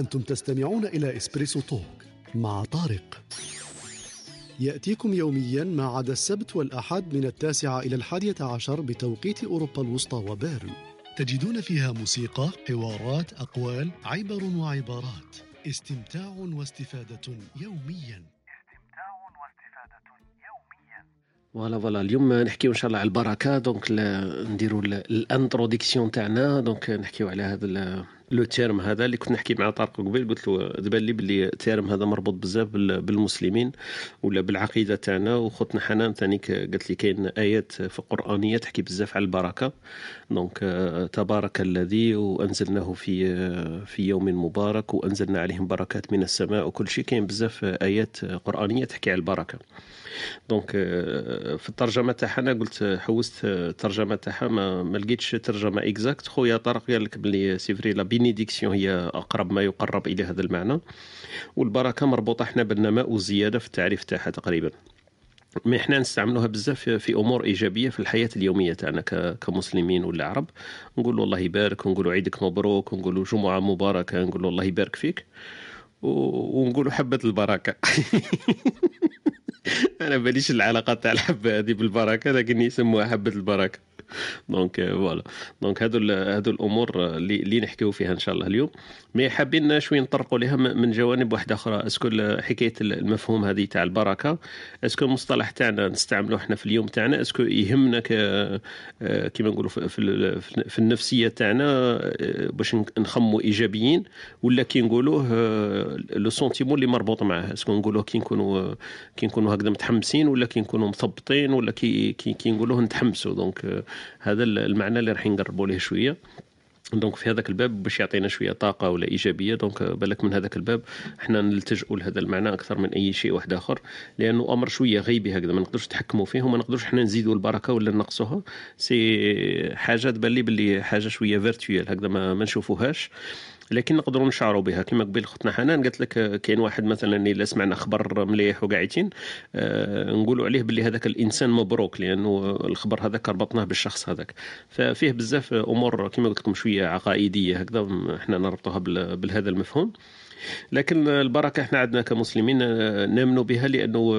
أنتم تستمعون إلى Espresso Talk مع طارق. يأتيكم يوميا ما عدا السبت والأحد من التاسعة إلى الحادية عشر بتوقيت أوروبا الوسطى وبيرن. تجدون فيها موسيقى، حوارات، أقوال، عبر وعبارات. استمتاع واستفادة يوميا. voilà voilà اليوم نحكيو إن شاء الله على البركة. donc نديرو ال introduction تاعنا. donc نحكيو على هذا le terme هذا اللي كنت نحكي مع طارق قبيل قلت له تبان لي باللي ال terme هذا مربوط بزاف بالمسلمين ولا بالعقيدة تاعنا. وخوتنا حنان ثاني قالت لي كاين آيات في قرانيه تحكي بزاف على البركة. donc تبارك الذي وأنزلناه في في يوم مبارك وأنزلنا عليهم بركات من السماء وكل شيء. كاين بزاف آيات قرآنية تحكي على البركة. donc في الترجمة تاعها أنا قلت حوست الترجمه تاعها ما, لقيتش ترجمة exacte خويا طارق قال لك بلي c'est vrai la bénédiction هي أقرب ما يقرب إلى هذا المعنى. والبركة مربوطة إحنا بالنماء والزياده في التعريف تاعها تقريبا. mais إحنا نستعملوها بزاف في أمور إيجابية في الحياة اليومية تاعنا كمسلمين ولا عرب. نقولوا الله يبارك ونقولوا عيدك مبروك ونقولوا جمعة مباركة نقولوا الله يبارك فيك. ونقولوا حبة البركة. أنا باليش العلاقة تاع الحبة هذه بالبركة لكن يسموها حبة البركة. donc voilà donc هادو هادو الأمور اللي نحكيو فيها إن شاء الله اليوم. mais حابين شوية نطرقوا لها من جوانب واحدة أخرى. est-ce que حكاية المفهوم هذه تاع البركة. est-ce que المصطلح تاعنا نستعملوه إحنا في اليوم تاعنا. est-ce que يهمنا كيما نقولوا في, في النفسية تاعنا باش نخموا إيجابيين ولا كي نقولوه le sentiment اللي مربوط معاه est-ce que نقولوه كي نكونوا كي نكونوا هكذا متحمسين ولا كي نكونوا مثبطين ولا كي كي, كي نقولوه نتحمسوا. donc هذا المعنى اللي راح نقربوا ليه شوية. donc في هذاك الباب باش يعطينا شوية طاقة ولا إيجابية donc بالك من هذاك الباب إحنا نلتجئوا لهذا المعنى أكثر من أي شيء واحد آخر لأنه أمر شوية غيبي هكذا ما نقدرش نتحكموا فيه وما نقدرش إحنا نزيدوا البركة ولا نقصوها c'est حاجة تبان لي باللي حاجة شوية virtuelle هكذا ما, ما نشوفوهاش. لكن نقدروا نشعروا بها. كما قبيل اختنا حنان قالت لك كاين واحد مثلا إلا سمعنا خبر مليح وقاعدين آه نقولوا عليه باللي هذاك الإنسان مبروك لأنه الخبر هذاك ربطناه بالشخص هذاك. ففيه بزاف أمور كما قلت لكم شوية عقائدية هكذا إحنا نربطوها بهذا المفهوم. لكن البركة إحنا عندنا كمسلمين نامنوا بها لأنه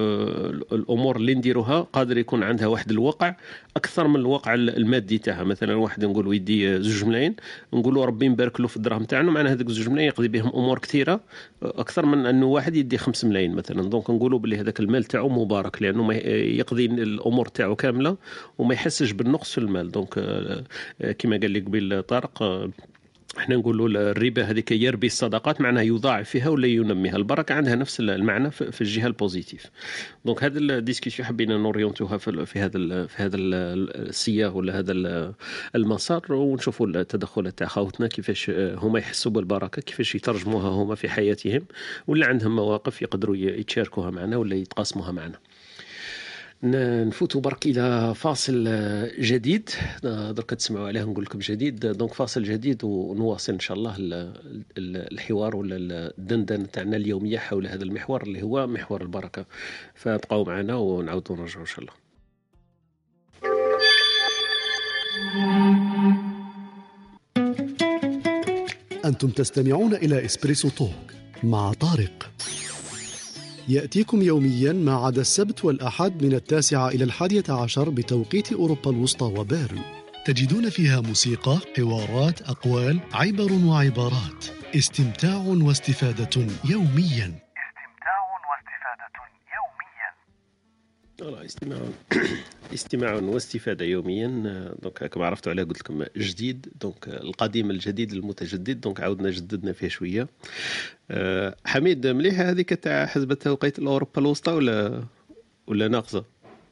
الأمور اللي نديروها قادر يكون عندها واحد الوقع أكثر من الواقع المادي تاعها. مثلا واحد نقول يدي زوج ملايين نقولوا ربي يبارك له في الدراهم تاعنا معناها هذوك زوج ملايين يقضي بهم أمور كثيرة أكثر من أنه واحد يدي خمس ملايين مثلا. donc نقولوا باللي هذاك المال تاعو مبارك لأنه يقضي الأمور تاعو كاملة وما يحسش بالنقص في المال. donc كما قال لي قبيل طارق إحنا نقولوا الربا هذيك يربي الصدقات معناها يضاعف فيها ولا ينميها. البركة عندها نفس المعنى في الجهة ال positive. donc هذا ال discussion حبينا نورينتوها في هذا في هذا السياق ولا هذا المسار ونشوفوا التدخلات تاع خوتنا كيفاش هما يحسوا بالبركة كيفاش يترجموها هما في حياتهم ولا عندهم مواقف يقدروا يتشاركوها معنا ولا يتقاسموها معنا. نفوتوا برك إلى فاصل جديد. درك تسمعوا عليه نقول لكم جديد. دونك فاصل جديد ونواصل إن شاء الله الحوار ولا الدندنه تاعنا اليومية حول هذا المحور اللي هو محور البركة. فابقوا معنا ونعاودوا نرجعوا إن شاء الله. أنتم تستمعون إلى إسبريسو توك مع طارق. يأتيكم يوميا ما عدا السبت والأحد من التاسعة إلى الحادية عشر بتوقيت أوروبا الوسطى وبيرن. تجدون فيها موسيقى، حوارات، أقوال، عبر وعبارات. استمتاع واستفادة يوميا. استماع استماع واستفاده يوميا. donc كما عرفتوا عليه قلت لكم جديد. donc القديم الجديد المتجدد. donc عاودنا جددنا فيه شوية. أه حميد مليحه هذيك تاع حسب التوقيت الأوروبا الوسطى ولا ولا ناقصة؟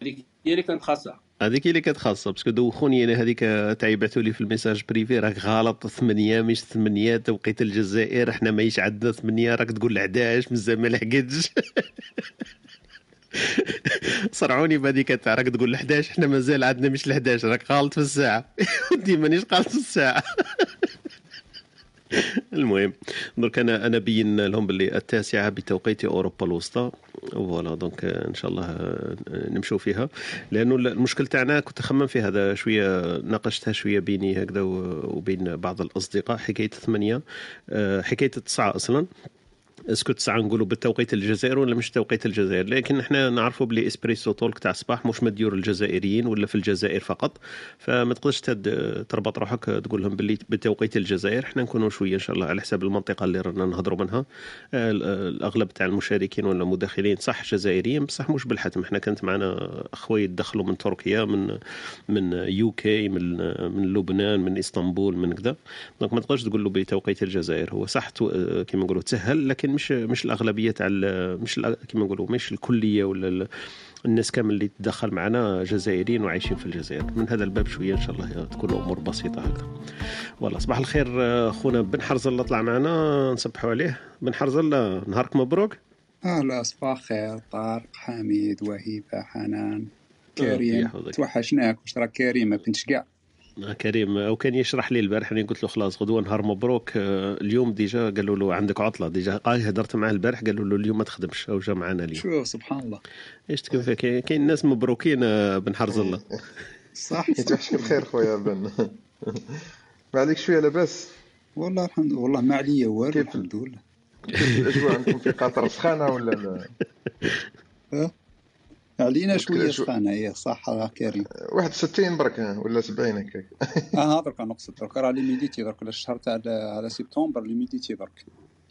هذيك هي اللي كانت خاصة. هذيك اللي كانت خاصة parce que دوخوني أنا هذيك بعثتوا لي في ال message privé. راك غلط ثمانية مش ثمانية توقيت الجزائر إحنا ماهيش عندنا ثمانية راك تقول 11 مازال ما لحقتش. صرعوني بهذيك تاع راك تقول 11 إحنا مازال عندنا مش 11 راك غلط في الساعة. ودي مانيش غلط في الساعة. المهم درك أنا أنا بين لهم باللي التاسعة بتوقيت أوروبا الوسطى. voilà donc إن شاء الله نمشوا فيها. لأنه المشكل تاعنا كنت اخمم في هذا شوية ناقشتها شوية بيني هكذا وبين بعض الأصدقاء حكاية ثمانيه آه، حكاية التسعة أصلا. est-ce que تسعة نقولوا بالتوقيت الجزائر ولا مش توقيت الجزائر؟ لكن إحنا نعرفوا بلي Espresso Talk تاع الصباح مش مديور الجزائريين ولا في الجزائر فقط. فما تقدرش تربط روحك تقول لهم باللي بتوقيت الجزائر. إحنا نكونوا شوية إن شاء الله على حساب المنطقة اللي رانا نهضروا منها. الأغلب تاع المشاركين ولا المداخلين صح جزائريين بصح مش بالحتم. إحنا كانت معنا أخوي دخلوا من تركيا من من UK من من لبنان من إسطنبول من كذا. دونك ما تقدرش تقول له بتوقيت الجزائر. هو صح كما نقولوا تسهل لكن مش مش الأغلبية تاع مش كما نقولوا مش الكلية ولا الناس كامل اللي تدخل معنا جزائريين وعايشين في الجزائر. من هذا الباب شوية إن شاء الله تكون الأمور بسيطة هكذا والله صباح الخير خونا بن حرز الله طلع معنا نصبحوا عليه. بن حرز الله نهارك مبروك. أهلا صباح الخير طارق حميد وهيبة حنان كريم. توحشناك واش راك كريم ما كنتش كاع كريم. أو كان يشرح لي البارح أنا قلت له خلاص غدوة نهار مبروك. آه، اليوم déjà قالوا له عندك عطلة déjà. كي هدرت معاه البارح قالوا له اليوم ما تخدمش. أو جا معنا اليوم. شوف سبحان الله. إيش تكون كاين ناس مبروكين آه، بن حرز الله. صح يتوحشك بخير خويا بن. ما عليك شوية لاباس؟ والله الحمد لله والله ما عليا والو الحمد لله. كيف الأجواء عندكم في قطر؟ سخانة ولا لا؟ علينا شوية سخانه هي صح كريم 61 برك ولا 70 هكاك آه درك نقصد درك راه l'humidité درك الشهر تاع على سبتمبر؟ l'humidité درك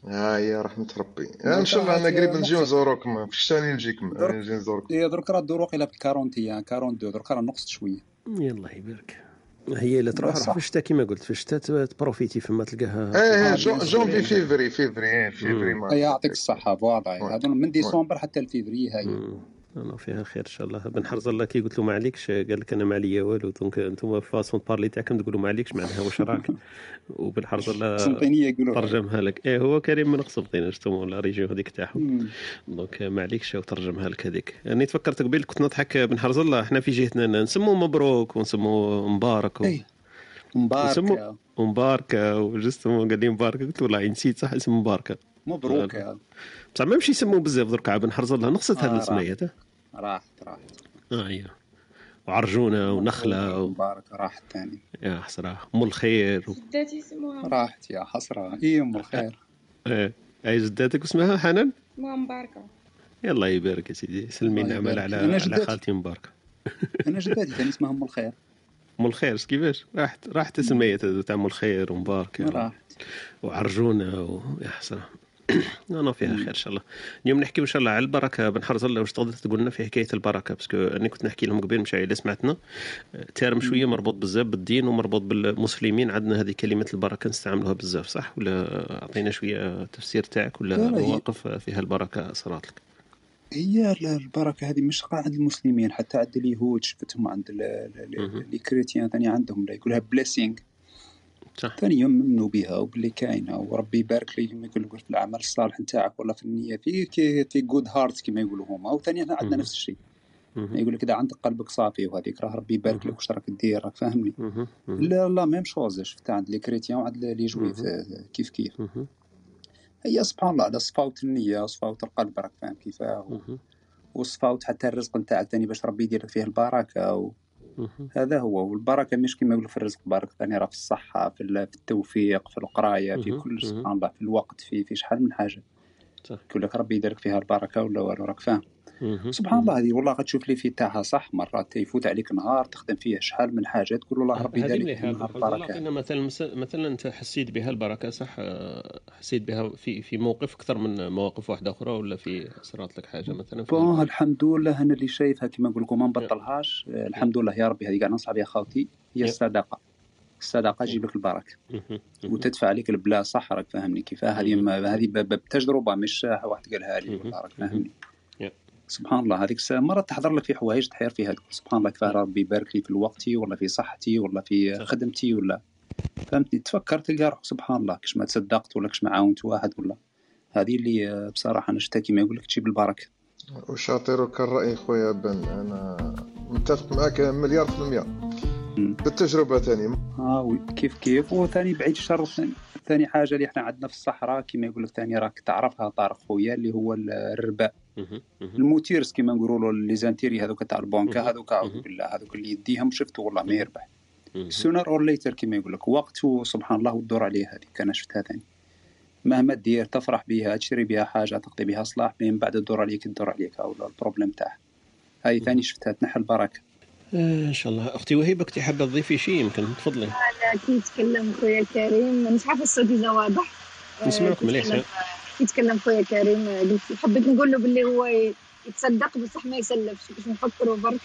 ها هي رحمة ربي. إن شاء الله أنا قريب نجي نزوروكم في الشتاء نجيكم نجي نزوركم هي درك راه ال degrés إلى 40 42 درك راه نقصت شوية. يلا يبارك. هي اللي تروح روح في الشتاء كما قلت في الشتاء ت profiter فما تلقاها إيه جونفي فيفري فيفري فيفري يعطيك الصحة. voilà هذول من ديسمبر حتى لفيفري هاي. أنا فيها خير إن شاء الله. بن حرز الله كي قلت له ما عليكش قال لك أنا ما عليا والو. donc أنتم façon de parler تاعكم تقولوا ما عليكش معناها واش راك؟ وبن حرز الله ترجمها لك. إيه هو كريم من قسنطينه أنتم la région هذيك تاعهم. donc ما عليكش وترجمها لك هذيك. أنا يعني تفكرت قبيل كنت نضحك بن حرز الله. إحنا في جهتنا نسموه مبروك ونسموه مبارك. و... إيه مباركة مباركة. و juste قال لي مباركة. قلت والله نسيت صح اسم مباركة. مبروك بصح ما يمشي يسموه بزاف درك. بن حرز الله نقصت هذه السميات راحت راحت آه أيوه وعرجونه ونخلة و... مبارك راحت ثاني يا حسرة أم الخير و... جداتي يسموها راحت يا حسرة. اي أم الخير؟ إيه. أي جداتك اسمها حنان؟ اسمها مباركة. يلا يبارك يا سيدي. سلمي النعمة على على خالتي مباركة. أنا جداتي ثاني اسمها أم الخير. أم الخير كيفاش؟ راحت راحت السميات تاع أم الخير ومباركه راحت. وعرجونه ويا حسرة. أنا فيها خير إن شاء الله. اليوم نحكي إن شاء الله على البركة. بن الله واش تقدر تقول لنا في حكاية البركة؟ باسكو أنا كنت نحكي لهم قبل مش اللي سمعتنا. تيرم شوية مربوط بزاف بالدين ومربوط بالمسلمين. عندنا هذه كلمة البركة نستعملوها بزاف صح؟ ولا أعطينا شوية تفسير تاعك ولا مواقف فيها البركة صارت لك؟ هي البركة هذه مش عند المسلمين حتى عند اليهود. شفتهم عند ال chrétiens ثاني عندهم يقولها blessing صح. ثاني يوم يؤمنوا بها وباللي كاينة وربي يبارك لي كما يقول في العمل الصالح نتاعك ولا في النية في في good heart كما يقولوا هما. وثاني إحنا عندنا نفس الشيء. يقول لك إذا عندك قلبك صافي وهذيك راه ربي يبارك لك واش راك دير راك فاهمني؟ لا لا même chose شفتها عند les chrétiens وعند les juifs كيف كيف. هي سبحان الله على صفاوت النية صفاوت القلب راك فاهم كيفاه. وصفاوت حتى الرزق نتاعك ثاني باش ربي يدير فيه البركة و... هذا هو. والبركة مش كما يقولوا في الرزق بركة ثاني راه في الصحة في التوفيق في القراية في كل سبحان الله في الوقت في في شحال من حاجة. يقول لك ربي يديرك فيها البركة ولا والو راك فاهم. سبحان الله هذه والله غتشوف لي في تاعها صح؟ مرات يفوت عليك نهار تخدم فيه شحال من حاجة تقول والله ربي يدير لك البركة. مثلا مثلا أنت حسيت بها البركة صح؟ حسيت بها في في موقف أكثر من مواقف واحدة أخرى ولا في صارت لك حاجة مثلا بون الحمد لله أنا اللي شايفها كما نقول لكم ما نبطلهاش. الحمد لله يا ربي هذه قاعد ننصح بها خاوتي هي الصدقة. الصدقة تجيب لك البركة. وتدفع عليك البلا صح؟ راك فاهمني كيف؟ هذه هذه بتجربة مش واحد قالها لي راك فاهمني؟ سبحان الله هذيك الساعة مرات تحضر لك في حوايج تحير فيها. سبحان الله كيف ربي يبارك لي في الوقت ولا في صحتي ولا في خدمتي ولا. فهمتني؟ تفكر تلقى روحك سبحان الله. كش ما تصدقت ولا كش ما عاونت واحد ولا. هذه اللي بصراحة نشتكي ما يقول لك تجيب البركة. وشاطرك الرأي خويا بن. أنا متفق معك مليار في المية. بالتجربة ثاني آه كيف كيف. وثاني بعيد الشر ثاني حاجة اللي إحنا عندنا في الصحراء كما يقول لك ثاني راك تعرفها طارق خويا اللي هو الرباء الموتيرس كما نقولوا له les intérêts هذوك تاع البنكه هذوك أعوذ بالله هذوك اللي يديهم شفت والله ما يربح. sooner or later كما يقول لك وقت سبحان الله وتدور عليه هذيك أنا شفتها ثاني. مهما دير تفرح بها تشري بها حاجة تقضي بها صلاح من بعد تدور عليك تدور عليك أو ال problème تاعها. هاي ثاني شفتها تنحى البركة. آه، إن شاء الله. أختي وهيبة كنتي حابة تضيفي شيء يمكن تفضلي. لا كي يتكلم خويا كريم مش عارفة الصوت إذا واضح. آه، نسمعك مليح كي يتكلم خويا كريم قلت حبيت نقول له باللي هو يتصدق بصح ما يسلفش باش نفكروا برك.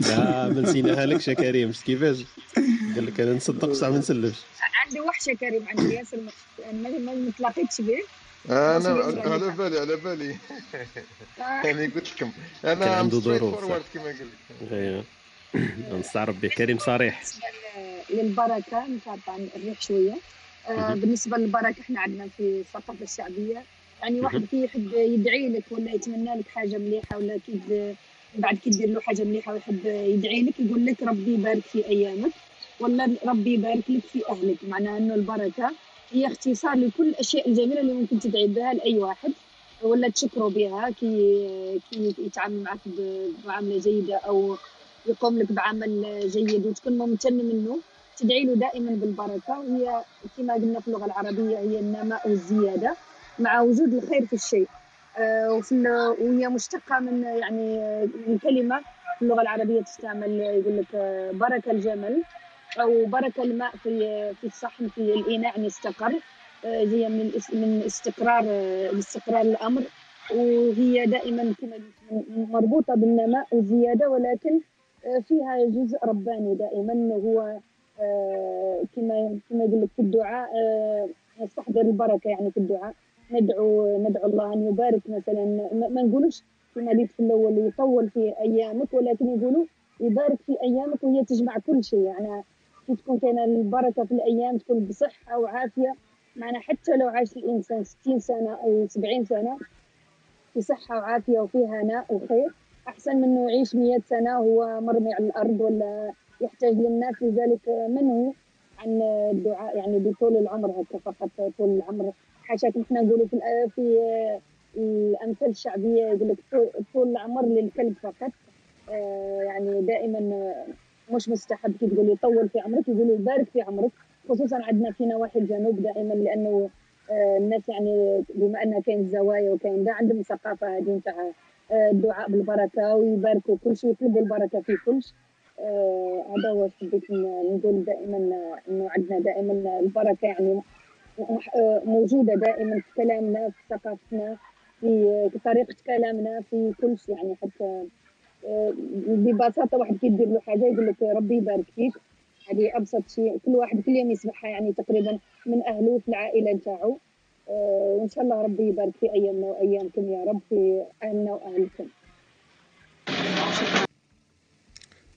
لا ما نسيناها لك يا كريم. كيفاش؟ قال لك أنا نصدق بصح ما نسلفش. عندي وحشة كريم عندي ياسر يعني ما تلاقيتش به أنا على بالي على بالي. يعني قلت لكم أنا عنده ظروف كما قلت. أيوه. نستعرف به. كريم صريح. للبركة نتابع الريح شوية. آه بالنسبة للبركة إحنا عندنا في الثقافه الشعبية يعني واحد كي يحب يدعي لك ولا يتمنى لك حاجة مليحة ولا كي بعد كي دير له حاجة مليحة ويحب يدعي لك يقول لك ربي يبارك في أيامك ولا ربي يبارك لك في أهلك. معناها إنه البركة هي اختصار لكل الأشياء الجميلة اللي ممكن تدعي بها لأي واحد ولا تشكره بها. كي كي يتعامل معك بمعامله جيدة أو يقوم لك بعمل جيد وتكون ممتن منه تدعي له دائما بالبركة. وهي كما قلنا في اللغة العربية هي النماء والزيادة. مع وجود الخير في الشيء. آه، وفي وهي مشتقة من يعني من كلمة في اللغة العربية تستعمل يقول لك آه، بركه الجمل أو بركه الماء في في الصحن في الإناء يعني استقر آه، هي من من استقرار استقرار الأمر. وهي دائما كما مربوطة بالنماء والزياده ولكن فيها جزء رباني دائما. هو كما كما يقول لك في الدعاء نستحضر البركة يعني في الدعاء. ندعو ندعو الله أن يبارك مثلا. ما نقولوش كما قلت في الأول يطول في أيامك ولكن يقولوا يبارك في أيامك وهي تجمع كل شيء. يعني كي تكون كاينة البركة في الأيام تكون بصحة وعافية. معنا حتى لو عاش الإنسان 60 سنة أو 70 سنة في صحة وعافية وفيها هناء وخير. أحسن من إنه يعيش 100 سنة وهو مرمي على الأرض ولا يحتاج للناس لذلك منه عن الدعاء. يعني بطول العمر هكا فقط طول العمر. حاشاك نحن نقولوا في في الأمثال الشعبية يقول لك طول العمر للكلب فقط. آه، يعني دائما مش مستحب كي تقول يطول في عمرك يقولوا يبارك في عمرك. خصوصا عندنا في نواحي الجنوب دائما لأنه آه، الناس يعني بما أنها كاين زوايا وكاين دا عندهم ثقافة هذه نتاع آه، الدعاء بالبركة ويباركوا كل شيء يطلبوا البركة في كل شيء. هذا هو حبيت نقول دائما إنه عندنا دائما البركة يعني موجودة دائما في كلامنا في ثقافتنا في طريقة كلامنا في كل شيء. يعني حتى آه، ببساطة واحد كيدير له حاجة يقول لك ربي يبارك فيك. هذه أبسط شيء. كل واحد كل يوم يسمعها يعني تقريبا من أهله في العائلة نتاعو آه، وإن شاء الله ربي يبارك في أيامنا وأيامكم يا رب في أهلنا وأهلكم.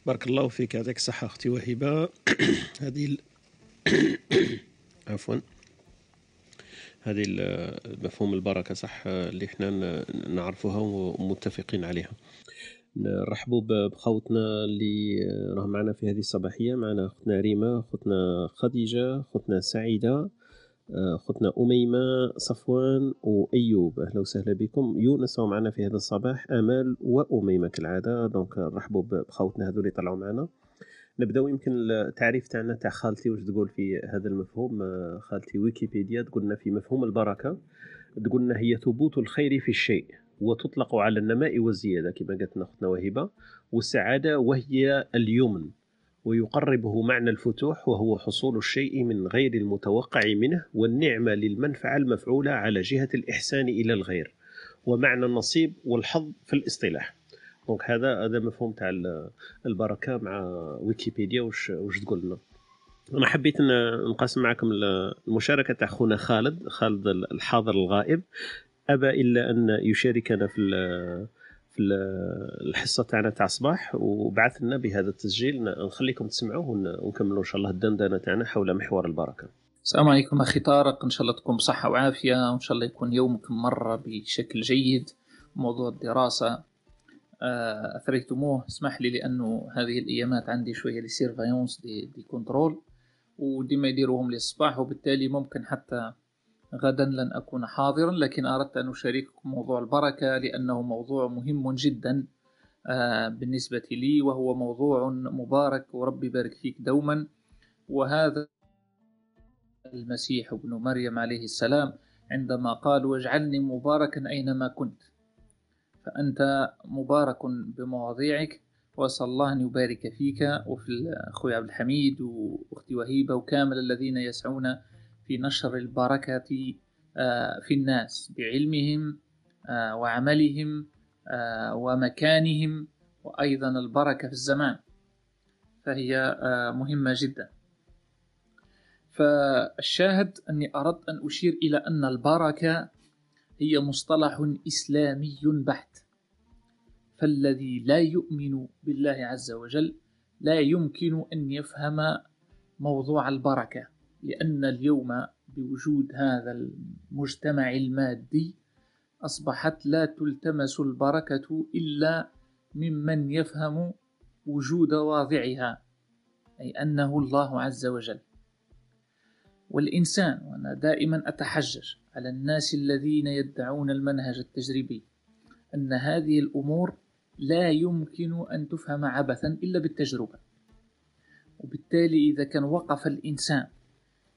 بارك الله فيك. يعطيك الصحة أختي وهبة. هذه عفوا. هذه مفهوم البركة صح اللي إحنا نعرفوها ومتفقين عليها. نرحبوا بخوتنا اللي راه معنا في هذه الصباحية. معنا أختنا ريما أختنا خديجة أختنا سعيدة أختنا أميمة صفوان وأيوب. أهلا وسهلا بكم. يونس معنا في هذا الصباح آمال وأميمة كالعادة. دونك نرحبوا بخوتنا هذول اللي طلعوا معنا. نبداو يمكن التعريف تاعنا تاع خالتي واش تقول في هذا المفهوم؟ آه، خالتي ويكيبيديا تقولنا في مفهوم البركة تقولنا هي ثبوت الخير في الشيء وتطلق على النماء والزيادة كما قالت أختنا وهبة والسعادة وهي اليمن ويقربه معنى الفتوح وهو حصول الشيء من غير المتوقع منه والنعمة للمنفعة المفعولة على جهة الإحسان إلى الغير ومعنى النصيب والحظ في الاصطلاح. دونك هذا هذا مفهوم تاع البركة مع ويكيبيديا واش واش تقول لنا؟ أنا حبيت نقاسم معكم المشاركة تاع خونا خالد خالد الحاضر الغائب. أبى إلا أن يشاركنا في في الحصة تاعنا تاع الصباح وبعث لنا بهذا التسجيل. نخليكم تسمعوه ونكملوا إن شاء الله الدندنة تاعنا حول محور البركة. السلام عليكم أخي طارق. إن شاء الله تكون بصحة وعافية وإن شاء الله يكون يومك مر بشكل جيد. موضوع الدراسة. أثريتموه. اسمح لي لأنه هذه الأيامات عندي شوية les surveillances des, des contrôles وديما يديروهم للصباح وبالتالي ممكن حتى غدا لن أكون حاضرا لكن أردت أن أشارككم موضوع البركة لأنه موضوع مهم جدا آه، بالنسبة لي وهو موضوع مبارك وربي يبارك فيك دوما. وهذا المسيح ابن مريم عليه السلام عندما قال واجعلني مباركا أينما كنت فأنت مبارك بمواضيعك وأسأل الله أن يبارك فيك وفي أخوي عبد الحميد وأختي وهيبة وكامل الذين يسعون في نشر البركة آه، في الناس بعلمهم آه، وعملهم آه، ومكانهم وأيضا البركة في الزمان. فهي مهمة جدا. فالشاهد أني أردت أن أشير إلى أن البركة هي مصطلح إسلامي بحت. فالذي لا يؤمن بالله عز وجل لا يمكن أن يفهم موضوع البركة لأن اليوم بوجود هذا المجتمع المادي أصبحت لا تلتمس البركة إلا ممن يفهم وجود واضعها أي أنه الله عز وجل. والإنسان وأنا دائما أتحجج على الناس الذين يدعون المنهج التجريبي أن هذه الأمور لا يمكن أن تفهم عبثا إلا بالتجربة. وبالتالي إذا كان وقف الإنسان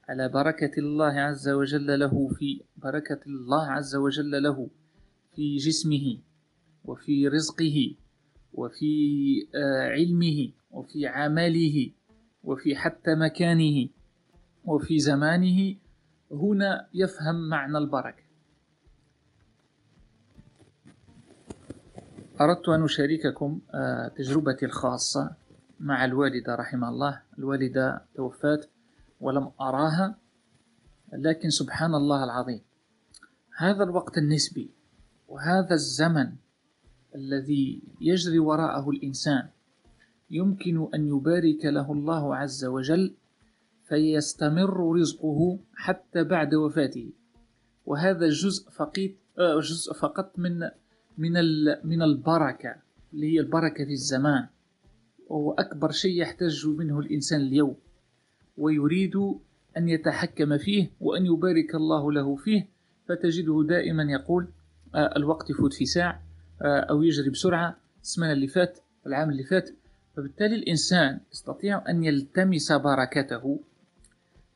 على بركة الله عز وجل له في بركة الله عز وجل له في جسمه وفي رزقه وفي آه، علمه وفي عمله وفي حتى مكانه وفي زمانه هنا يفهم معنى البركة. أردت أن أشارككم آه، تجربتي الخاصة مع الوالدة رحمها الله. الوالدة توفات ولم أراها لكن سبحان الله العظيم هذا الوقت النسبي وهذا الزمن الذي يجري وراءه الإنسان يمكن أن يبارك له الله عز وجل فيستمر رزقه حتى بعد وفاته. وهذا جزء فقيت آه، جزء فقط من من من البركة اللي هي البركة في الزمان. وهو أكبر شيء يحتاج منه الإنسان اليوم. ويريد أن يتحكم فيه وأن يبارك الله له فيه. فتجده دائما يقول آه، الوقت يفوت في ساعة آه، أو يجري بسرعة السنة اللي فات العام اللي فات. فبالتالي الإنسان يستطيع أن يلتمس بركته.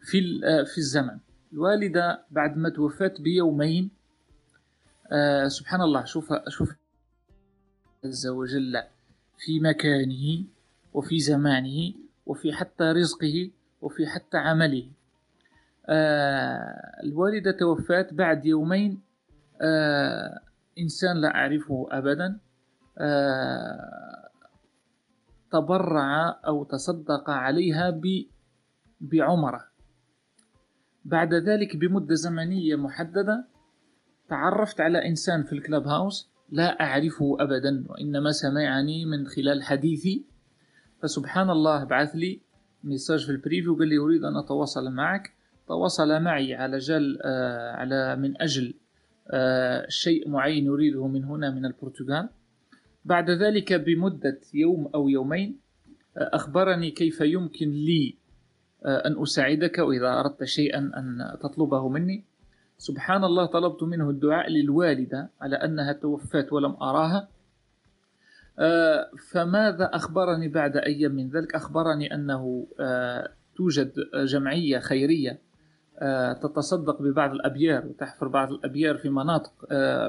في آه، في الزمن. الوالدة بعد ما توفت بيومين آه سبحان الله شوف شوف عز وجل في مكانه وفي زمانه وفي حتى رزقه وفي حتى عمله. آه الوالدة توفت بعد يومين إنسان لا أعرفه أبدا تبرع أو تصدق عليها بعمرة. بعد ذلك بمدة زمنية محددة تعرفت على إنسان في الكلاب هاوس لا أعرفه أبدا وإنما سمعني من خلال حديثي. فسبحان الله بعث لي message في ال privé وقال لي أريد أن أتواصل معك. تواصل معي على جل آه على من أجل آه شيء معين يريده من هنا من البرتغال. بعد ذلك بمدة يوم أو يومين آه أخبرني كيف يمكن لي أن أساعدك وإذا أردت شيئا أن تطلبه مني. سبحان الله طلبت منه الدعاء للوالدة على أنها توفت ولم أراها. آه، فماذا أخبرني بعد أيام من ذلك؟ أخبرني أنه آه، توجد جمعية خيرية تتصدق ببعض الأبيار وتحفر بعض الأبيار في مناطق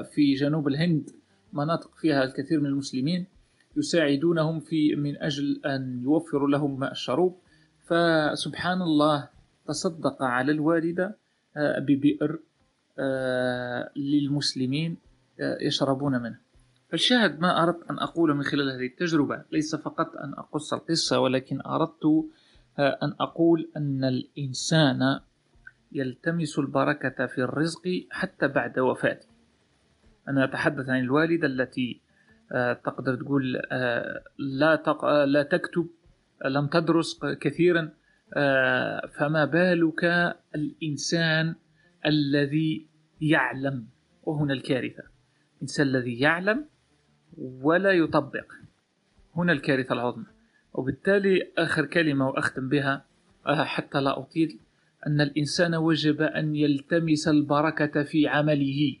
في جنوب الهند مناطق فيها الكثير من المسلمين يساعدونهم في من أجل أن يوفروا لهم ماء الشروب فسبحان الله تصدق على الوالدة آه، ببئر آه، للمسلمين آه، يشربون منه فالشاهد ما أردت أن أقول من خلال هذه التجربة ليس فقط أن أقص القصة ولكن أردت أن أقول أن الإنسان يلتمس البركة في الرزق حتى بعد وفاته أنا أتحدث عن الوالدة التي تقدر تقول لا. لا تكتب لم تدرس كثيرا آه، فما بالك الإنسان الذي يعلم؟ وهنا الكارثة. الإنسان الذي يعلم ولا يطبق. هنا الكارثة العظمى. وبالتالي آخر كلمة وأختم بها آه، حتى لا أطيل أن الإنسان وجب أن يلتمس البركة في عمله.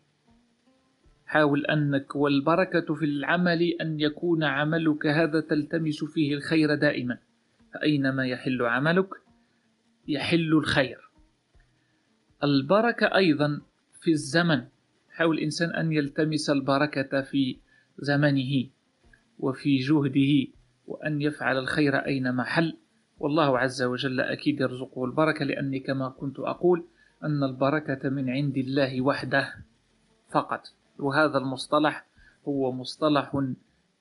حاول أنك والبركة في العمل أن يكون عملك هذا تلتمس فيه الخير دائما. فأينما يحل عملك يحل الخير. البركة أيضا في الزمن. حاول الإنسان أن يلتمس البركة في زمنه وفي جهده وأن يفعل الخير أينما حل. والله عز وجل أكيد يرزقه البركة لأني كما كنت أقول أن البركة من عند الله وحده فقط. وهذا المصطلح هو مصطلح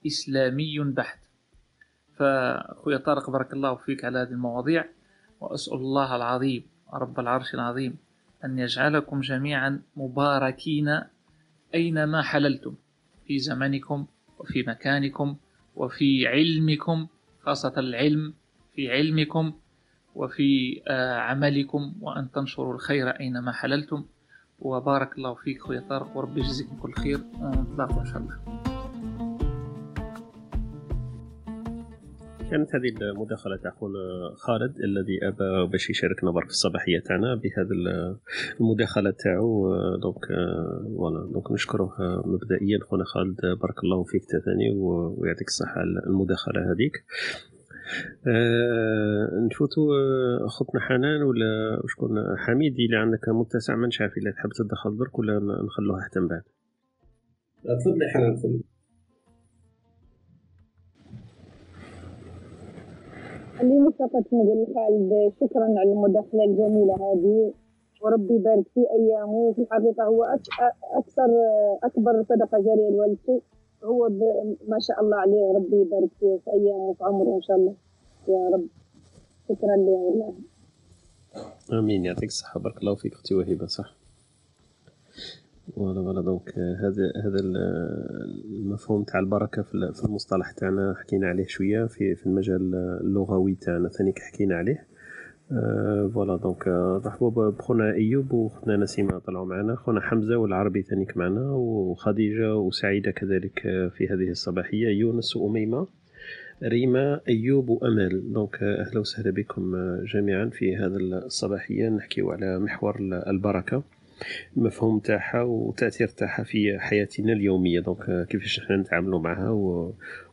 إسلامي بحت. فأخوي طارق بارك الله فيك على هذه المواضيع وأسأل الله العظيم رب العرش العظيم أن يجعلكم جميعا مباركين أينما حللتم في زمنكم وفي مكانكم وفي علمكم خاصة العلم في علمكم وفي آه، عملكم وأن تنشروا الخير أينما حللتم. وبارك الله فيك خويا طارق وربي يجزيكم كل خير. ونتلاقوا إن شاء الله كانت هذه المداخلة تاع خونا خالد الذي أبى باش يشاركنا برك في الصباحية تاعنا بهذا المداخلة تاعو. donc voilà. donc نشكره مبدئيا. خونا خالد بارك الله فيك ثاني ويعطيك الصحة المداخلة هذيك. آه نفوتوا آه، أختنا حنان ولا شكون حميد اللي عندك متسع ما عارف إلا تحب تدخل درك ولا نخلوها حتى من بعد؟ تفضلي حنان تفضلي. خليني فقط نقول خالد شكرا على المداخلة الجميلة هذه. وربي يبارك في أيامه. وفي الحقيقة هو أكثر أكبر صدقة جارية لوالدته. هو ما شاء الله عليه. ربي يبارك فيه في أيامه وفي عمره إن شاء الله. يا رب. شكرا لي والله. آمين. يعطيك الصحة. بارك الله فيك أختي وهبه صح؟ voilà voilà donc هذا هذا المفهوم تاع البركة في المصطلح تاعنا حكينا عليه شوية في في المجال اللغوي تاعنا ثاني حكينا عليه. voilà donc رحبوا بخونا إيوب وخونا نسيمة طلعوا معنا خونا حمزة والعربي ثانيك معنا وخديجة وسعيدة كذلك في هذه الصباحية يونس وأميمة ريما إيوب وأمل. donc أهلا وسهلا بكم جميعا في هذا الصباحية. نحكيو على محور البركة. المفهوم تاعها والتاثير تاعها في حياتنا اليومية. دونك كيفاش إحنا نتعاملوا معها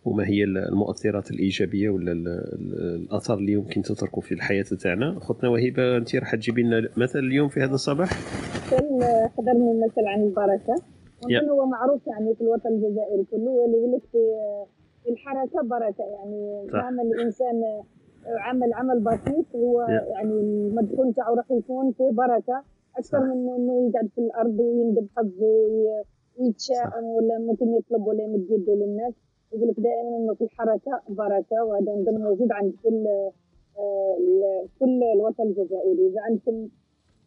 وما هي المؤثرات الإيجابية ولا الاثار اللي يمكن تتركوا في الحياة تاعنا. اختنا وهبه أنت راح تجيبي لنا مثل اليوم في هذا الصباح؟ حضرني مثل عن البركة. هو معروف يعني في الوطن الجزائري كله واللي يقول لك في الحركة بركة. يعني عمل الإنسان عمل عمل بسيط هو يعني المدخول تاعو راح يكون فيه بركة. أكثر من إنه يقعد في الأرض ويندب حظه ويتشائم ولا ممكن يطلب ولا يمد يده للناس. يقول لك دائما إنه في الحركة بركة وهذا نظن موجود عند كل آه، كل الوطن الجزائري. إذا عندكم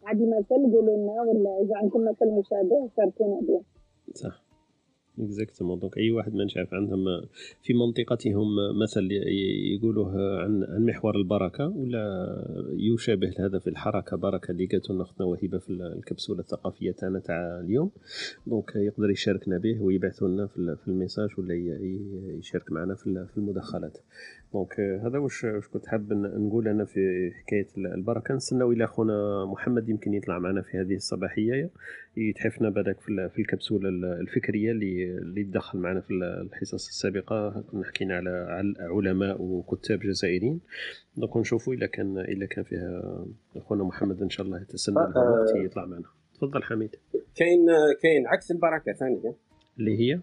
عادي مثل قولوا لنا ولا إذا عندكم مثل مشابه شاركونا به صح. exactement donc أي واحد ما نشاف عندهم في منطقتهم مثل يقولوه عن عن محور البركة ولا يشابه هذا في الحركة بركة اللي قالت لنا أختنا وهبه في الكبسولة الثقافية تاعنا تاع اليوم. donc يقدر يشاركنا به ويبعثوا لنا في ال message ولا يشارك معنا في المداخلات. donc هذا واش كنت حاب نقول أنا في حكاية البركة. نستناو إلى خونا محمد يمكن يطلع معنا في هذه الصباحية. يتحفنا بالك في الكبسولة الفكرية اللي اللي تدخل معنا في الحصص السابقة. كنا حكينا على علماء وكتاب جزائريين. دونك نشوفوا اذا كان اذا كان فيها خونا محمد إن شاء الله يتسنى له الوقت آه. يطلع معنا. تفضل حميد. كاين كاين عكس البركة ثانية. اللي هي؟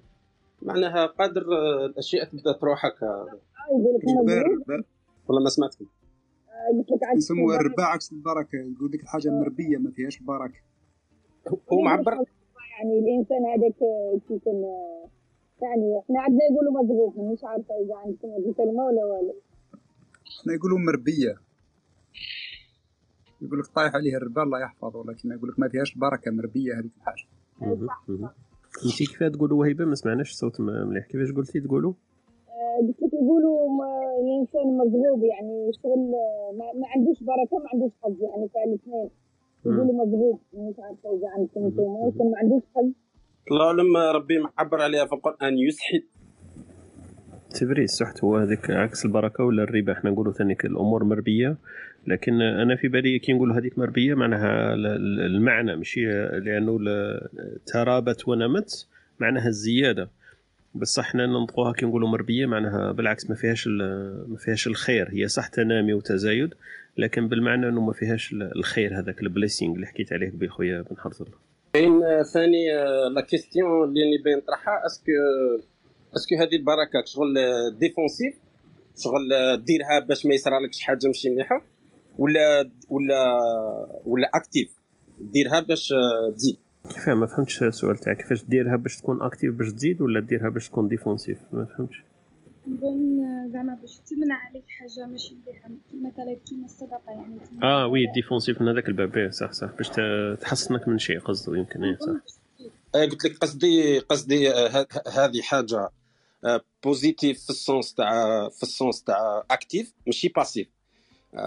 معناها قادر الأشياء تبدأ تروح هكا والله ما سمعتكم يسموها الربا عكس البركة. يقول لك الحاجة مربية ما فيهاش بركة. هو معبر؟ يعني الإنسان هذاك كيكون يعني إحنا عندنا يقولوا مضغوط مش عارفة إذا عندكم هذه الكلمة ولا ولا إحنا يقولوا مربية. يقول لك طايح عليه الربا الله يحفظه ولكن يقول لك ما فيهاش بركة مربية هذيك الحاجة. انت كيف تقولوا وهيبة؟ ما سمعناش الصوت مليح. كيفاش قلتي تقولوا؟ قلت لك يقولوا الإنسان مغلوب يعني شغل ما, عندوش بركة ما عندوش حظ يعني فالاثنين. يقولوا مغلوب مش عارفه إذا عندكم أنتم ما عندوش حظ الله لما ربي معبر عليها في القران يسحت سي السحت هو هذيك عكس البركة ولا الربا؟ إحنا نقولوا ثاني الأمور مربية. لكن أنا في بالي كي نقول هذيك مربية معناها المعنى ماشي لأنه ترابت ونمت معناها الزيادة. بصح حنا ننطقوها كي نقولوا مربية معناها بالعكس ما فيهاش ما فيهاش الخير. هي صح تنامي وتزايد لكن بالمعنى إنه ما فيهاش الخير هذاك ال blessing اللي حكيت عليه خويا بن حرز الله. كاين ثاني la question اللي نبغي نطرحها est-ce que est-ce que هذه البركات شغل défensive شغل ديرها باش ما يصرالكش حاجة ماشي مليحة؟ ولا ولا ولا active ديرها باش تزيد. كيف ما فهمتش السؤال تاعك. كيفاش ديرها باش تكون active باش تزيد ولا ديرها باش تكون défensive ما فهمتش. نظن زعما باش تمنع عليك حاجة ماشي مليحة. مثلا كيما الصدقه يعني. آه oui défensive من هذاك الباب. صح صح. باش تحصنك من شيء قصده يمكن. إيه صح. آه قلت لك قصدي قصدي هذه حاجة positive في ال sens تاع في ال sens تاع active ماشي passive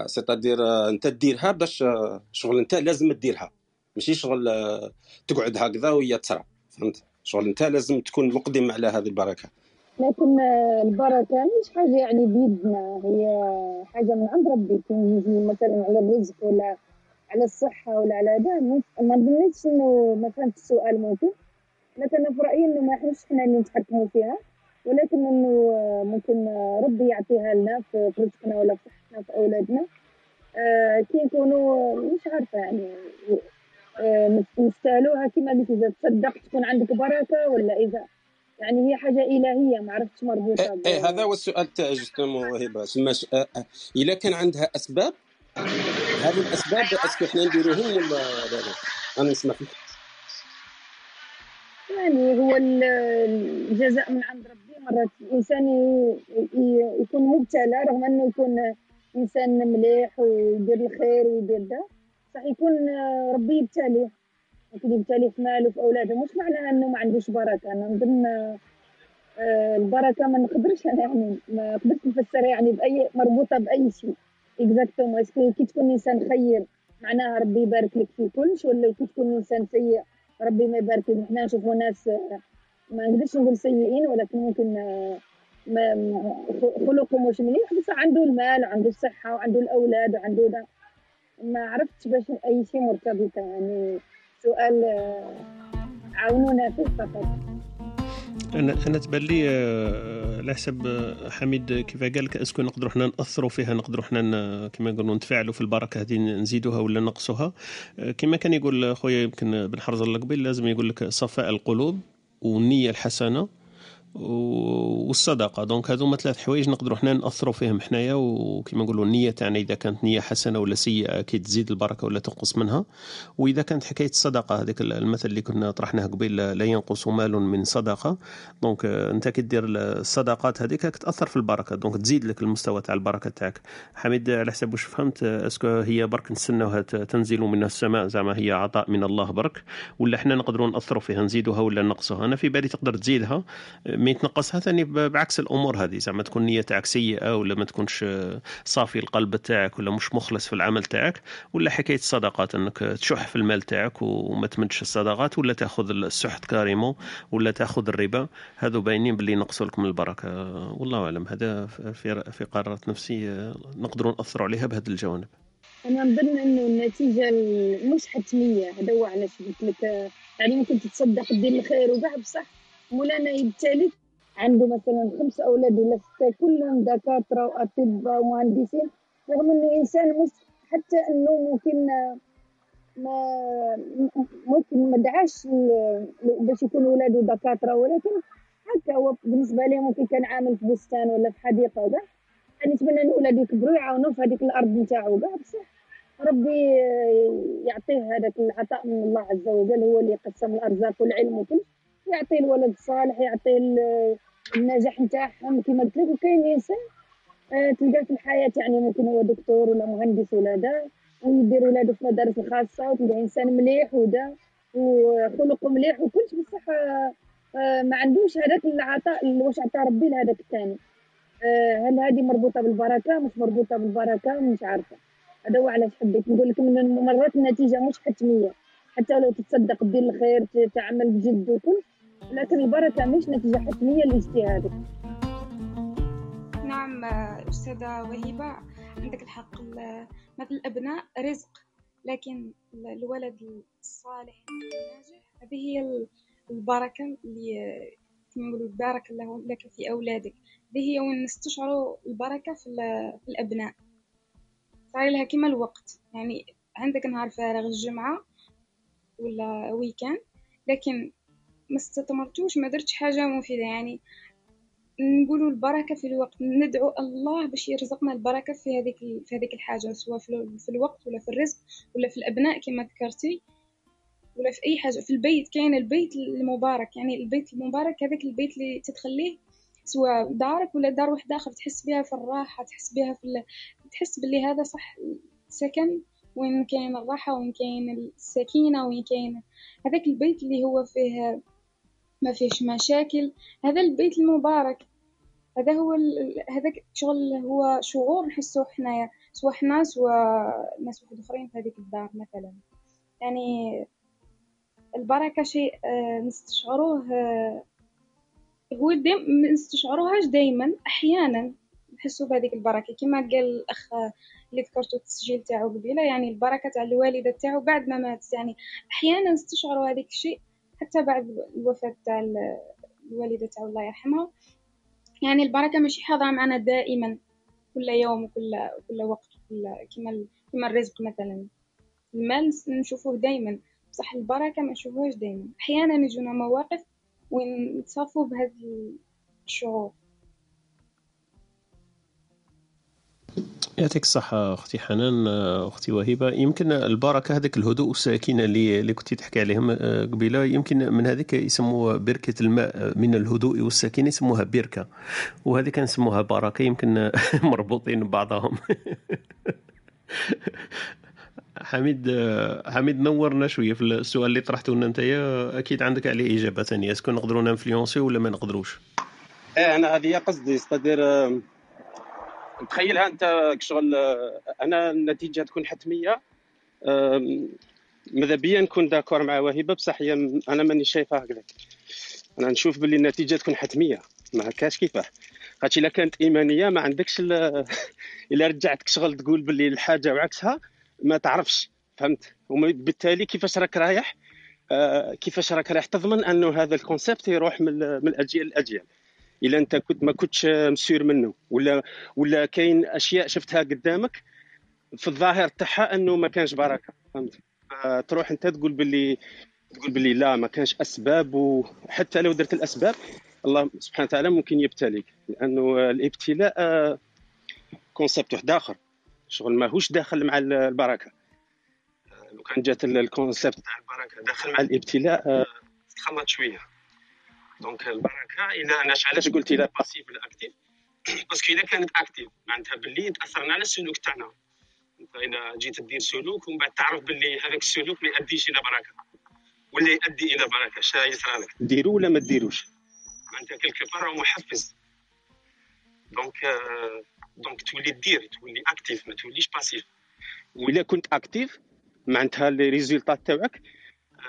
c'est-à-dire أنت ديرها باش شغل أنت لازم ديرها ماشي؟ شغل تقعد هكذا وهي ترى فهمت؟ شغل انت لازم تكون مقدم على هذه البركة. لكن البركة مش حاجة يعني بيدنا هي حاجة من عند ربي مثلا على الرزق ولا على الصحة ولا على هذا ما نظنش إنه ما فهمت السؤال ممكن لكن في رأيي إنه ما إحناش حنا اللي نتحكموا فيها ولكن إنه ممكن ربي يعطيها لنا في رزقنا ولا في صحتنا في أولادنا. آه كي نكونوا مش عارفة يعني آه نستاهلوها كما قلت إذا تصدق تكون عندك بركة ولا إذا؟ يعني هي حاجة إلهية ما عرفتش مربوطة إيه, إيه هذا هو السؤال تاع justement هبه اذا كان عندها أسباب؟ هذه الأسباب est-ce que حنا نديروهم ولا لا؟ لا أنا نسمع فيك. يعني هو الجزاء من عند ربي مرات الإنسان يكون مبتلى رغم إنه يكون إنسان مليح ويدير الخير ويدير ده. صح يكون ربي يبتليه ممكن يبتلي في ماله في أولاده. مش معناها أنه ما عندوش بركة. أنا نظن البركة ما نقدرش أنا يعني ما نقدرش نفسرها يعني بأي مربوطة بأي شيء. exactement كي تكون إنسان خير معناها ربي يبارك لك في كلش ولا كي تكون إنسان سيء ربي ما يبارك لك. حنا نشوفوا ناس ما نقدرش نقول سيئين ولكن ممكن خلقهم مش مليح بس عنده المال وعنده الصحة وعنده الأولاد وعنده ده. ما عرفتش باش أي شيء مرتبطة يعني سؤال عاونونا فيه فقط. أنا أنا تبان لي على حسب حميد كيف قال لك؟ أسكو نقدروا حنا نأثروا فيها نقدروا حنا كما نقولوا نتفاعلوا في البركة هذه نزيدوها ولا نقصوها كما كان يقول خويا يمكن بن حرز قبيل لازم يقول لك صفاء القلوب والنية الحسنة. والصدقة. donc هذوما ثلاث حوايج نقدروا حنا ناثروا فيهم حنايا وكما نقولوا النية تاعنا إذا كانت نية حسنة ولا سيئة كي تزيد البركة ولا تنقص منها. وإذا كانت حكاية الصدقة هذيك المثل اللي كنا طرحناه قبيل لا ينقص مال من صدقة. donc أنت كي دير الصدقات هذيك تاثر في البركة donc تزيد لك المستوى تاع البركة تاعك. حميد على حسب واش فهمت est-ce que هي برك نستناوها تنزل من السماء زعما هي عطاء من الله برك ولا حنا نقدروا ناثروا فيها نزيدوها ولا نقصوها أنا في بالي تقدر تزيدها ما يتنقصها ثاني بعكس الأمور هذه زعما تكون النيه تاعك سيئة ولا ما تكونش صافي القلب تاعك ولا مش مخلص في العمل تاعك ولا حكاية الصدقات إنك تشح في المال تاعك وما تمدش الصدقات ولا تاخذ السحت كاريمون ولا تاخذ الربا. هذو باينين باللي ينقصوا لك من البركة. والله أعلم هذا في في قرارات نفسيه نقدروا نأثروا عليها بهذه الجوانب. أنا نظن إنه النتيجة مش حتمية. هذا هو علاش قلت لك يعني ممكن تتصدق دير الخير وكاع بصح؟ مولانا يبتليك عنده مثلا خمس أولاد ولا ستة كلهم دكاترة وأطباء ومهندسين رغم إنه إنسان مش حتى إنه ممكن ما ممكن ما دعاش باش يكون ولاده دكاترة ولكن هكا هو بالنسبة ليه ممكن كان عامل في بستان ولا في حديقة وكاع. نتمنى إن ولاده يكبروا يعاونوه في هذيك الأرض نتاعو كاع بصح ربي يعطيه هذاك العطاء من الله عز وجل هو اللي يقسم الأرزاق والعلم وكل. يعطي الولد الصالح يعطي النجاح نتاعهم. كما قلت لك وكاين انسان آه تلقاه في الحياة يعني ممكن هو دكتور ولا مهندس ولا دا ويدير ولادو في المدارس الخاصة وتلقاه إنسان مليح ودا وخلقه مليح وكلش بصح آه ما عندوش هذاك العطاء واش عطاه ربي لهذاك الثاني. آه هل هذه مربوطة بالبركة؟ مش مربوطة بالبركة مش عارفة. هذا هو علاش حبيت نقول لك من مرات النتيجة مش حتمية. حتى لو تتصدق دير الخير تعمل بجد وكل لكن البركة مش نتيجة حتمية لاجتهادك. نعم أستاذة وهبة عندك الحق. مثل الأبناء رزق لكن الولد الصالح الناجح هذه هي البركة اللي كما نقولوا بارك الله لك في أولادك. هذه هي وين نستشعروا البركة في, في الأبناء. صار لها كما الوقت. يعني عندك نهار فارغ الجمعة ولا ويكان لكن ما استثمرتوش ما درتش حاجة مفيدة. يعني نقولوا البركة في الوقت ندعو الله باش يرزقنا البركة في هذيك في هذيك الحاجة سواء في الوقت ولا في الرزق ولا في الأبناء كما ذكرتي ولا في أي حاجة. في البيت كاين البيت المبارك يعني البيت المبارك هذاك البيت اللي تتخليه سواء دارك ولا دار واحد آخر تحس بها في الراحة تحس بها في ال... تحس باللي هذا صح سكن. وين كاين الراحة وين كاين السكينة وين كاين هذاك البيت اللي هو فيه ما فيش مشاكل. هذا البيت المبارك. هذا هو هذاك شغل هو شعور نحسو حنايا سواء حنا سواء ناس واحد آخرين في هذيك الدار مثلا. يعني البركة شيء آه، نستشعروه آه، هو ما نستشعروهاش دائما أحيانا نحسو بهذيك البركة. كما قال الأخ اللي ذكرتو التسجيل تاعو قبيلة يعني البركة تاع الوالدة تاعو بعد ما مات يعني أحيانا نستشعروا هذيك الشيء حتى بعد الوفاة تاع الوالدة تاعو الله يرحمها. يعني البركة ماشي حاضرة معنا دائما كل يوم وكل كل وقت كل كما كما الرزق مثلا. المال نشوفوه دائما. بصح البركة ما نشوفوهاش دائما. أحيانا يجونا مواقف وين نتصافوا بهذا الشعور. يعطيك الصحة أختي حنان أختي وهبة يمكن البركة هذاك الهدوء والسكينة اللي اللي كنتي تحكي عليهم آه، قبيلة. يمكن من هذيك يسموها بركة الماء من الهدوء والسكينة يسموها بركة. وهذه كنسموها بركة يمكن مربوطين ببعضهم. حميد حميد نورنا شوية في السؤال اللي طرحته لنا أنت. أكيد عندك عليه إجابة ثانية. اسكو نقدروا نانفلونسي ولا ما نقدروش؟ إيه أنا هذه قصدي استدير تخيلها انت شغل أنا النتيجة تكون حتميه ماذا بيا نكون داكور مع وهبه بصح هي أنا ماني شايفها هكذا. أنا نشوف باللي النتيجة تكون حتميه ما هكاش كيفاه. خاطر إلا كانت إيمانية ما عندكش إلا رجعتك شغل تقول باللي الحاجة وعكسها ما تعرفش. فهمت؟ وبالتالي كيفاش راك رايح؟ آه كيفاش راك رايح؟ تضمن أنه هذا الكونسيبت يروح من الأجيال الاجيال إلا أنت كنت ما كنتش مسير منه. ولا ولا كاين أشياء شفتها قدامك في الظاهر تاعها أنه ما كانش بركة. فهمت؟ تروح أنت تقول باللي تقول باللي لا ما كانش أسباب وحتى لو درت الأسباب الله سبحانه وتعالى ممكن يبتليك. لأنه الابتلاء concept واحد آخر. شغل ماهوش داخل مع البركة. لو كان جات ال concept تاع البركه داخل مع الابتلاء تخلط شوية. donc البركه اذا أنا علاش قلت لا passive ولا active parce que اذا كانت active معناتها باللي تاثرنا على السلوك تاعنا انت اذا جيت دير سلوك ومن بعد تعرف باللي هذاك السلوك ما يؤديش إلى بركه ولا يؤدي إلى بركه شا يصرى لك ديرو ولا ما ديروش معناتها quelque part محفز donc donc تولي دير تولي active ما توليش passive وإلا كنت active معناتها les résultats تاعك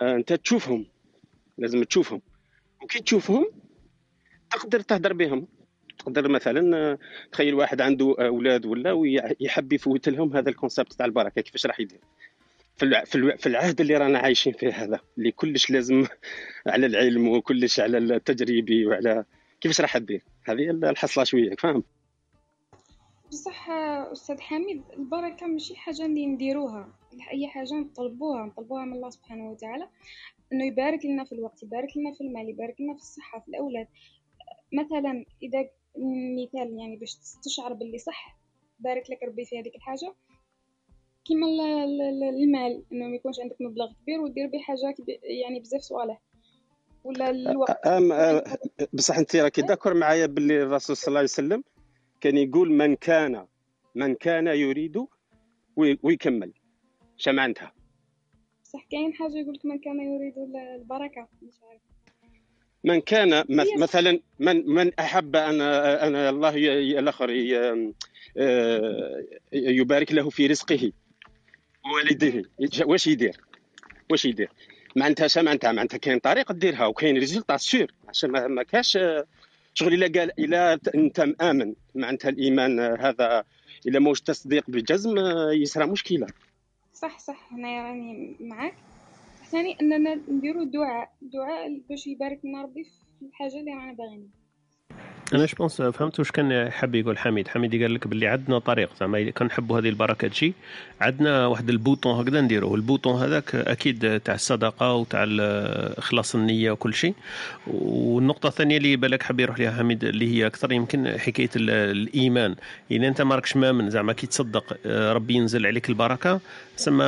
انت تشوفهم لازم تشوفهم وكي تشوفهم تقدر تهدر بهم. تقدر مثلا تخيل واحد عنده أولاد ولا ويحب يفوت لهم هذا الكونسيبت تاع البركة كيفاش راح يدير؟ في العهد اللي رانا عايشين فيه هذا اللي كلش لازم على العلم وكلش على التجريبي وعلى كيفاش راح تدير. هذه الحصلة شوية فاهم؟ بصح أستاذ حميد البركة ماشي حاجة اللي نديروها أي حاجة نطلبوها نطلبوها من الله سبحانه وتعالى. إنه يبارك لنا في الوقت يبارك لنا في المال يبارك لنا في الصحة في الأولاد. مثلا إذا مثال يعني باش تستشعر باللي صح بارك لك ربي في هذيك الحاجة. كيما المال إنه ما يكونش عندك مبلغ كبير ودير به حاجة يعني بزاف صوالح ولا الوقت؟ أم أم بصح أنت راكي داكور معايا باللي الرسول صلى الله عليه وسلم كان يقول من كان من كان يريد ويكمل. شا معناتها صح كاين حاجة يقول لك من كان يريد البركة مش عارف. من كان مثلا من من أحب ان أن الله الآخر آه، يبارك له في رزقه ووالده واش يدير؟ واش يدير؟ معناتها معناتها معناتها كاين طريقة ديرها وكاين résultat sûr. عشان ما كاش شغل إلا قال إلا أنت مآمن. معناتها الإيمان هذا إلا موش تصديق بجزم يصرى مشكلة. صح صح أنا راني معاك. ثاني أننا نديرو دعاء دعاء باش يبارك لنا ربي في الحاجة اللي رانا باغيين أنا je pense فهمت واش كان حاب يقول حميد؟ حميد قال لك باللي عندنا طريق زعما كنحبوا هذه البركة تجي عندنا واحد ال bouton هكذا نديروه. ال bouton هذاك أكيد تاع الصدقة وتاع إخلاص النية وكل شيء. والنقطة الثانية اللي بالك حاب يروح لها حميد اللي هي أكثر يمكن حكاية الإيمان. إذا أنت ما راكش مامن زعما كي تصدق آه، ربي ينزل عليك البركة سما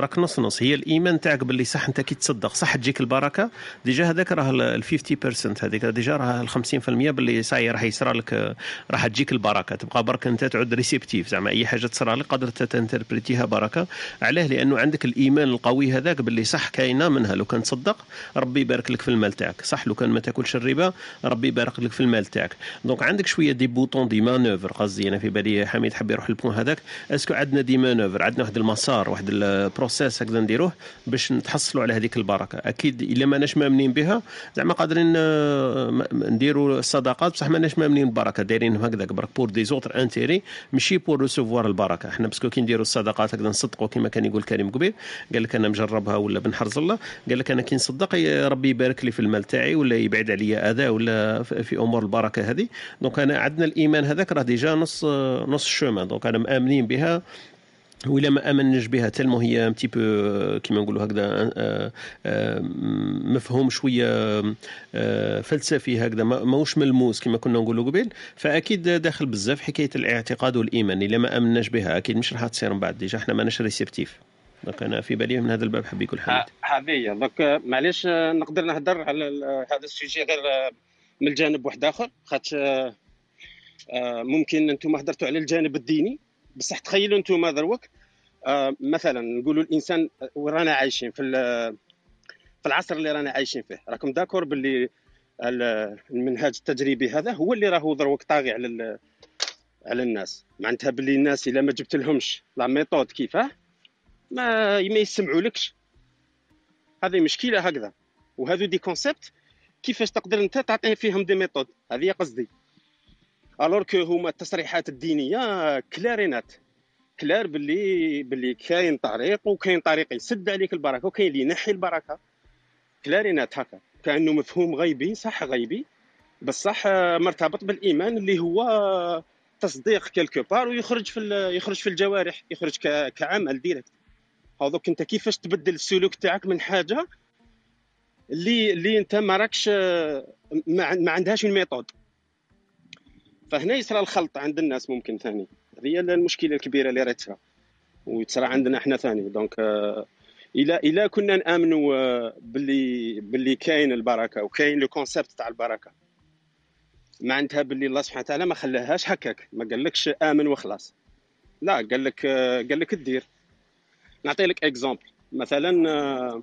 راك نص نص. هي الإيمان تاعك باللي صح أنت كي تصدق صح تجيك البركة. déjà هذاك راه ال 50% هذيك déjà راه ال 50% باللي صاي راح يصرى لك راح تجيك البركة. تبقى برك أنت تعود réceptive زعما أي حاجة تصرى لك قادر t'interpréter ها بركة علاه لأنه عندك الإيمان القوي هذاك باللي صح كاينة منها لو كان تصدق ربي يبارك لك في المال تاعك. صح لو كان ما تاكلش الربا ربي يبارك لك في المال تاعك. donc عندك شوية des boutons des manœuvres قصدي أنا في بالي حميد حب يروح ال point هذاك. est-ce que عندنا des manœuvres عندنا واحد المسار واحد ال process هكذا نديروه باش نتحصلوا على هذيك البركة. أكيد إلا ماناش مامنين بها زعما قادرين آه، نديروا الصدقات بصح ماناش مأمنين بالبركه دايرينهم هكذاك برك pour des autres intérêts ماشي pour recevoir البركة. إحنا parce que كي نديروا الصدقات هكذا نصدقوا كما كان يقول كريم قبيل قال لك أنا مجربها ولا بنحرز الله. قال لك أنا كي نصدق ربي يبارك لي في المال تاعي ولا يبعد عليا أذى ولا في أمور البركة هذه. donc أنا عندنا الإيمان هذاك راه déjà نص نص ال chemin donc أنا مأمنين بها. وإلا ما امنش بها tellement هي petit peu كيما نقولوا هكذا آه، آه، مفهوم شوية آه، فلسفي هكذا ماهوش ملموس كما كنا نقولوا قبل فأكيد داخل بزاف حكاية الاعتقاد والإيمان إلا ما آمناش بها أكيد مش راح تصير من بعد. déjà إحنا ماناش réceptif. donc أنا في بالي من هذا الباب حبي يكون حميد هذه donc معليش نقدر نهضر على هذا ال sujet غير من الجانب واحد آخر خاطر ممكن أنتم هضرتوا على الجانب الديني. بصح تخيلوا أنتم دروك آه مثلا نقولوا الإنسان ورانا عايشين في في العصر اللي رانا عايشين فيه. راكم d'accord باللي المنهاج التجريبي هذا هو اللي راهو دروك طاغي على على الناس. معناتها باللي الناس إلا ما جبت لهمش la méthode كيفاه ما ما يسمعوا لكش. هذه مشكلة هكذا. وهذو des concepts كيفاش تقدر أنت تعطيه فيهم des méthodes؟ هذه قصدي. alors que هما التصريحات الدينية. clair ينات. clair باللي باللي كاين طريق وكاين طريق يسد عليك البركة وكاين اللي ينحي البركة. clair ينات هكا. كأنه مفهوم غيبي صح غيبي. بصح مرتبط بالإيمان اللي هو تصديق quelque part ويخرج في يخرج في الجوارح يخرج كعمل direct هذوك انت كيفاش تبدل السلوك تاعك من حاجة اللي اللي انت ما راكش ما عندهاش ال méthode. فهنا يصرى الخلط عند الناس ممكن ثاني. هذه المشكلة الكبيرة اللي راه تصرى وتصرى عندنا إحنا ثاني. donc آه، إلى إلى كنا نآمنوا آه، باللي باللي كاين البركة وكاين le concept تاع البركة. معناتها باللي الله سبحانه وتعالى ما خلاهاش هكاك. ما قالكش آمن وخلاص. لا قال لك آه، قال لك دير نعطي لك exemple مثلا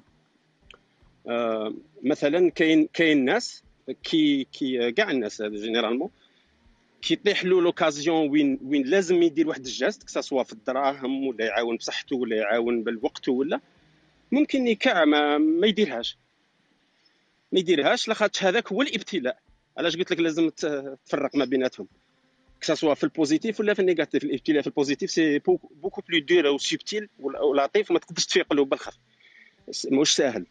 مثلا كاين كاين ناس كي كي كاع الناس généralement كيطيح له l'occasion وين وين لازم يدير واحد ال geste que ça في الدراهم ولا يعاون بصحته ولا يعاون بالوقت ولا ممكن يكع ما, ما يديرهاش. ما يديرهاش لاخاطش هذاك هو الابتلاء. علاش قلت لك لازم تفرق ما بيناتهم؟ que ça في ال positif ولا في ال négatif الابتلاء في ال positif c'est beaucoup plus dur et subtil ولطيف ما تقدرش تفيق له بالخف مش ساهل.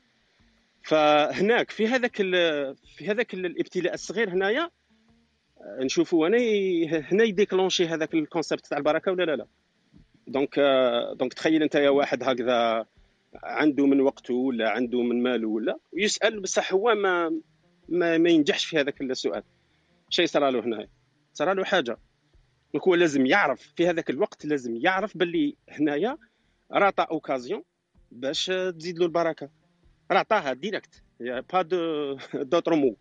فهناك في هذاك في هذاك الابتلاء الصغير هنايا نشوفوا هنا هنا ي déclencher هذاك ال concept تاع البركة ولا لا لا؟ donc donc تخيل انت يا واحد هكذا عنده من وقته ولا عنده من ماله ولا ويسأل بصح هو ما ما, ما ينجحش في هذاك السؤال. شيء صرا له هنا؟ صرا له حاجة. donc هو لازم يعرف في هذاك الوقت لازم يعرف باللي هنايا راه occasion باش تزيد له البركة. راه عطاها direct par de d'autres mots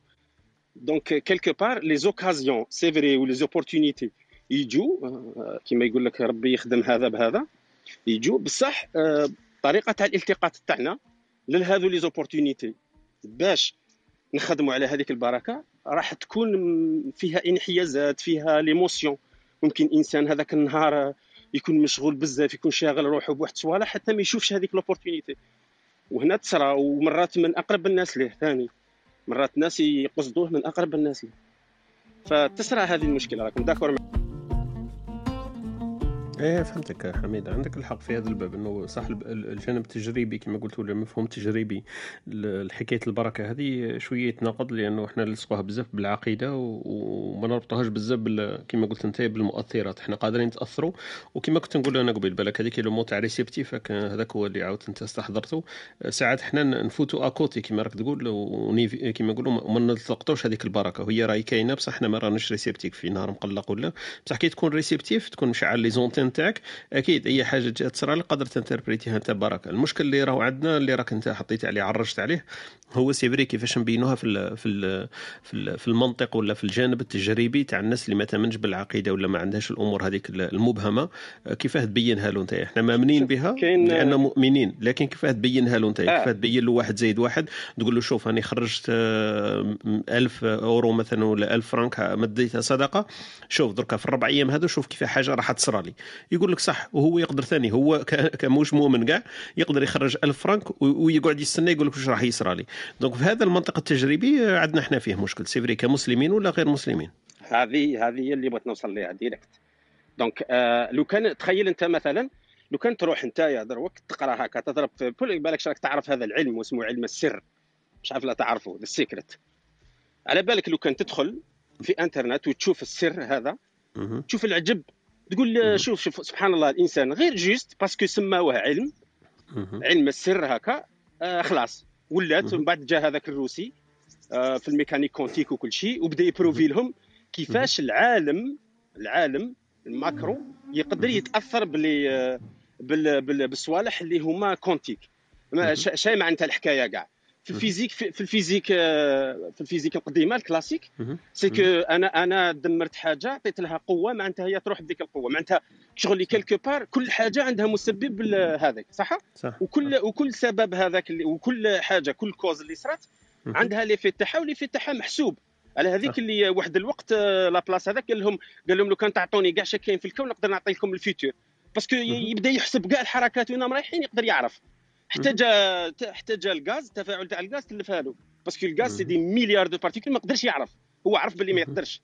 donc quelque part les occasions c'est vrai و les opportunités يجوا كيما يقول لك ربي يخدم هذا بهذا يجوا بصح الطريقة تاع الالتقاط تاعنا لهذو les opportunités باش نخدموا على هذيك البركه راح تكون فيها انحيازات فيها les émotions ممكن انسان هذاك النهار يكون مشغول بزاف يكون شاغل روحه بواحد الصوالح حتى ما يشوفش هذيك l'opportunité وهنا تصرى ومرات من اقرب الناس ليه ثاني مرات ناس يقصدوه من أقرب الناس. فتصرى هذه المشكلة راكم d'accord إيه فهمتك حميد. عندك الحق في هذا الباب إنه صح الجانب التجريبي كما قلت ولا المفهوم التجريبي الحكاية البركة هذه شوية يتناقض لأنه إحنا نلصقوها بزاف بالعقيدة وما نربطوهاش بزاف كما قلت أنت بالمؤثرات. إحنا قادرين نتأثروا وكما كنت نقول أنا قبل بالك هذيك le mot تاع réceptif هذاك هو اللي عاودت أنت استحضرته. ساعات إحنا نفوتوا à côté كما راك تقول كما نقولوا ما نلتقطوش هذيك البركة وهي راهي كاينة بصح إحنا ما راناش réceptif في نهار مقلق ولا. بصح كي تكون réceptif تكون مشعل les antennes نتاعك أكيد أي حاجة جات تصرى لك قدرت ت interpréter ها انت بركه المشكل اللي راهو عندنا اللي راك أنت حطيت عليه عرجت عليه هو سيفري كيفاش نبينوها في ال في ال في, في المنطق ولا في الجانب التجريبي تاع الناس اللي ما تامنش بالعقيدة ولا ما عندهاش الأمور هذيك المبهمة. كيفاه تبينها له أنت؟ إحنا مأمنين بها لأن مؤمنين لكن كيفاه تبينها له أنت؟ آه. كيفاه تبين له واحد زايد واحد؟ تقول له شوف أنا خرجت 1000 أورو مثلا ولا 1000 فرنك مديتها صدقة. شوف دركا في الربع أيام هذو شوف كيف حاجة راح تصرى لي. يقول لك صح وهو يقدر ثاني. هو كموش مؤمن كاع يقدر يخرج 1000 فرنك ويقعد يستنى يقول لك واش راح يصرى لي. donc في هذا المنطقة التجريبي عندنا إحنا فيه مشكل c'est vrai كمسلمين ولا غير مسلمين؟ هذه هذه هي اللي بغيت نوصل لها direct donc آه لو كان تخيل انت مثلا لو كان تروح انت يا دروك تقرأ هكا تضرب في بالك راك تعرف هذا العلم واسمه علم السر. مش عارف لا تعرفه ال Secret على بالك لو كان تدخل في انترنت وتشوف السر هذا تشوف العجب. تقول شوف شوف سبحان الله الإنسان غير juste parce que سماوه علم. علم السر هكا آه خلاص. ولات من بعد جا هذاك الروسي آه في ال mécanique quantique وكل شيء وبدأ ي prouver لهم كيفاش العالم العالم ال macro يقدر يتأثر بلي آه، بالصوالح اللي هما quantiques. شيء معناتها الحكاية كاع. في ال physique في ال physique آه، في ال physique القديمة الكلاسيك. c'est que أنا أنا دمرت حاجة عطيت لها قوة معناتها هي تروح بديك القوة. معناتها شغل quelque part كل حاجة عندها مسبب هذاك صح؟, صح. وكل وكل سبب هذاك وكل حاجة كل cause اللي صرات عندها l'effet تاعها و l'effet تاعها محسوب. على هذيك اللي واحد الوقت آه، لا بلاص هذاك قال لهم قال لهم لو كان تعطوني كاع كاين في الكون نقدر نعطي لكم ال futur parce que يبدأ يحسب كاع الحركات وين رايحين يقدر يعرف. احتاج احتاج الغاز التفاعل تاع الغاز تلفها له parce que الغاز c'est des milliards de particules ما قدرش يعرف. هو عرف باللي ما يقدرش.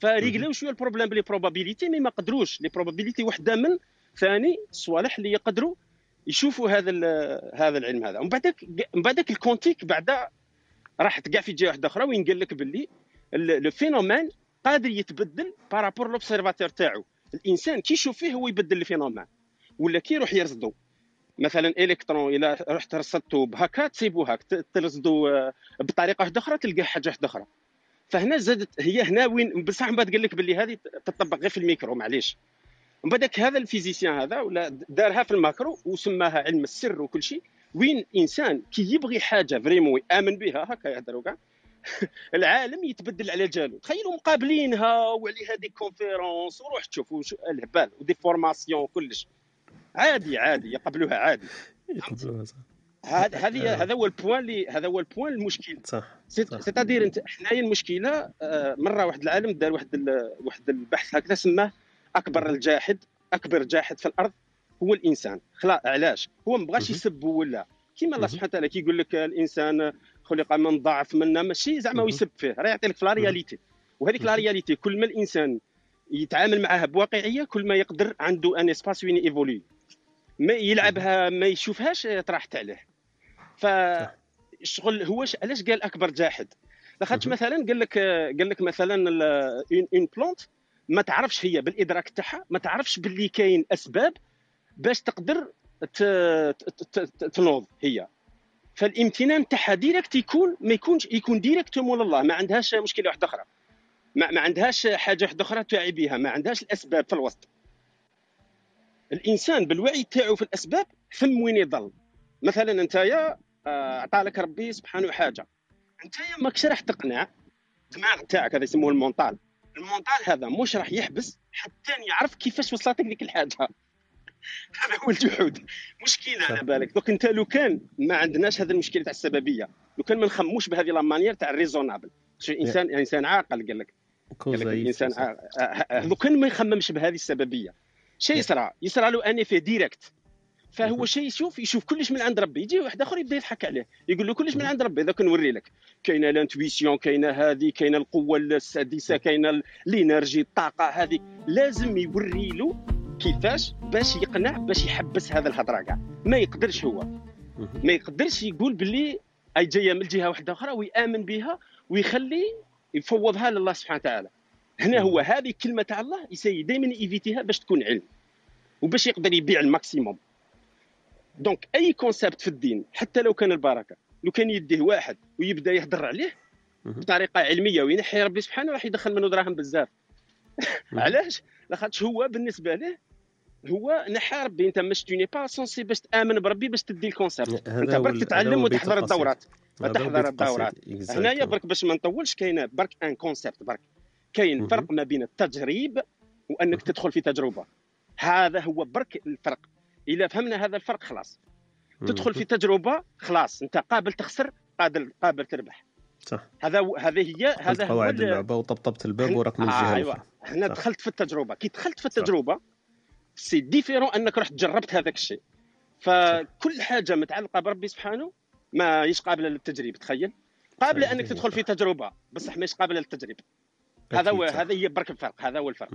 فريقلاو شوية ال problème ب les probabilités mais ما قدروش. les probabilités وحدة من ثاني الصوالح اللي يقدروا يشوفوا هذا هذا العلم هذا. ومن بعدك من بعدك ال quantique بعد راحت كاع في جهة واحدة أخرى وين قال لك باللي le phénomène قادر يتبدل par rapport l'observateur تاعو. الإنسان كي يشوف فيه هو يبدل ال phénomène. ولا كي يروح يرصدو. مثلا إلكترون إلى رحت رصدته بهكا تسيبو هاك آه، بطريقة واحدة أخرى تلقى حاجة واحدة أخرى. فهنا زادت هي هنا وين بصح من بعد قال لك باللي هذه تطبق غير في الميكرو معليش. من بعدك هذا ال physicien هذا ولا دارها في ال macro وسماها علم السر وكل شيء وين إنسان كي يبغي حاجة vraiment يآمن بها هكا يهضروا كاع العالم يتبدل على جالو. تخيلوا مقابلينها وعليها des conférences وروح تشوفوا الهبال و des formations وكلش. عادي عادي يقبلوها عادي. يقبلوها صح. هذا هذه آه. هذا هو ال point اللي هذا هو ال point المشكل. صح c'est-à-dire إنت حنايا المشكلة آه، مرة واحد العالم دار واحد واحد البحث هكذا سماه أكبر الجاحد أكبر جاحد في الأرض هو الإنسان. خلا علاش؟ هو ما بغاش يسب ولا. كيما الله سبحانه وتعالى كيقول لك الإنسان خلق من ضعف منا ماشي زعما ويسب فيه راه يعطي لك في la réalité. وهذيك la réalité كل ما الإنسان يتعامل معها بواقعية كل ما يقدر عنده un espace وين évoluer ما يلعبها ما يشوفهاش طرحت عليه. فالشغل هو علاش قال أكبر جاحد؟ لاخاطش مثلا قال لك قال لك مثلا une plante ما تعرفش هي بالإدراك تاعها ما تعرفش باللي كاين أسباب باش تقدر تنوض هي. فالامتنان تاعها direct يكون ما يكونش يكون directement لله ما عندهاش مشكلة واحدة أخرى. ما, ما عندهاش حاجة واحدة أخرى تعي بها ما عندهاش الأسباب في الوسط. الإنسان بالوعي تاعو في الأسباب ثم وين يضل مثلا أنت يا آه، عطى لك ربي سبحانه حاجة. أنت ماكش راح تقنع الدماغ تاعك هذا يسموه المونطال المونطال هذا مش راح يحبس حتى يعرف كيفاش وصلتك ديك الحاجة. هذا هو الجحود. مشكلة على بالك. دوك أنت لو كان ما عندناش هذا المشكلة تاع السببية لو كان ما نخموش بهذه la manière تاع ال raisonnable. إنسان إنسان عاقل قال لك. الانسان لو كان ما يخممش بهذه السببية. شيء يصرى يصرى له آني في direct فهو شيء يشوف يشوف كلش من عند ربي. يجي واحد آخر يبدا يضحك عليه. يقول له كلش من عند ربي. إذا نوري لك. كاينة l'intuition كاينة هذه كاينة القوة السادسة كاينة ال énergie الطاقة هذه. لازم يوري له كيفاش باش يقنع باش يحبس هذا الهضرة كاع. ما يقدرش هو. ما يقدرش يقول باللي أي جاية من جهة واحدة أخرى ويآمن بها ويخلي يفوضها لله سبحانه وتعالى. هنا هو هذه كلمة تاع الله يسيي دائما ايفيتيها باش تكون علم وباش يقدر يبيع ال maximum. donc أي concept في الدين حتى لو كان البركة لو كان يديه واحد ويبدأ يهضر عليه بطريقة علمية وينحي ربي سبحانه راح يدخل منه دراهم بزاف. علاش؟ لاخاطش هو بالنسبة له هو نحى ربي أنت مش tu n'es pas censé باش تآمن بربي باش تدي ال concept أنت برك تتعلم وتحضر الدورات. تحضر الدورات. هنايا برك باش ما نطولش كاينة برك un concept برك. كاين فرق ما بين التجريب وأنك تدخل في تجربة. هذا هو برك الفرق. إذا فهمنا هذا الفرق خلاص. تدخل في تجربة خلاص. أنت قابل تخسر قابل قابل تربح. صح. هذا هذه هي هذا هو قواعد اللعبة وطبطبت الباب وراك من الجهة آه أيوه. هنا دخلت في التجربة. كي دخلت في التجربة c'est différent أنك رحت جربت هذاك الشيء. فكل حاجة متعلقة بربي سبحانه ما يش قابلة للتجريب تخيل. قابلة أنك تدخل في تجربة بصح ماهيش قابلة للتجريب هذا هو هذا هي برك الفرق هذا هو الفرق.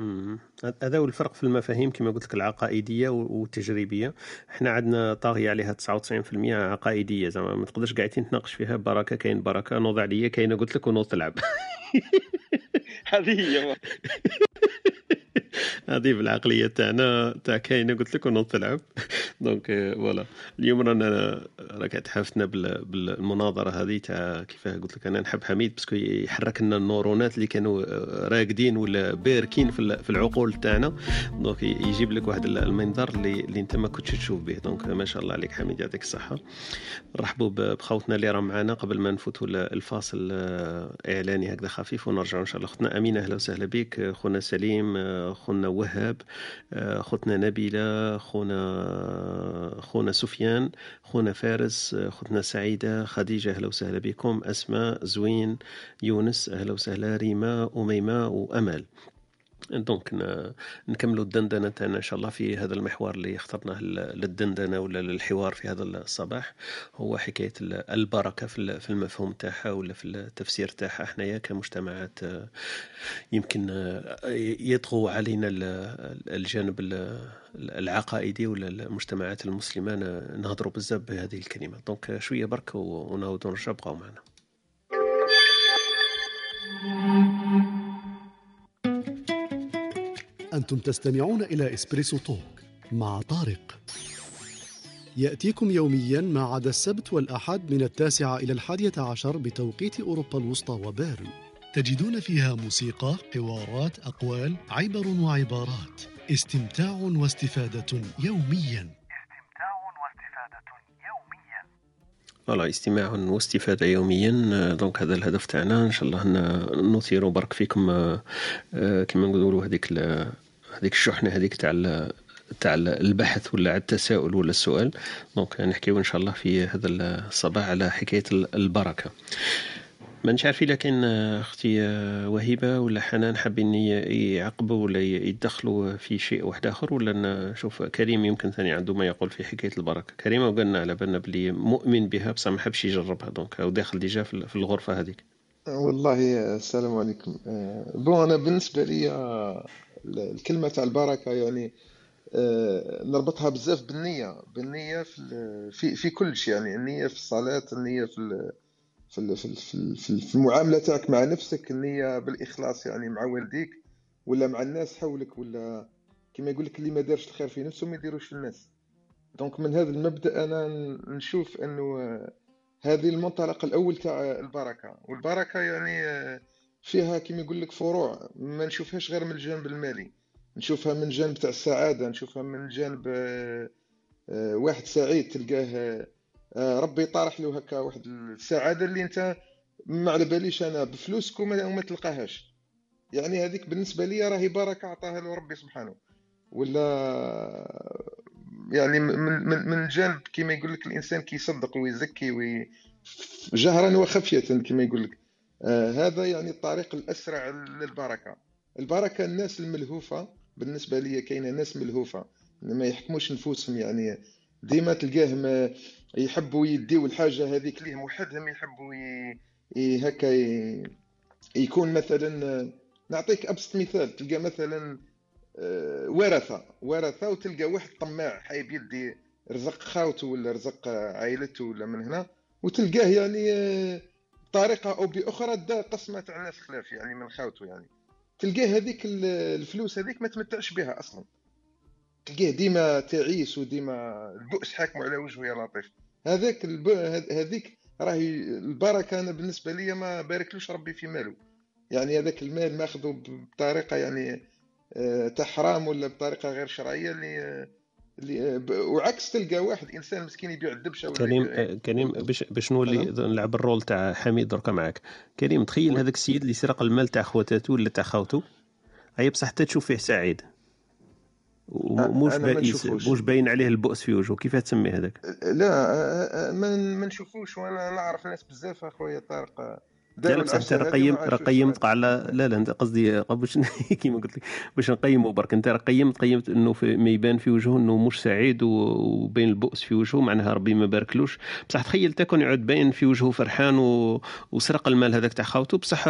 هذا هو الفرق في المفاهيم كما قلت لك العقائدية والتجريبيه إحنا عندنا طاغية عليها 99% عقائدية زعما ما تقدرش قاعدين تناقش فيها بركة كاين بركة نوض عليا كاينة قلت لك ونوض تلعب. هذه هي. هذه بالعقلية تاعنا تاع كاينة قلت لك ونوض تلعب donc voilà اليوم رانا راك تحافتنا بالمناظرة هذه تاع كيفاه قلت لك أنا نحب حميد parce que يحرك لنا النورونات اللي كانوا راقدين ولا باركين في العقول تاعنا. donc يجيب لك واحد المنظر اللي, اللي انت ما كنتش تشوف به. donc ما شاء الله عليك حميد يعطيك الصحة. نرحبوا بخوتنا اللي راهم معنا قبل ما نفوتوا الفاصل إعلاني هكذا خفيف ونرجعوا إن شاء الله. أختنا أمينة أهلا وسهلا بك. خونا سليم خونا وهاب خوتنا نبيلة خونا خونا سفيان خونا فارس خوتنا سعيدة خديجة أهلا وسهلا بكم أسماء زوين يونس أهلا وسهلا ريما أميمة وأمل. دونك نكملوا الدندنة تاعنا إن شاء الله في هذا المحور اللي اخترناه للدندنة ولا للحوار في هذا الصباح. هو حكاية البركة في المفهوم تاعها ولا في التفسير تاعها حنايا كمجتمعات يمكن يطغو علينا الجانب العقائدي ولا المجتمعات المسلمة نهضروا بزاف بهذه الكلمة. donc شوية برك ونعاودوا نرجع بقاو معنا. أنتم تستمعون إلى Espresso Talk مع طارق. يأتيكم يوميا ما عدا السبت والأحد من التاسعة إلى الحادية عشر بتوقيت أوروبا الوسطى وبيرن. تجدون فيها موسيقى، حوارات، أقوال، عبر وعبارات. استمتاع واستفادة يوميا. voilà استماع واستفادة يوميا. donc هذا الهدف تاعنا. إن شاء الله نثير برك فيكم. كما نقولوا هذيك هذيك الشحنة هذيك تاع تاع البحث ولا التساؤل ولا السؤال. donc نحكيو إن شاء الله في هذا الصباح على حكاية البركة. ما نش عارف إلا كاين أختي وهبه ولا حنان حابين يعقبوا ولا يدخلوا في شيء واحد آخر ولا نشوف كريم يمكن ثاني عنده ما يقول في حكاية البركة. كريم وقالنا على بالنا بلي مؤمن بها بصح ما حبش يجربها donc أو داخل déjà في الغرفة هذيك. والله السلام عليكم. bon أنا بالنسبة لي الكلمة تاع البركة يعني نربطها بزاف بالنية بالنية في في, في كل شيء يعني النية في الصلاة النية في في في في المعاملة تاعك مع نفسك النيه بالإخلاص يعني مع والديك ولا مع الناس حولك ولا كما يقول لك اللي ما دارش الخير في نفسه ما يديروش الناس donc من هذا المبدأ أنا نشوف إنه هذه المنطلق الأول تاع البركة. والبركة يعني فيها كما يقول لك فروع ما نشوفهاش غير من الجانب المالي. نشوفها من الجانب تاع السعادة نشوفها من الجانب واحد سعيد تلقاه ربي طارح له هكا واحد السعاده اللي انت ما على باليش أنا بفلوسك وما, تلقاهاش. يعني هذيك بالنسبة لي راهي بركة عطاها له ربي سبحانه. ولا يعني من من من الجانب كما يقول لك الإنسان كيصدق ويزكي وي جهرا وخفية كما يقول لك. آه هذا يعني الطريق الأسرع للبركة. البركة الناس الملهوفة بالنسبة لي كاينة ناس ملهوفة. ما يحكموش نفوسهم يعني. ديما تلقاه ما يحبوا يديو الحاجة هذيك ليهم وحدهم يحبوا ي... هكا ي... يكون مثلا نعطيك أبسط مثال تلقى مثلا آه، ورثة ورثة وتلقى واحد طماع حايب يدي رزق خاوته ولا رزق عائلته ولا من هنا وتلقاه يعني آه، بطريقة أو بأخرى دا قسمة تاع الناس خلاف يعني من خاوته يعني. تلقاه هذيك الفلوس هذيك ما تمتعش بها أصلا. تلقاه ديما تعيس وديما البؤس حاكمه على وجهه يا لطيف. هذاك الب... هذيك راهي البركة أنا بالنسبة لي ما باركلوش ربي في ماله. يعني هذاك المال ماخذه بطريقة يعني آه، تحرام ولا بطريقة غير شرعية اللي اللي وعكس تلقى واحد إنسان مسكين يبيع الدبشة ولا كريم آه، كريم باش باش نولي نلعب الرول تاع حميد دركا معاك. كريم تخيل هذاك السيد اللي سرق المال تاع خواتاته ولا تاع خاوته أي بصح حتى تشوف فيه سعيد. ومش بائس مش باين عليه البؤس في وجهه كيف تسمي هذاك؟ لا ما نشوفوش وأنا نعرف ناس بزاف أخويا طارق. بصح أنت رقيم رقيمت على لا لا أنت قصدي باش كيما قلت لك باش نقيمه برك. أنت رقيمت قيمت إنه في ما يبان في وجهه إنه مش سعيد وبين البؤس في وجهه معناها ربي ما باركلوش. بصح تخيل تكون يعود باين في وجهه فرحان و... وسرق المال هذاك تاع خاوته. بصح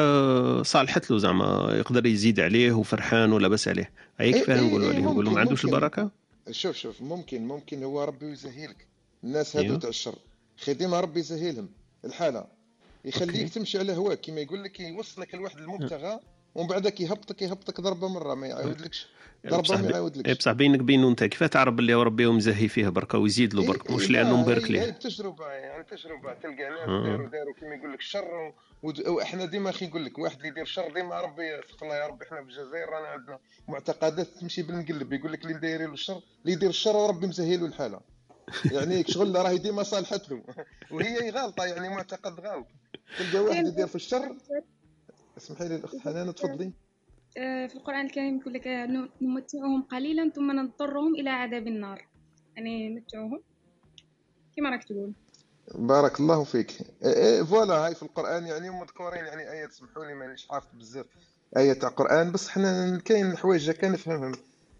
صالحت له زعما يقدر يزيد عليه وفرحان ولاباس عليه. هيك كيفاه إيه، نقولوا إيه، عليه؟ نقولوا ما عندوش البركة؟ شوف شوف ممكن ممكن هو ربي يسهلك الناس هذو تاع الشر خي ديما ربي يسهلهم الحالة. يخليك تمشي على هواك. كما يقول لك يوصلك لواحد المبتغى ومن بعدك يهبطك يهبطك ضربة مرة ما يعاودلكش. ضربة ما يعاودلكش. اي بصح بينك بينه انت كيف تعرف باللي ربي مزهي فيها بركة ويزيد له برك مش لأنه مبارك ليه. تجربه يعني تجربه تلقى ناس داروا داروا كما يقول لك الشر وإحنا ديما أخي يقول لك واحد اللي يدير شر ديما ربي الله يا ربي إحنا في الجزائر رانا عندنا معتقدات تمشي بالمقلوب. يقول لك اللي داير له الشر اللي يدير الشر وربي مزهي له الحالة. يعني شغل راهي ديما صالحت له. وهي غالطه يعني معتقد غلط. تلقى واحد يدير في الشر. اسمحي لي الأخت حنان تفضلي. آه، في القرآن الكريم يقول لك نمتعهم قليلا ثم نضطرهم إلى عذاب النار. يعني نمتعهم. كما راك تقول. بارك الله فيك. إيه, إيه، voilà هاي في القرآن يعني مذكورين يعني آيات سمحوا لي مانيش حافظ بزاف. آية تاع القرآن بس حنا كاين حوايج كنفهمهم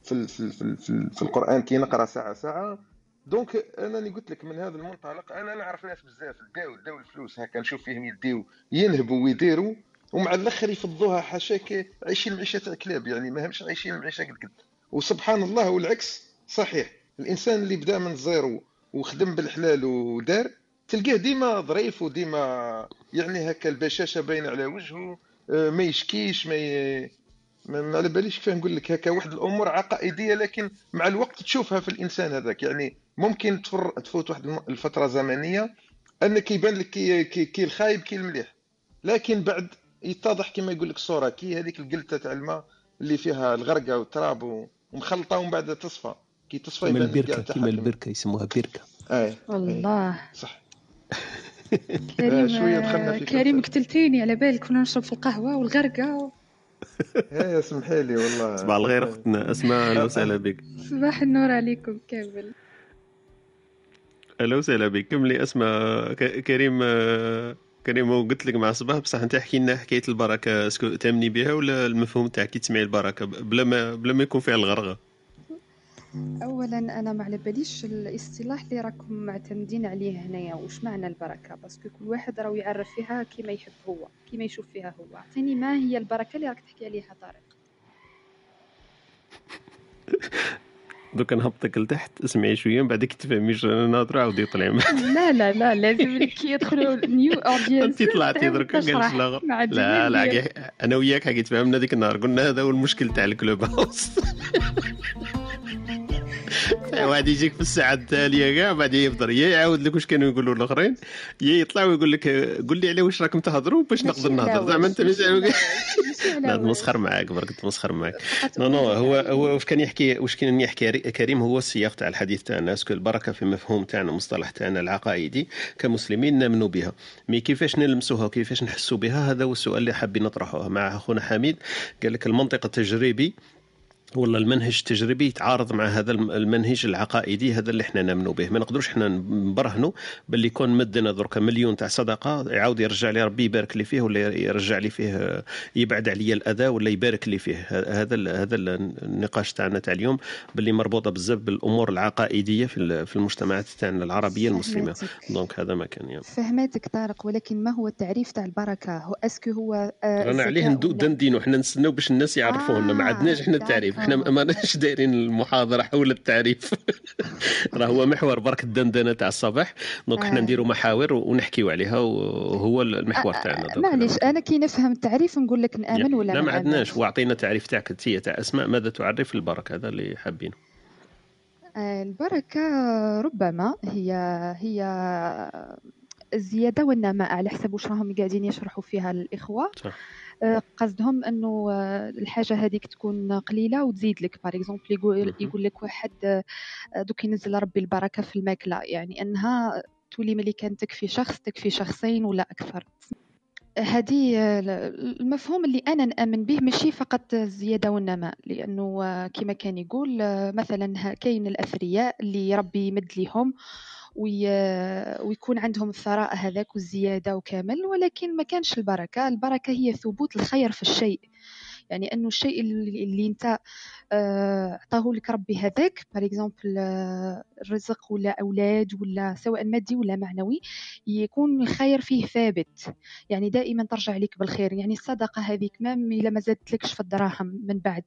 في في في, في, في القرآن كي نقرأ ساعة ساعة donc أنا اللي قلت لك من هذا المنطلق أنا نعرف ناس بزاف داو داو الفلوس هكا نشوف فيهم يديو ينهبوا ويديروا ومع الأخر يفضوها حاشاك عايشين معيشة تاع كلاب يعني ما همش عايشين معيشة قد قد وسبحان الله والعكس صحيح الإنسان اللي بدأ من ال zéro وخدم بالحلال ودار تلقاه ديما ظريف وديما يعني هكا البشاشة باينة على وجهه آه، ما يشكيش ما. ما على باليش كيف نقول لك هكا واحد الأمور عقائدية لكن مع الوقت تشوفها في الإنسان هذاك. يعني ممكن تفر تفوت واحد الفترة زمنية انك يبان لك كي, كي, كي الخايب كي المليح. لكن بعد يتضح كما يقول لك الصورة كي هذيك القلتة تاع الماء اللي فيها الغرقة والتراب ومخلطة ومن بعد تصفى. كي تصفى كيما البركة كيما البركة يسموها بركة. أي الله صح. كريم شوية دخلنا في كريم قتلتيني على بالك كنا نشرب في القهوة والغرقة إيه سمحي لي والله. صباح الخير أختنا. اسماء أهلا وسهلا بك صباح النور عليكم كامل. أهلا وسهلا بك كملي اسماء كريم كريم قلت لك مع صباح بصح أنت احكي لنا حكاية البركة اسكو تأمني بها ولا المفهوم تاعك كي تسمعي البركه بلا ما بلا ما يكون فيها الغرغة. اولا أنا ما على باليش الاصطلاح اللي راكم معتمدين عليه هنايا واش معنى البركة؟ parce que كل واحد راهو يعرف فيها كيما يحب هو كيما يشوف فيها هو. اعطيني ما هي البركة اللي راك تحكي عليها طارق؟ دوك نهبطك لتحت اسمعي شوية من بعد كي تفهميش أنا ناظر عاودي طلعي لا لا لا لازم لك يدخلوا new audience انت طلعتي درك قالت لا لا أنا وياك حكيت فهمنا ديك النهار قلنا هذا هو المشكل تاع الكلوب هاوس. واحد يجيك في الساعة التالية كاع بعد يفضل يا يعاود لك واش كانوا يقولوا الآخرين. يا يطلع ويقول لك قول لي على واش راكم تهضروا باش نقدر نهضر. زعما أنت لا نمسخر معاك برك تمسخر معاك. non non هو هو واش كان يحكي واش كان يحكي كريم هو السياق تاع الحديث تاعنا. est-ce que البركة في مفهوم تاعنا مصطلح تاعنا العقائدي كمسلمين نامنوا بها. mais كيفاش نلمسوها وكيفاش نحسوا بها؟ هذا هو السؤال اللي حابين نطرحه مع أخونا حميد. قال لك المنطق التجريبي ولا المنهج التجريبي يتعارض مع هذا المنهج العقائدي هذا اللي إحنا نامنوا به. ما نقدروش إحنا نبرهنوا باللي يكون مدنا درك مليون تاع صدقة يعاود يرجع لي ربي يبارك لي فيه ولا يرجع لي فيه يبعد عليا الأذى ولا يبارك لي فيه. هذا هذا النقاش تاعنا تاع اليوم باللي مربوطة بزاف بالأمور العقائدية في في المجتمعات تاعنا العربية المسلمة. donc هذا ما كان يعني. فهمتك طارق ولكن ما هو التعريف تاع البركة؟ هو est-ce que هو آه رانا عليه ندندنوا إحنا نستناو باش الناس يعرفوه آه ما عندناش إحنا التعريف. إحنا ماناش دايرين المحاضرة حول التعريف. راه هو محور برك الدندنة تاع الصباح. donc إحنا آه. نديروا محاور ونحكيو عليها وهو المحور آه، تاعنا. معليش أنا كي نفهم التعريف نقول لك نأمن ولا لا ما عندناش. واعطينا تعريف تاعك أنت تاع أسماء. ماذا تعرف البركة هذا اللي حابينه؟ آه، البركة ربما هي هي الزيادة والنماء على حسب واش راهم قاعدين يشرحوا فيها الإخوة. صح. آه، قصدهم أنه آه، الحاجة هذيك تكون قليلة وتزيد لك. باغ اكزومبل يقول لك واحد آه، دوك ينزل ربي البركة في الماكلة. يعني أنها تولي ملي كان تكفي شخص تكفي شخصين ولا أكثر. هذه المفهوم اللي أنا نآمن به ماشي فقط الزيادة والنماء. لأنه كما كان يقول مثلا كاين الأثرياء اللي ربي يمد ليهم. ويكون عندهم الثراء هذاك والزيادة وكامل ولكن ما كانش البركة. البركة هي ثبوت الخير في الشيء. يعني أنه الشيء اللي أنت آه، عطاه لك ربي هذاك. par exemple آه، الرزق ولا أولاد ولا سواء مادي ولا معنوي يكون الخير فيه ثابت. يعني دائما ترجع لك بالخير. يعني الصدقة هذيك ما إلا ما زادتلكش في الدراهم من بعد.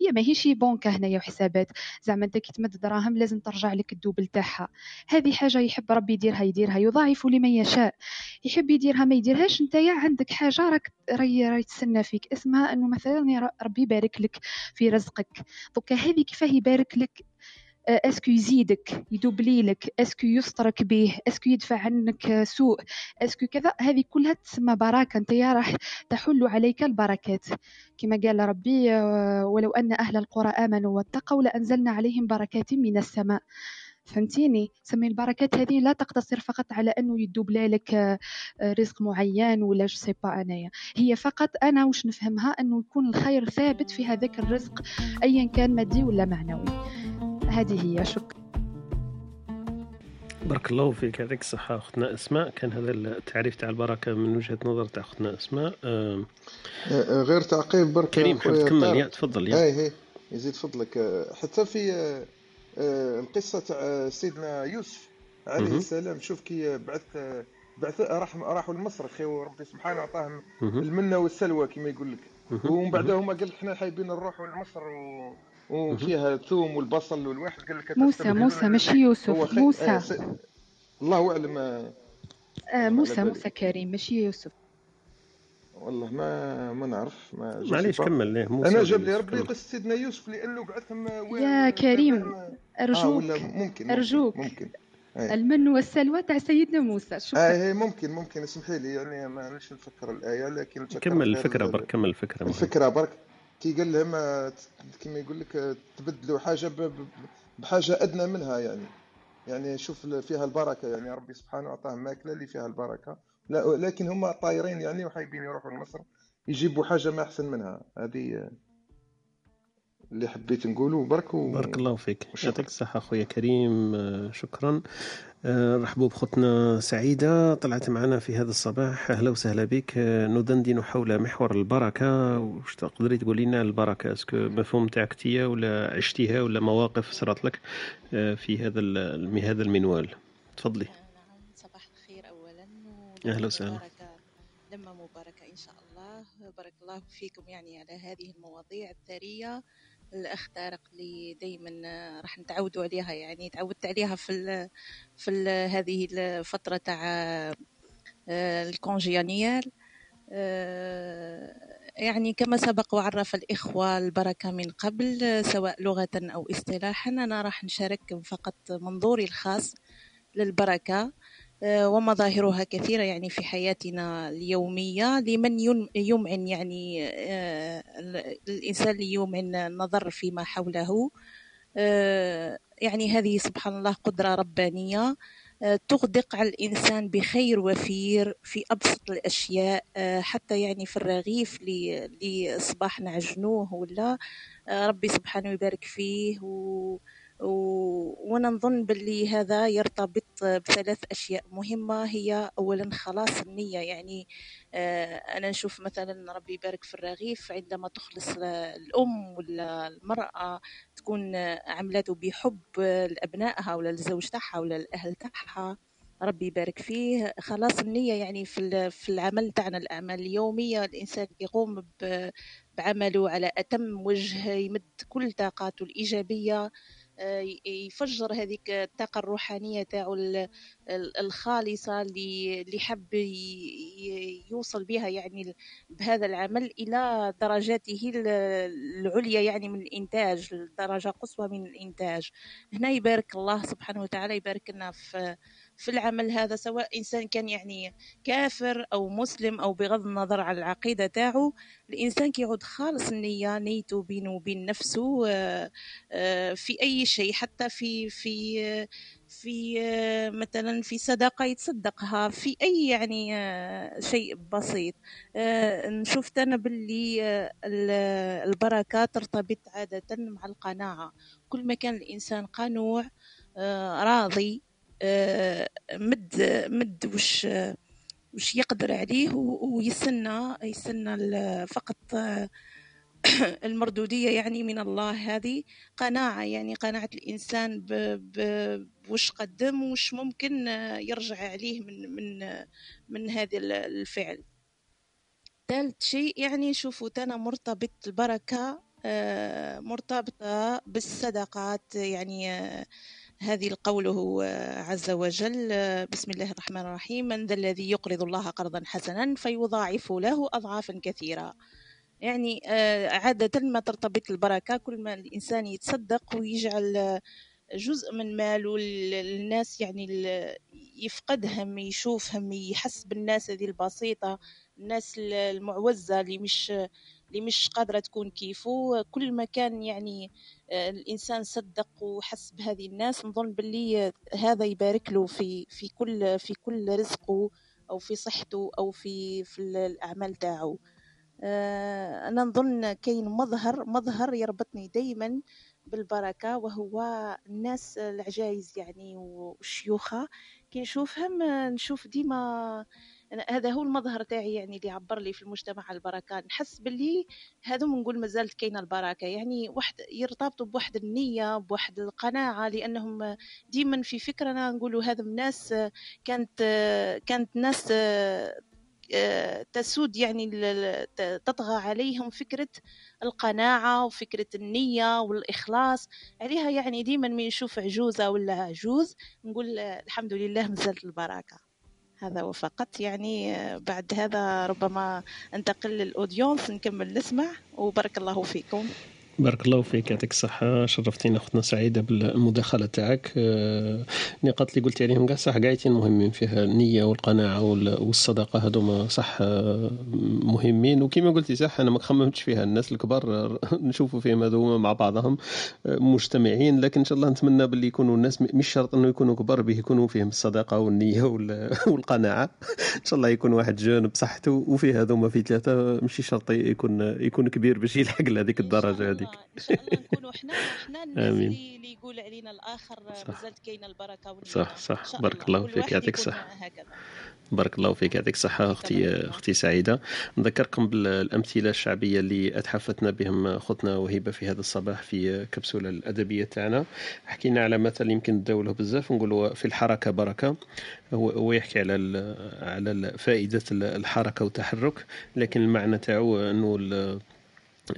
هي ما هيش بونكه هنايا وحسابات زعما أنت كي تمد دراهم لازم ترجع لك ال double تاعها. هذه حاجة يحب ربي يديرها يديرها. يضاعف لمن يشاء. يحب يديرها ما يديرهاش أنت عندك حاجة راك راهي تسنى فيك. اسمها أنه مثلا ربي يبارك لك في رزقك. donc هذه كيفاه يبارك لك؟ آه، est-ce que يزيدك يدوبلي لك est-ce que يسترك به est-ce que يدفع عنك سوء est-ce que كذا هذه كلها تسمى بركة. انت راح تحل عليك البركات. كما قال ربي آه، ولو أن أهل القرى آمنوا واتقوا لأنزلنا عليهم بركات من السماء. فهمتيني؟ سمي البركات هذه لا تقتصر فقط على أنه يدوبلي لك آه، رزق معين ولا je sais pas أنايا. هي فقط أنا واش نفهمها؟ أنه يكون الخير ثابت في هذاك الرزق ايا كان مادي ولا معنوي. هذه هي شكرا بارك الله فيك يعطيك الصحة. أختنا أسماء كان هذا التعريف تاع البركة من وجهة نظر تاع أختنا أسماء. آه غير تعقيب برك كريم حاب تكمل. يا تفضل يا. هي يزيد فضلك حتى في آه، القصة تاع سيدنا يوسف عليه السلام. شوف كي بعث بعث راح راحوا لمصر خي وربي سبحانه عطاهم المنة والسلوى كما يقول لك. ومن بعد هما قال إحنا حايبين نروحوا لمصر و... وفيها الثوم والبصل والواحد. قال لك موسى موسى مش يوسف موسى. آه س... الله أعلم آه موسى موسى كريم مش يوسف. والله ما ما نعرف ما معليش كمل ليه؟ أنا جاب لي ربي قصة سيدنا يوسف لأنه بعثهم يا كريم. أرجوك آه ممكن أرجوك. ممكن. أيه. المن والسلوى تاع سيدنا موسى. شكرا. آه ممكن ممكن. اسمحي لي يعني ما نش نفكر الآية لكن كمل الفكرة برك كمل الفكرة الفكرة برك. كي قال لهم كما يقول لك تبدلوا حاجة بحاجة أدنى منها يعني. يعني شوف فيها البركة يعني ربي سبحانه اعطاهم ماكلة اللي فيها البركة. لا لكن هم طايرين يعني وحايبين يروحوا لمصر يجيبوا حاجة ما أحسن منها. هذه اللي حبيت نقوله. برك و... بارك الله فيك. يعطيك الصحة أخويا كريم. آه، شكرا. آه، رحبوا بخوتنا سعيدة. طلعت معنا في هذا الصباح. أهلا وسهلا بك. آه، ندندن حول محور البركة. واش تقدري تقولي لنا البركة؟ اسكو مفهوم تاعك تيا ولا عشتيها ولا مواقف صارت لك في هذا هذا المنوال؟ تفضلي. أهلا وسهلا. لما مباركة إن شاء الله. بارك الله فيكم يعني على هذه المواضيع الثرية. الأخ طارق اللي دايما راح نتعودوا عليها يعني تعودت عليها في ال في ال هذه الفترة تاع آه، الكونجيانيال آه، يعني كما سبق وعرف الإخوة البركة من قبل سواء لغة أو اصطلاحا أنا راح نشارك فقط منظوري الخاص للبركة. آه، ومظاهرها كثيرة يعني في حياتنا اليومية. لمن يمعن يعني آه، الإنسان اللي يمعن النظر فيما حوله. آه، يعني هذه سبحان الله قدرة ربانية. تغدق على الإنسان بخير وفير في أبسط الأشياء. حتى يعني في الرغيف اللي صباح نعجنوه ولا. ربي سبحانه يبارك فيه و وأنا نظن باللي هذا يرتبط بثلاث أشياء مهمة. هي اولا خلاص النية يعني آه، أنا نشوف مثلا ربي يبارك في الرغيف عندما تخلص الأم ولا المرأة تكون عملته بحب لأبنائها ولا الزوج تاعها ولا الاهل تاعها ربي يبارك فيه. خلاص النية يعني في في العمل تاعنا الأعمال اليومية الإنسان يقوم بعمله على أتم وجه يمد كل طاقاته الإيجابية. يفجر هذيك الطاقة الروحانية تاعو الخالصة اللي حب يوصل بها يعني بهذا العمل إلى درجاته العليا يعني من الإنتاج درجة قصوى من الإنتاج. هنا يبارك الله سبحانه وتعالى يبارك لنا في في العمل هذا سواء إنسان كان يعني كافر أو مسلم أو بغض النظر على العقيدة تاعو الإنسان كيعود خالص النية نيته بينه وبين نفسه آه، آه، في أي شيء حتى في في في آه، مثلا في صدقة يتصدقها في أي يعني شيء بسيط. نشوف أنا باللي البركة ترتبط عادة مع القناعة. كل ما كان الإنسان قنوع راضي مد مد وش وش يقدر عليه ويستنى يستنى فقط المردودية يعني من الله هذه قناعة يعني قناعة الإنسان بوش قدم وش ممكن يرجع عليه من من من هذا الفعل. ثالث شيء يعني شوفوا تنا مرتبط البركة آه، مرتبطة بالصدقات يعني هذه قوله عز وجل بسم الله الرحمن الرحيم من ذا الذي يقرض الله قرضا حسنا فيضاعف له أضعافا كثيرة. يعني آه، عادة ما ترتبط البركة كل ما الإنسان يتصدق ويجعل جزء من ماله للناس يعني يفقدهم يشوفهم يحس بالناس هذه البسيطة الناس المعوزة اللي مش اللي مش قادرة تكون كيفه. كل ما كان يعني آه، الإنسان صدق وحس بهذه الناس نظن باللي هذا يبارك له في في كل في كل رزقه أو في صحته أو في في الأعمال تاعو آه، أنا نظن كاين مظهر مظهر يربطني دايما بالبركة وهو الناس العجايز يعني والشيوخة. كي نشوفهم نشوف ديما هذا هو المظهر تاعي يعني اللي عبر لي في المجتمع البركة. نحس باللي هذو نقول مازالت كاينة البركة. يعني واحد يرتبطوا بواحد النية بواحد القناعة لأنهم ديما في فكرنا نقولوا هذا الناس كانت كانت ناس تسود يعني تطغى عليهم فكرة القناعة وفكرة النية والإخلاص. عليها يعني ديما من نشوف عجوزة ولا عجوز. نقول الحمد لله مازالت البركة. هذا وفقط. يعني بعد هذا ربما انتقل للاودينس نكمل نسمع وبارك الله فيكم. بارك الله فيك يعطيك الصحة. شرفتينا أختنا سعيدة بالمداخلة تاعك. النقاط اللي قلتي عليهم كاع صح قايتين مهمين فيها النية والقناعة والصدقة هذوما صح مهمين. وكما قلتي صح أنا ما خممتش فيها. الناس الكبار نشوفوا فيهم هذوما مع بعضهم مجتمعين. لكن إن شاء الله نتمنى باللي يكونوا الناس مش شرط أنه يكونوا كبار به يكونوا فيهم الصداقة والنية والقناعة. إن شاء الله يكون واحد جون بصحته. وفيه هذوما في ثلاثة مش شرط يكون يكون كبير باش يلحق لهذيك الدرجة هذه إن شاء الله نكونوا إحنا إحنا الناس آمين. اللي يقول علينا الآخر مازالت كاينة البركة والنعمة. صح صح. بارك الله. فيك يعطيك الصحه بارك الله فيك يعطيك الصحة أختي أختي سعيدة. نذكركم بالأمثلة الشعبية اللي أتحفتنا بهم أختنا وهبة في هذا الصباح في كبسولة الأدبية تاعنا. حكينا على مثل يمكن نداوله بزاف. نقولوا في الحركة بركة. هو يحكي على على فائدة الحركة والتحرك. لكن المعنى تاعو أنه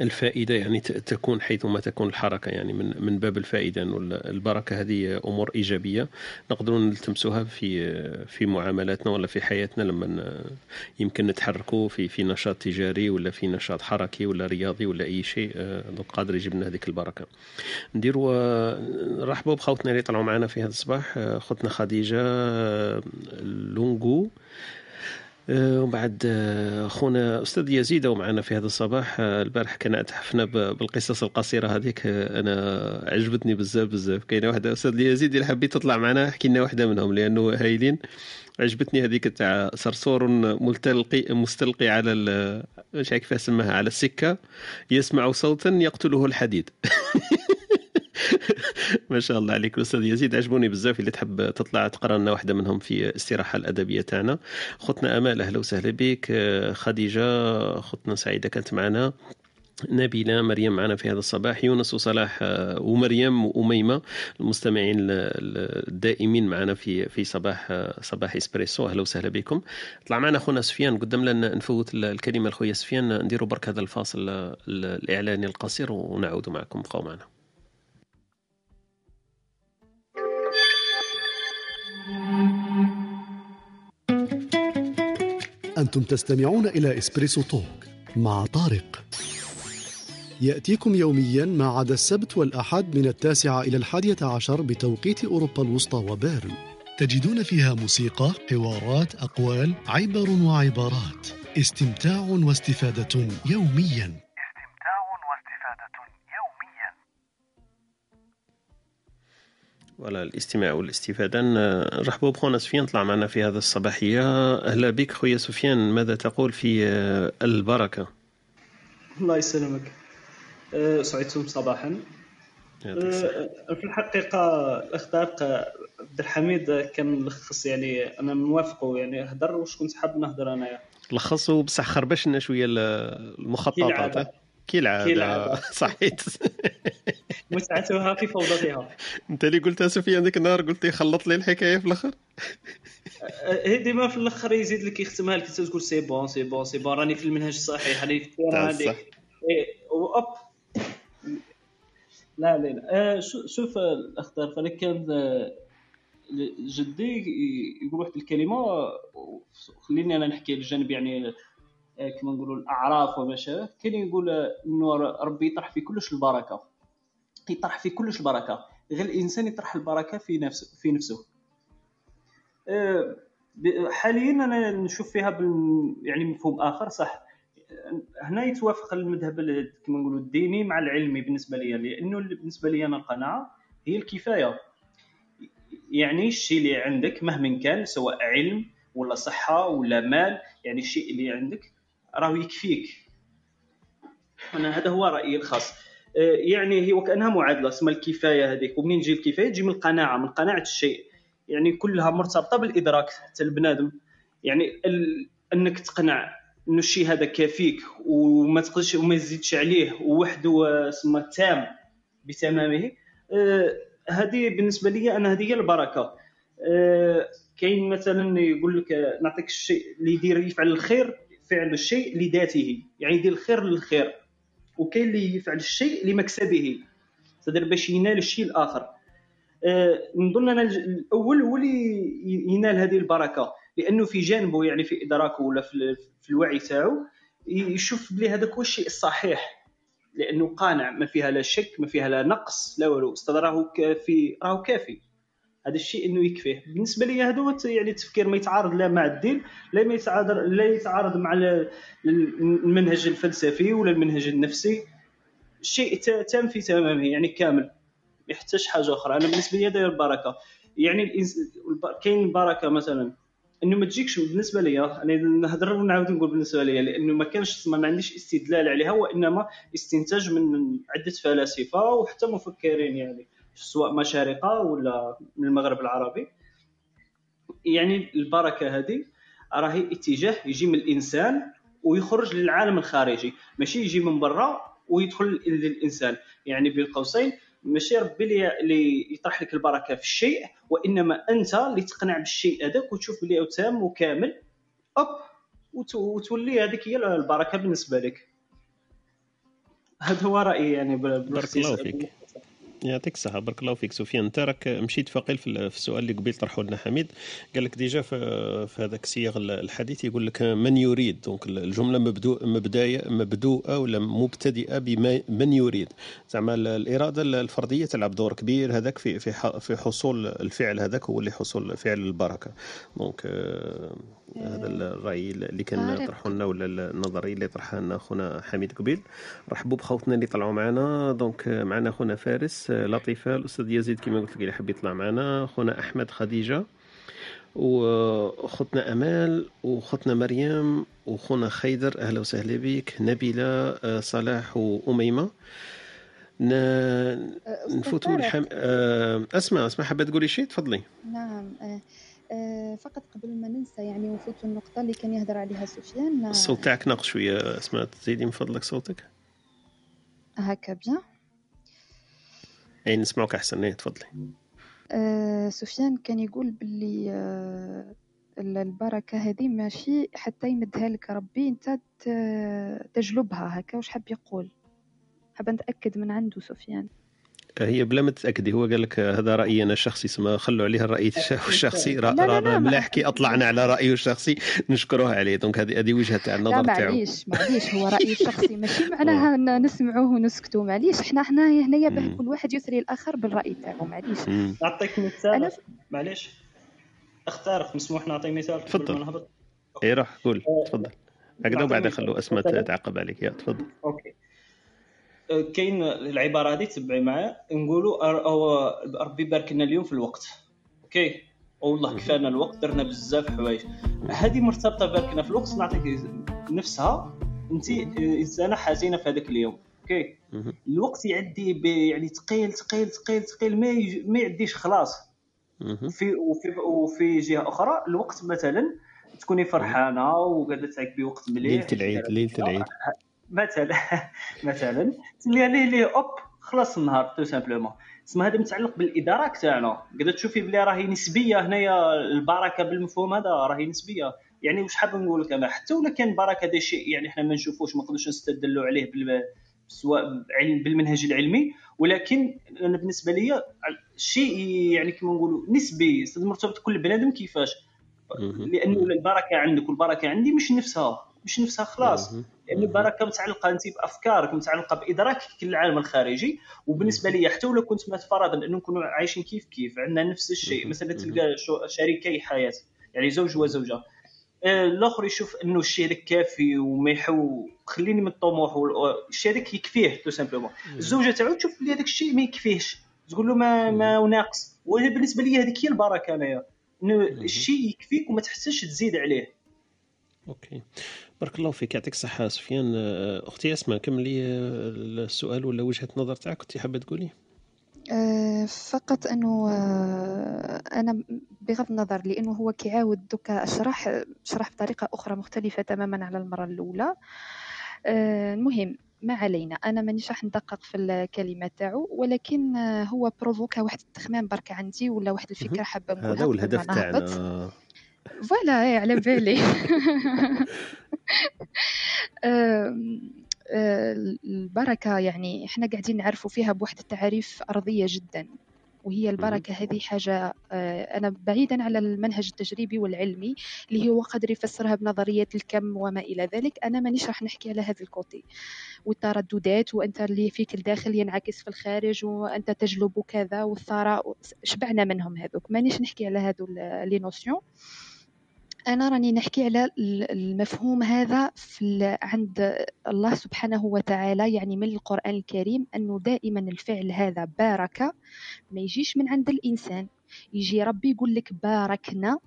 الفائدة يعني تكون حيثما تكون الحركة يعني من من باب الفائدة البركة هذه أمور إيجابية نقدروا نلتمسوها في في معاملاتنا ولا في حياتنا لما يمكن نتحركوا في في نشاط تجاري ولا في نشاط حركي ولا رياضي ولا أي شيء دونك قادر يجيب لنا هذيك البركة. نديروا نرحبوا بخوتنا اللي طلعوا معنا في هذا الصباح خوتنا خديجة لونغو آه، وبعد آه، خونا أستاذ يزيد ومعنا في هذا الصباح. آه، البارح كان أتحفنا بالقصص القصيرة هذيك. أنا عجبتني بزاف بزاف. كاينة واحدة أستاذ يزيد اللي حبيت تطلع معنا احكي لنا واحدة منهم لأنه هايلين. عجبتني هذيك تاع صرصور ملتلقي مستلقي على مش عارف كيف اسمها على السكة. يسمع صوتا يقتله الحديد. ما شاء الله عليك أستاذ يزيد. عجبوني بزاف اللي تحب تطلع تقرا لنا واحدة منهم في الاستراحة الأدبية تاعنا. خطنا أمال أهلا وسهلا بك. خديجة خطنا سعيدة كانت معنا. نبيلة مريم معنا في هذا الصباح. يونس وصلاح ومريم وأميمة المستمعين الدائمين معنا في في صباح صباح إسبريسو. أهلا وسهلا بكم. طلع معنا اخونا سفيان. قدام لنا نفوت الكلمة لخويا سفيان. نديروا برك هذا الفاصل الإعلاني القصير ونعود معكم. بقوا معنا. أنتم تستمعون إلى إسبريسو توك مع طارق. يأتيكم يوميا ما عدا السبت والأحد من التاسعة إلى الحادية عشر بتوقيت أوروبا الوسطى وبيرن. تجدون فيها موسيقى، حوارات، أقوال، عبر وعبارات. استمتاع واستفادة يوميا. ولا الاستماع والاستفادة. نرحبوا بخونا سفيان طلع معنا في هذا الصباحية. أهلا بك خويا سفيان ماذا تقول في البركة؟ الله يسلمك. سعدتم صباحا. أه، في الحقيقة الأخ طارق عبد الحميد كان ملخص يعني أنا موافقه يعني هدر واش كنت حاب نهضر أنايا. لخصوا بصح خربش لنا شوية المخططات كي العادة صحيت. متعتها في فوضتها. انت اللي قلتها سفيان ذيك النهار قلت لي خلط لي الحكاية في الأخر؟ هي ديما في الأخر يزيد لك يختمها لك. تقول c'est bon c'est bon c'est bon. راني في المنهج الصحيح. راني في هذيك اوب لا لا لا. شوف الأخضر. فانا كان جدي يقول واحد الكلمة خليني أنا نحكي الجانب يعني كما نقولوا الأعراف وما شابه كان يقول إنه ربي يطرح في كلش البركة. يطرح في كلش البركة. غير الإنسان يطرح البركة في نفسه في نفسه. أه، حاليا أنا نشوف فيها بال يعني مفهوم آخر صح. هنا يتوافق المذهب كما نقولوا الديني مع العلمي بالنسبة لي لأنه بالنسبة لي أنا القناعة هي الكفاية. يعني الشيء اللي عندك مهما كان سواء علم ولا صحة ولا مال يعني الشيء اللي عندك راه يكفيك. أنا هذا هو رأيي الخاص. أه، يعني هي وكأنها معادلة اسمها الكفاية هذيك. ومنين تجي الكفاية؟ تجي من القناعة من قناعة الشيء. يعني كلها مرتبطة بالإدراك حتى البنادم. يعني ال... أنك تقنع إنه الشيء هذا كافيك وما تقدرش وما تزيدش عليه ووحده سما تام بتمامه. أه هذه بالنسبة لي أنا هذه هي البركة. أه كاين مثلا يقول لك نعطيك الشيء اللي يدير يفعل الخير فعل الشيء لذاته يعني يدير الخير للخير. وكاين اللي يفعل الشيء لمكسبه. تدير باش ينال الشيء الآخر. أه نظن أنا الأول هو اللي ينال هذه البركة. لأنه في جانبه يعني في إدراكه ولا في, في الوعي تاعو يشوف بلي هذاك هو الشيء الصحيح لأنه قانع ما فيها لا شك ما فيها لا نقص لا والو. أستاذ راهو كافي راهو كافي. هذا الشيء إنه يكفيه. بالنسبة لي هذا هو يعني التفكير ما يتعارض لا مع الدين لا ما يتعارض لا يتعارض مع المنهج الفلسفي ولا المنهج النفسي. شيء تام في تمامه يعني كامل. ما يحتاج حاجة أخرى. أنا بالنسبة لي داير البركة. يعني كاين البركة مثلا. إنه ما تجيكش بالنسبة لي أنا نهضر ونعاود نقول بالنسبة لي لأنه ما كانش ما عنديش استدلال عليها وإنما استنتاج من عدة فلاسفة وحتى مفكرين يعني. سواء مشارقة ولا من المغرب العربي. يعني البركة هذه راهي اتجاه يجي من الإنسان ويخرج للعالم الخارجي. ماشي يجي من برا ويدخل للإنسان. يعني بين قوسين ماشي ربي اللي يطرح لك البركة في الشيء وإنما أنت اللي تقنع بالشيء هذاك وتشوف بلي تام وكامل أوب وتولي هذيك هي البركة بالنسبة لك. هذا هو رأيي يعني بارك الله فيك. يعطيك الصحة. بارك الله فيك سفيان. انت راك مشيت فقيل في السؤال اللي قبيل طرحه لنا حميد. قال لك déjà في, هذاك السياق الحديث يقول لك من يريد؟ donc الجملة مبدوء مبداية مبدوءة ولا مبتدئة بمن يريد؟ زعما الإرادة الفردية تلعب دور كبير هذاك في في في حصول الفعل هذاك هو اللي حصول فعل البركة. donc هذا الرأي اللي كان طرحه لنا ولا النظريه اللي طرحها لنا خونا حميد قبيل. رحبوا بخوتنا اللي طلعوا معنا. donc معنا خونا فارس. لطيفة. الأستاذ يزيد كما قلت لك اللي حب يطلع معنا. خونا أحمد خديجة وخوتنا أمال وخوتنا مريم وخونا خيدر. أهلا وسهلا بك. نبيلة صلاح وأميمة. نفوتوا الحم... أسمع أسمع حابة تقولي شيء تفضلي. نعم. آه، فقط قبل ما ننسى يعني ونفوتوا النقطة اللي كان يهدر عليها سفيان. الصوت تاعك ناقص شوية. أسمع تزيدي من فضلك صوتك. هكا بيان. أي نسمعوك أحسن. إيه تفضلي. آه سفيان كان يقول باللي آه البركة هذه ماشي حتى يمدها لك. ربي أنت تجلبها هكا. واش حاب يقول؟ حاب نتأكد من عنده سفيان. هي بلا ما تتأكدي. هو قال لك هذا رأيي أنا الشخصي سما خلوا عليه الرأي الشخصي. راه ملاح كي أطلعنا على رأيه الشخصي نشكروه عليه. دونك هذه هذه وجهة تاع النظر تاعو. معليش معليش هو رايه الشخصي ماشي معناها نسمعوه ونسكتوا معليش إحنا حنا هنايا باه كل واحد يثري الآخر بالرأي تاعو. معليش. نعطيك مثال معليش. أختارك مسموح نعطي مثال تفضل. اي روح قول. تفضل. هكذا وبعد خلوا أسماء تعقب عليك. يا تفضل. OK. كاين العبارة هذه تبعي معايا نقولوا ربي بارك لنا اليوم في الوقت. OK؟ والله كفانا الوقت درنا بزاف حوايج. هذه مرتبطة باركنا في الوقت نعطيك نفسها انت إنسانة حزينة في هذاك اليوم. OK؟ الوقت يعدي يعني ثقيل ثقيل ثقيل ثقيل ما ما يعديش خلاص. وفي وفي وفي جهة أخرى الوقت مثلا تكوني فرحانة وقاعدة تعقبي وقت مليح. ليلة العيد ليلة العيد. مثلا مثلا تلي ليه ليه hop خلص النهار tout simplement. تسمى هذا متعلق بالادراك تاعنا قدرت تشوفي بلي راهي نسبية هنايا البركة بالمفهوم هذا راهي نسبية. يعني واش حاب نقول لك؟ أنا حتى ولا كان بركة هذا شيء يعني إحنا ما نشوفوش ما نقدروش نستدلوا عليه سواء بالمنهج العلمي. ولكن أنا بالنسبة لي شيء يعني كما نقولوا نسبي مرتبط كل بنادم كيفاش؟ لأنه البركة عندك والبركة عندي مش نفسها. مش نفسها خلاص. لأن يعني البركه متعلقة أنت بأفكارك متعلقة بإدراكك للعالم الخارجي. وبالنسبة لي حتى ولو كنت فرضا أنه نكونوا عايشين كيف كيف عندنا نفس الشيء. مثلا تلقى شريكي حياة يعني زوج وزوجة. آه، الآخر يشوف أنه الشيء هذاك كافي وما يحو خليني من الطموح الشيء هذاك يكفيه tout simplement. الزوجة تاعو تشوف بلي هذاك الشيء ما يكفيهش. تقول له ما ما ناقص وبالنسبه لي هذيك هي البركة أنايا. أنه الشيء يكفيك وما تحسش تزيد عليه. OK. بارك الله فيك. يعطيك الصحة سفيان. أختي أسماء كملي السؤال ولا وجهة نظر تاعك؟ كنتي حابة تقولي؟ أه فقط أنه أنا بغض النظر لأنه هو كيعاود دوكا اشرح شرح بطريقة أخرى مختلفة تماما على المرة الأولى. المهم ما علينا. أنا مانيش راح ندقق في الكلمة تاعو ولكن هو provoqua واحد التخمام برك عندي ولا واحد الفكرة حابه نقولها هذا هو الهدف تاعنا. voilà إيه، على بالي البركة يعني إحنا قاعدين نعرفوا فيها بواحد التعاريف أرضية جدا وهي البركة هذه حاجة أنا بعيدا على المنهج التجريبي والعلمي اللي هو قادر يفسرها بنظرية الكم وما إلى ذلك أنا مانيش راح نحكي على هذا ال côté. والترددات وأنت اللي فيك الداخل ينعكس في الخارج وأنت تجلب كذا والثراء شبعنا منهم هذوك. مانيش نحكي على هذو les notions أنا راني نحكي على المفهوم هذا في عند الله سبحانه وتعالى يعني من القرآن الكريم أنه دائما الفعل هذا بارك ما يجيش من عند الإنسان. يجي ربي يقول لك باركنا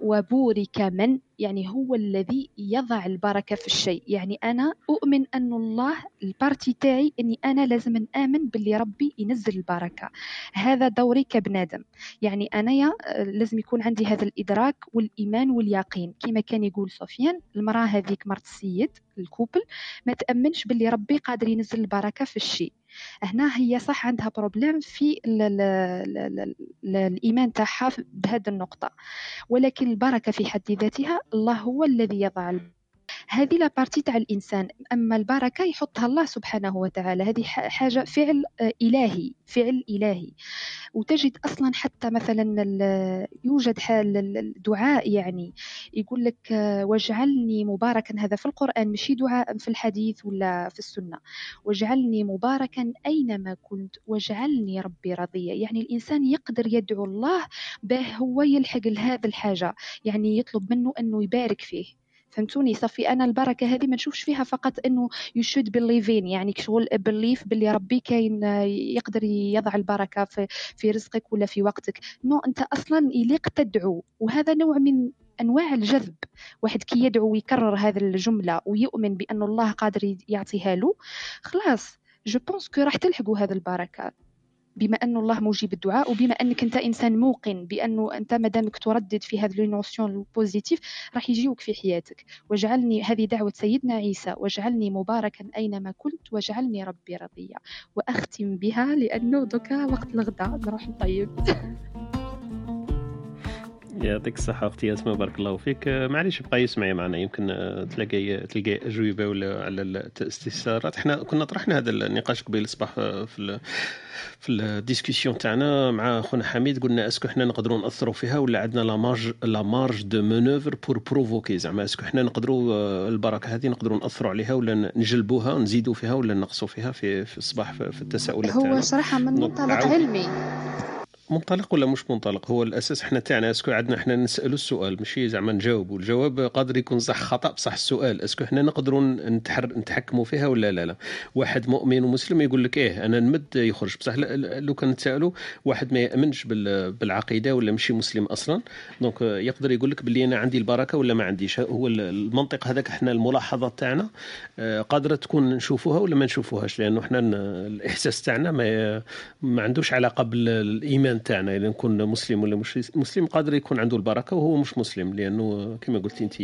وبورك من يعني هو الذي يضع البركة في الشيء. يعني أنا أؤمن أن الله البارتي تاعي أني أنا لازم نآمن باللي ربي ينزل البركة. هذا دوري كبنادم يعني أنا يا لازم يكون عندي هذا الإدراك والإيمان واليقين. كما كان يقول سفيان المرأة هذيك مرت السيد الكوبل ما تأمنش باللي ربي قادر ينزل البركة في الشيء. هنا هي صح عندها problème في ال ال ال الإيمان تاعها بهذه النقطة. ولكن البركة في حد ذاتها الله هو الذي يضع هذه la partie تاع الإنسان. أما البركة يحطها الله سبحانه وتعالى. هذه حاجة فعل آه، إلهي فعل إلهي. وتجد أصلا حتى مثلا يوجد حال الدعاء يعني. يقول لك آه، واجعلني مباركا. هذا في القرآن ماشي دعاء في الحديث ولا في السنة. واجعلني مباركا أينما كنت. واجعلني ربي رضيا يعني الإنسان يقدر يدعو الله به هو يلحق لهذا الحاجة. يعني يطلب منه أنه يبارك فيه. فهمتوني صافي؟ أنا البركة هذه ما نشوفش فيها فقط إنه you should believe in يعني شغل believe باللي ربي كاين يقدر يضع البركة في في رزقك ولا في وقتك. non أنت أصلا يليق تدعو. وهذا نوع من أنواع الجذب. واحد كي يدعو ويكرر هذه الجملة ويؤمن بأن الله قادر يعطيها له خلاص. je pense que راح تلحقوا هذه البركة. بما أن الله مجيب الدعاء وبما أنك أنت إنسان موقن بأنه أنت مادامك تردد في هذه ال notion ال positive راح يجيوك في حياتك. واجعلني هذه دعوة سيدنا عيسى واجعلني مباركا أينما كنت واجعلني ربي رضيا وأختم بها لأنه دوكا وقت الغداء. نروح نطيب. يعطيك الصحة أختي أسماء بارك الله فيك. معليش بقى يسمعي معنا. يمكن تلاقي تلقى أجوبة ولا على الاستفسارات. إحنا كنا طرحنا هذا النقاش قبيل الصباح في في ال discussion تاعنا مع خونا حميد. قلنا est-ce que حنا نقدروا نأثروا فيها ولا عندنا la marge la marge de manœuvre pour provoquer زعما est-ce que حنا نقدروا البركة هذه نقدروا نأثروا عليها ولا نجلبوها نزيدوا فيها ولا نقصوا فيها في في الصباح في التساؤلات هو صراحة من منطلق علمي. منطلق ولا مش منطلق؟ هو الأساس إحنا تاعنا est-ce que عندنا إحنا نسالوا السؤال ماشي؟ زعما نجاوبوا الجواب قادر يكون صح خطأ بصح السؤال. est-ce que إحنا نقدروا نتحر نتحكموا فيها ولا لا لا؟ واحد مؤمن ومسلم يقول لك إيه أنا نمد يخرج. بصح لو كان نتسالوا واحد ما يأمنش بالعقيدة ولا ماشي مسلم أصلا دونك يقدر يقول لك باللي أنا عندي البركة ولا ما عنديش. هو المنطق هذاك إحنا الملاحظات تاعنا آه، قادرة تكون نشوفوها ولا ما نشوفوهاش؟ لأنه إحنا الإحساس تاعنا ما, ما عندوش علاقة بالإيمان. تاعنا إذا نكون مسلم ولا مش مسلم قادر يكون عنده البركة وهو مش مسلم لأنه كما قلت أنت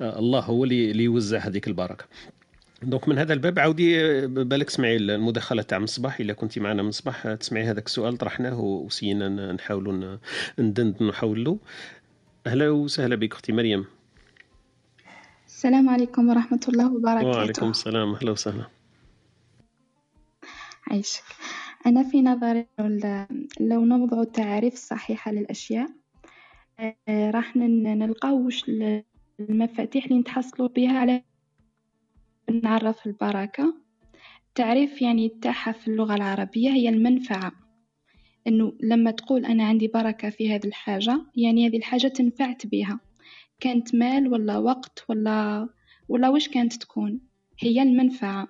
الله هو اللي يوزع هذيك البركة. دونك من هذا الباب عاودي بالك سمعي المداخلة تاع مصباح إلا كنت معنا من صباح آه، تسمعي هذاك السؤال طرحناه وسينا نحاولوا ندندنوا حوله أهلا وسهلا بك أختي مريم. السلام عليكم ورحمة الله وبركاته. وعليكم السلام. أهلا وسهلا. عايشك أنا في نظري لو نوضع التعاريف الصحيحة للأشياء آه، راح نلقاو وش المفاتيح اللي نتحصلوا بها على نعرف البركة. تعريف يعني تاعها في اللغة العربية هي المنفعة. إنه لما تقول أنا عندي بركة في هذه الحاجة يعني هذه الحاجة تنفعت بها كانت مال ولا وقت ولا ولا وش كانت تكون؟ هي المنفعة.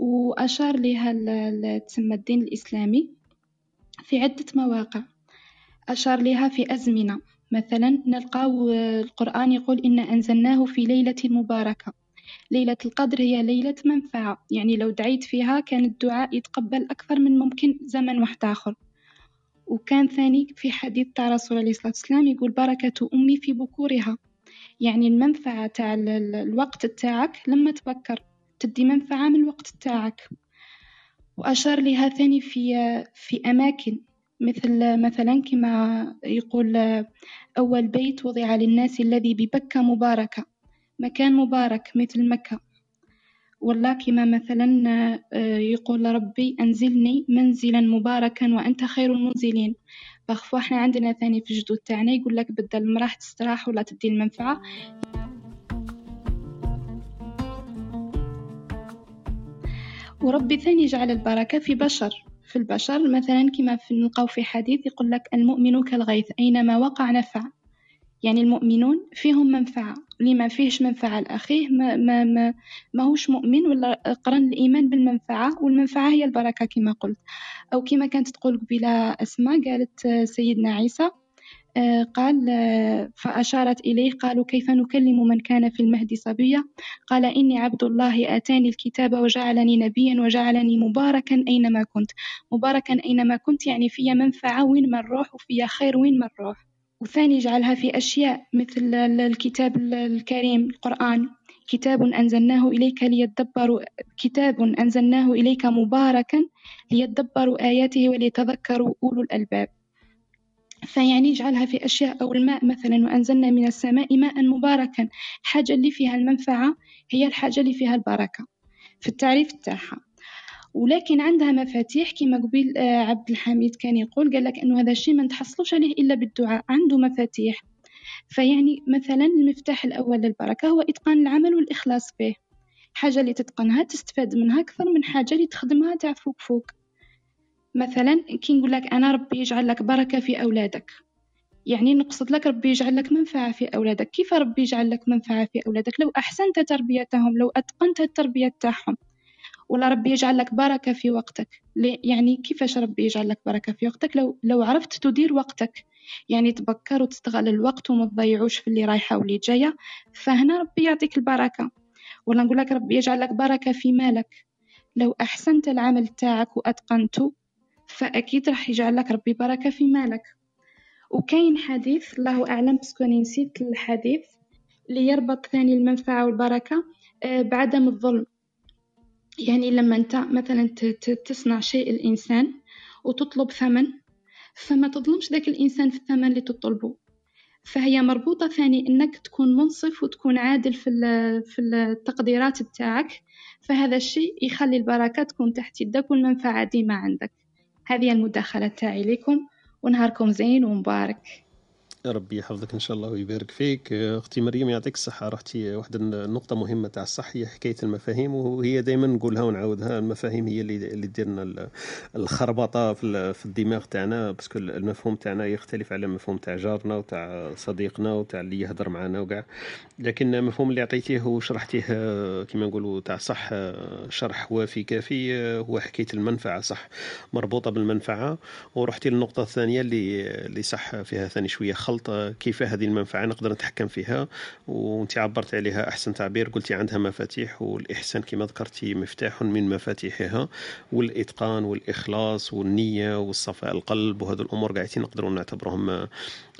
وأشار لها تسمى الدين الإسلامي في عدة مواقع. أشار لها في أزمنة. مثلا نلقاو القرآن يقول إن أنزلناه في ليلة مباركة. ليلة القدر هي ليلة منفعة. يعني لو دعيت فيها كان الدعاء يتقبل أكثر من ممكن زمن واحد آخر. وكان ثاني في حديث تاع رسول الله صلى الله عليه وسلم يقول بركة أمي في بكورها يعني المنفعة تاع الوقت تاعك لما تبكر. تدي منفعة من الوقت تاعك. وأشار لها ثاني في في أماكن مثل مثلا كما يقول أول بيت وضع للناس الذي ببكة مباركة مكان مبارك مثل مكة. والله كما مثلا يقول ربي أنزلني منزلا مباركا وأنت خير المنزلين. فخفوا إحنا عندنا ثاني في الجدود تاعنا يقول لك بدل المراه تستراح ولا تدي المنفعة. وربي ثاني جعل البركة في بشر. في البشر مثلا كما في نلقاو في حديث يقول لك المؤمن كالغيث أينما وقع نفع. يعني المؤمنون فيهم منفعة. اللي ما فيهش منفعة لأخيه ما, ما, ما, ما هوش مؤمن ولا قرن الإيمان بالمنفعة والمنفعة هي البركة كما قلت. أو كما كانت تقول قبيلة أسماء قالت سيدنا عيسى قال آه، فأشارت إليه قالوا كيف نكلم من كان في المهد صبيا؟ قال إني عبد الله آتاني الكتاب وجعلني نبيا وجعلني مباركا أينما كنت. مباركا أينما كنت يعني فيها منفعة وين ما نروح وفيها خير وين ما نروح وثاني جعلها في أشياء مثل الكتاب الكريم القرآن. كتاب أنزلناه إليك ليدبروا كتاب أنزلناه إليك مباركا ليدبروا آياته وليتذكروا أولو الألباب. فيعني اجعلها في أشياء أو الماء مثلا وأنزلنا من السماء ماء مباركا. الحاجة اللي فيها المنفعة هي الحاجة اللي فيها البركة في التعريف تاعها ولكن عندها مفاتيح كما قبيل آه، عبد الحميد كان يقول قال لك إنه هذا الشيء ما نتحصلوش عليه إلا بالدعاء. عنده مفاتيح. فيعني مثلا المفتاح الأول للبركة هو إتقان العمل والإخلاص به. حاجة اللي تتقنها تستفاد منها أكثر من حاجة اللي تخدمها تاع فوق فوق. مثلا كي نقول لك أنا ربي يجعل لك بركة في أولادك. يعني نقصد لك ربي يجعل لك منفعة في أولادك. كيف ربي يجعل لك منفعة في أولادك؟ لو أحسنت تربيتهم لو أتقنت التربية تاعهم. ولا ربي يجعل لك بركة في وقتك. يعني كيفاش ربي يجعل لك بركة في وقتك؟ لو لو عرفت تدير وقتك. يعني تبكر وتستغل الوقت وما تضيعوش في اللي رايحة واللي جاية. فهنا ربي يعطيك البركة. ولا نقول لك ربي يجعل لك بركة في مالك. لو أحسنت العمل تاعك وأتقنته فأكيد راح يجعل لك ربي بركة في مالك. وكاين حديث الله أعلم بسكوني نسيت الحديث اللي يربط ثاني المنفعة والبركة آه، بعدم الظلم. يعني لما أنت مثلا تصنع شيء الإنسان وتطلب ثمن فما تظلمش ذاك الإنسان في الثمن اللي تطلبه. فهي مربوطة ثاني إنك تكون منصف وتكون عادل في في التقديرات بتاعك فهذا الشيء يخلي البركة تكون تحت يدك والمنفعة ديما عندك. هذه المداخلة تاعي لكم. ونهاركم زين ومبارك. ربي يحفظك إن شاء الله ويبارك فيك. أختي مريم يعطيك الصحة. رحتي واحد النقطه مهمة تاع الصح هي حكاية المفاهيم وهي دائما نقولها ونعاودها. المفاهيم هي اللي اللي ديرنا الخربطة في الدماغ تاعنا باسكو المفهوم تاعنا يختلف على المفهوم تاع جارنا وتاع صديقنا وتاع اللي يهضر معنا وكاع. لكن المفهوم اللي عطيتيه وشرحتيه كما نقولوا تاع صح شرح وافي كافي هو حكاية المنفعة. صح مربوطة بالمنفعة. ورحتي للنقطة الثانية اللي اللي صح فيها ثاني شوية. خلط كيف هذه المنفعة نقدر نتحكم فيها وانت عبرت عليها أحسن تعبير قلتي عندها مفاتيح والإحسان كما ذكرتي مفتاح من مفاتيحها والإتقان والإخلاص والنية والصفاء القلب وهذه الأمور قاعدين نقدروا نعتبرهم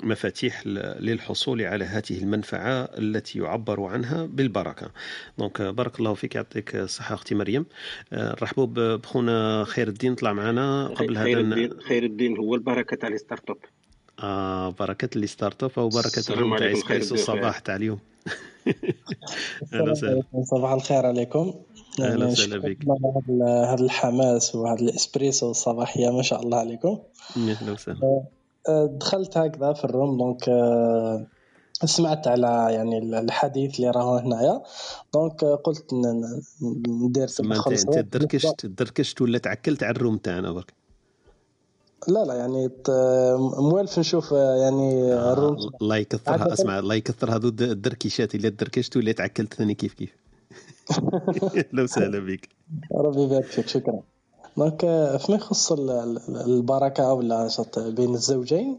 مفاتيح للحصول على هذه المنفعة التي يعبر عنها بالبركة. donc بارك الله فيك يعطيك الصحة أختي مريم. نرحبوا بخونا خير الدين طلع معنا قبل هذا خير الدين خير الدين هو البركة تاع ال start-up. آه بركة اللي start-up أو بركة ال room تاع اسبريسو الصباح تاع اليوم. أهلا وسهلا. صباح الخير عليكم. أهلا يعني وسهلا بك. هذا الحماس وهذا الإسبريسو الصباحيه ما شاء الله عليكم. أهلا وسهلا. آه، آه، دخلت هكذا في ال room donc آه، سمعت على يعني الحديث اللي راهو هنايا. donc قلت ندير انت دركشت دركشت ولا تعكلت على ال room تاعنا برك؟ لا لا يعني موالف نشوف يعني آه ال room الله يكثرها. اسمع الله يكثر هذو الدركيشات اللي دركشت واللي تعكلت ثاني كيف كيف. لو سهلا بك ربي يبارك فيك شكرا. donc فيما يخص البركة أو بين الزوجين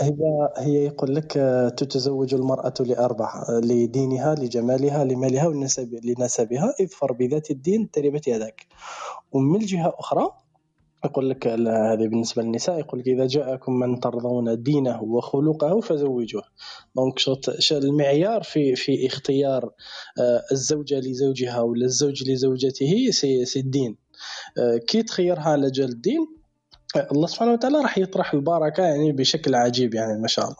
هي هي يقول لك تتزوج المرأة لأربع لدينها لجمالها لمالها لنسبها اظفر بذات الدين تربت يدك. ومن الجهة أخرى يقول لك هذه بالنسبة للنساء يقول لك إذا جاءكم من ترضون دينه وخلقه فزوجوه. donc المعيار في في اختيار آه، الزوجة لزوجها ولا الزوج لزوجته سي الدين. آه، كي تخيرها على جال الدين الله سبحانه وتعالى راح يطرح البركة يعني بشكل عجيب يعني ما شاء الله.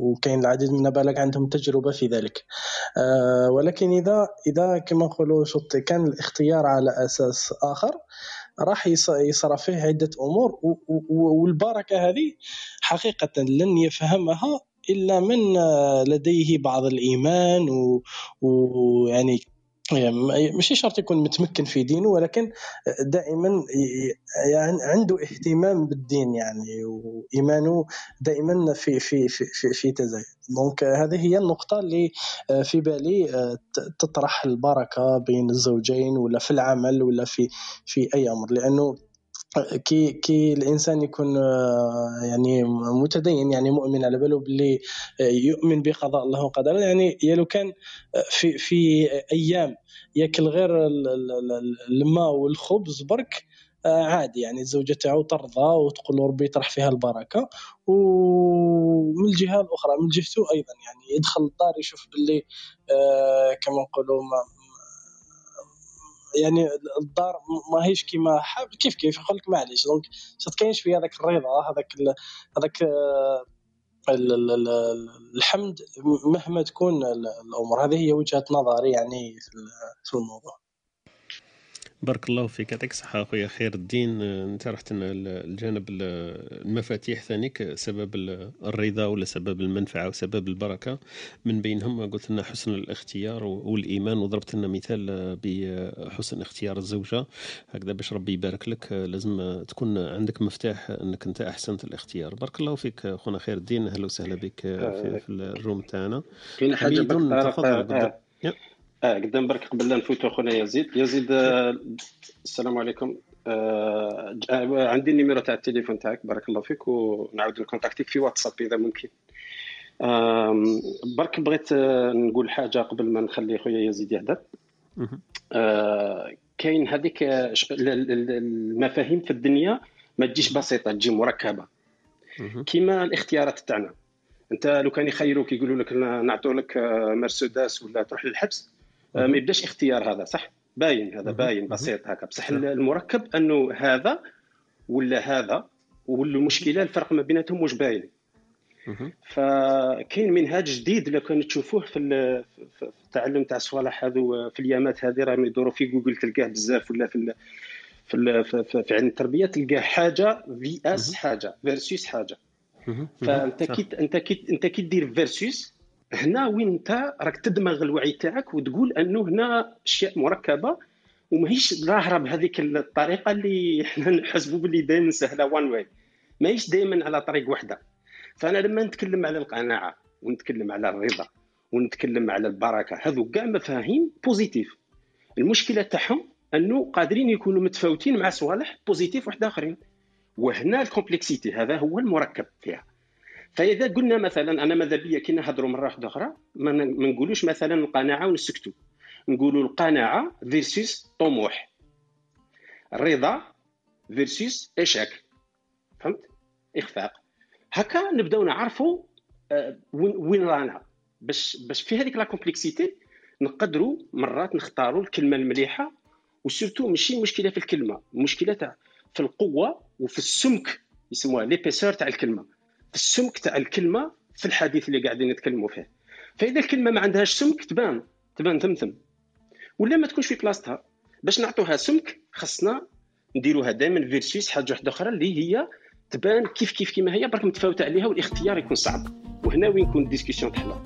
وكاين العديد من النبالغ عندهم تجربة في ذلك. آه، ولكن اذا إذا كما نقولوا كان الاختيار على أساس آخر راح يصرى فيه عدة أمور والبركة هذه حقيقة لن يفهمها إلا من لديه بعض الإيمان ويعني يعني مش شرط يكون متمكن في دينه ولكن دائما يعني عنده اهتمام بالدين يعني وإيمانه دائما في في في في, في تزايد. donc هذه هي النقطة اللي في بالي تطرح البركة بين الزوجين ولا في العمل ولا في في أي أمر. لأنه كي كي الإنسان يكون آه، يعني متدين يعني مؤمن على باله باللي آه، يؤمن بقضاء الله وقدره. يعني يا لو كان آه، في في أيام ياكل غير الماء والخبز برك عادي. يعني الزوجة تاعو ترضى وتقول ربي يطرح فيها البركة ومن الجهة الأخرى من جهته أيضا. يعني يدخل الدار يشوف باللي كما نقولوا يعني الدار ماهيش كيما حاب كيف كيف؟ يقول لك معليش. دونك كاينش في هذاك الرضا هذاك هذاك الحمد مهما تكون الأمور. هذه هي وجهة نظري يعني في الموضوع. بارك الله فيك. يعطيك الصحة أخويا. خير الدين. أنت رحت لنا الجانب المفاتيح ثانيك سبب الرضا ولا سبب المنفعة وسبب البركة. من بينهم قلت لنا حسن الاختيار والإيمان وضربت لنا مثال بحسن اختيار الزوجة. هكذا باش ربي يبارك لك. لازم تكون عندك مفتاح أنك أنت أحسنت الاختيار. بارك الله فيك أخونا خير الدين. أهلا وسهلا بك في, في ال room تاعنا. كاين حاجة تفضل آه قدام برك قبل لا نفوتوا خونا يزيد. يزيد آه السلام عليكم. آه عندي ال numéro تاع التليفون تاعك بارك الله فيك ونعاود نكونتاكتيك في واتساب إذا ممكن. آه برك بغيت آه نقول حاجة قبل ما نخلي خويا يزيد يهدر آه كاين هذيك المفاهيم في الدنيا ما تجيش بسيطة تجي مركبة. كيما الاختيارات تاعنا. أنت لو كان يخيروك يقولوا لك نعطوا لك مرسيدس ولا تروح للحبس ما يبداش اختيار هذا صح؟ باين هذا باين بسيط هكا. بصح المركب أنه هذا ولا هذا والمشكلة الفرق ما بيناتهم واش باين؟ فكاين منهاج جديد لو كان تشوفوه في, التعلم تاع الصوالح هذو في اليامات هذه راهم يدوروا في جوجل تلقاه بزاف ولا في في في, في, في علم التربية تلقاه حاجة VS حاجة versus حاجة. فأنت كي أنت كي أنت كي دير versus هنا وين انت راك تدمغ الوعي تاعك وتقول انه هنا أشياء مركبة وماهيش ظاهرة بهذيك الطريقة اللي إحنا نحسبوا باللي دائما سهلة one way ماهيش دائما على طريق واحدة فأنا لما نتكلم على القناعة ونتكلم على الرضا ونتكلم على البركة هذو كاع مفاهيم positif المشكلة تاعهم أنه قادرين يكونوا متفاوتين مع صوالح positif واحد آخرين. وهنا ال complexité هذا هو المركب فيها. فإذا قلنا مثلا أنا ماذا بيا كي نهضروا مره واحدة أخرى ما نقولوش مثلا القناعة ونسكتوا نقولوا القناعة versus طموح. الرضا versus échec فهمت؟ إخفاق. هكا نبداو نعرفوا آه، وين رانا. باش باش في هذيك la complexité نقدروا مرات نختاروا الكلمة المليحة و surtout ماشي مشكلة في الكلمة المشكلة تاع في القوة وفي السمك يسموها l'épaisseur تاع الكلمة. السمك تاع الكلمة في الحديث اللي قاعدين نتكلموا فيه. فإذا الكلمة ما عندهاش سمك تبان تبان ثمثم ولا ما تكونش في بلاصتها. باش نعطوها سمك خصنا نديروها دائما versus حاجة واحدة أخرى اللي هي تبان كيف كيف كيما هي برك متفاوتة عليها والاختيار يكون صعب. وهنا وين يكون ال discussion تحلى.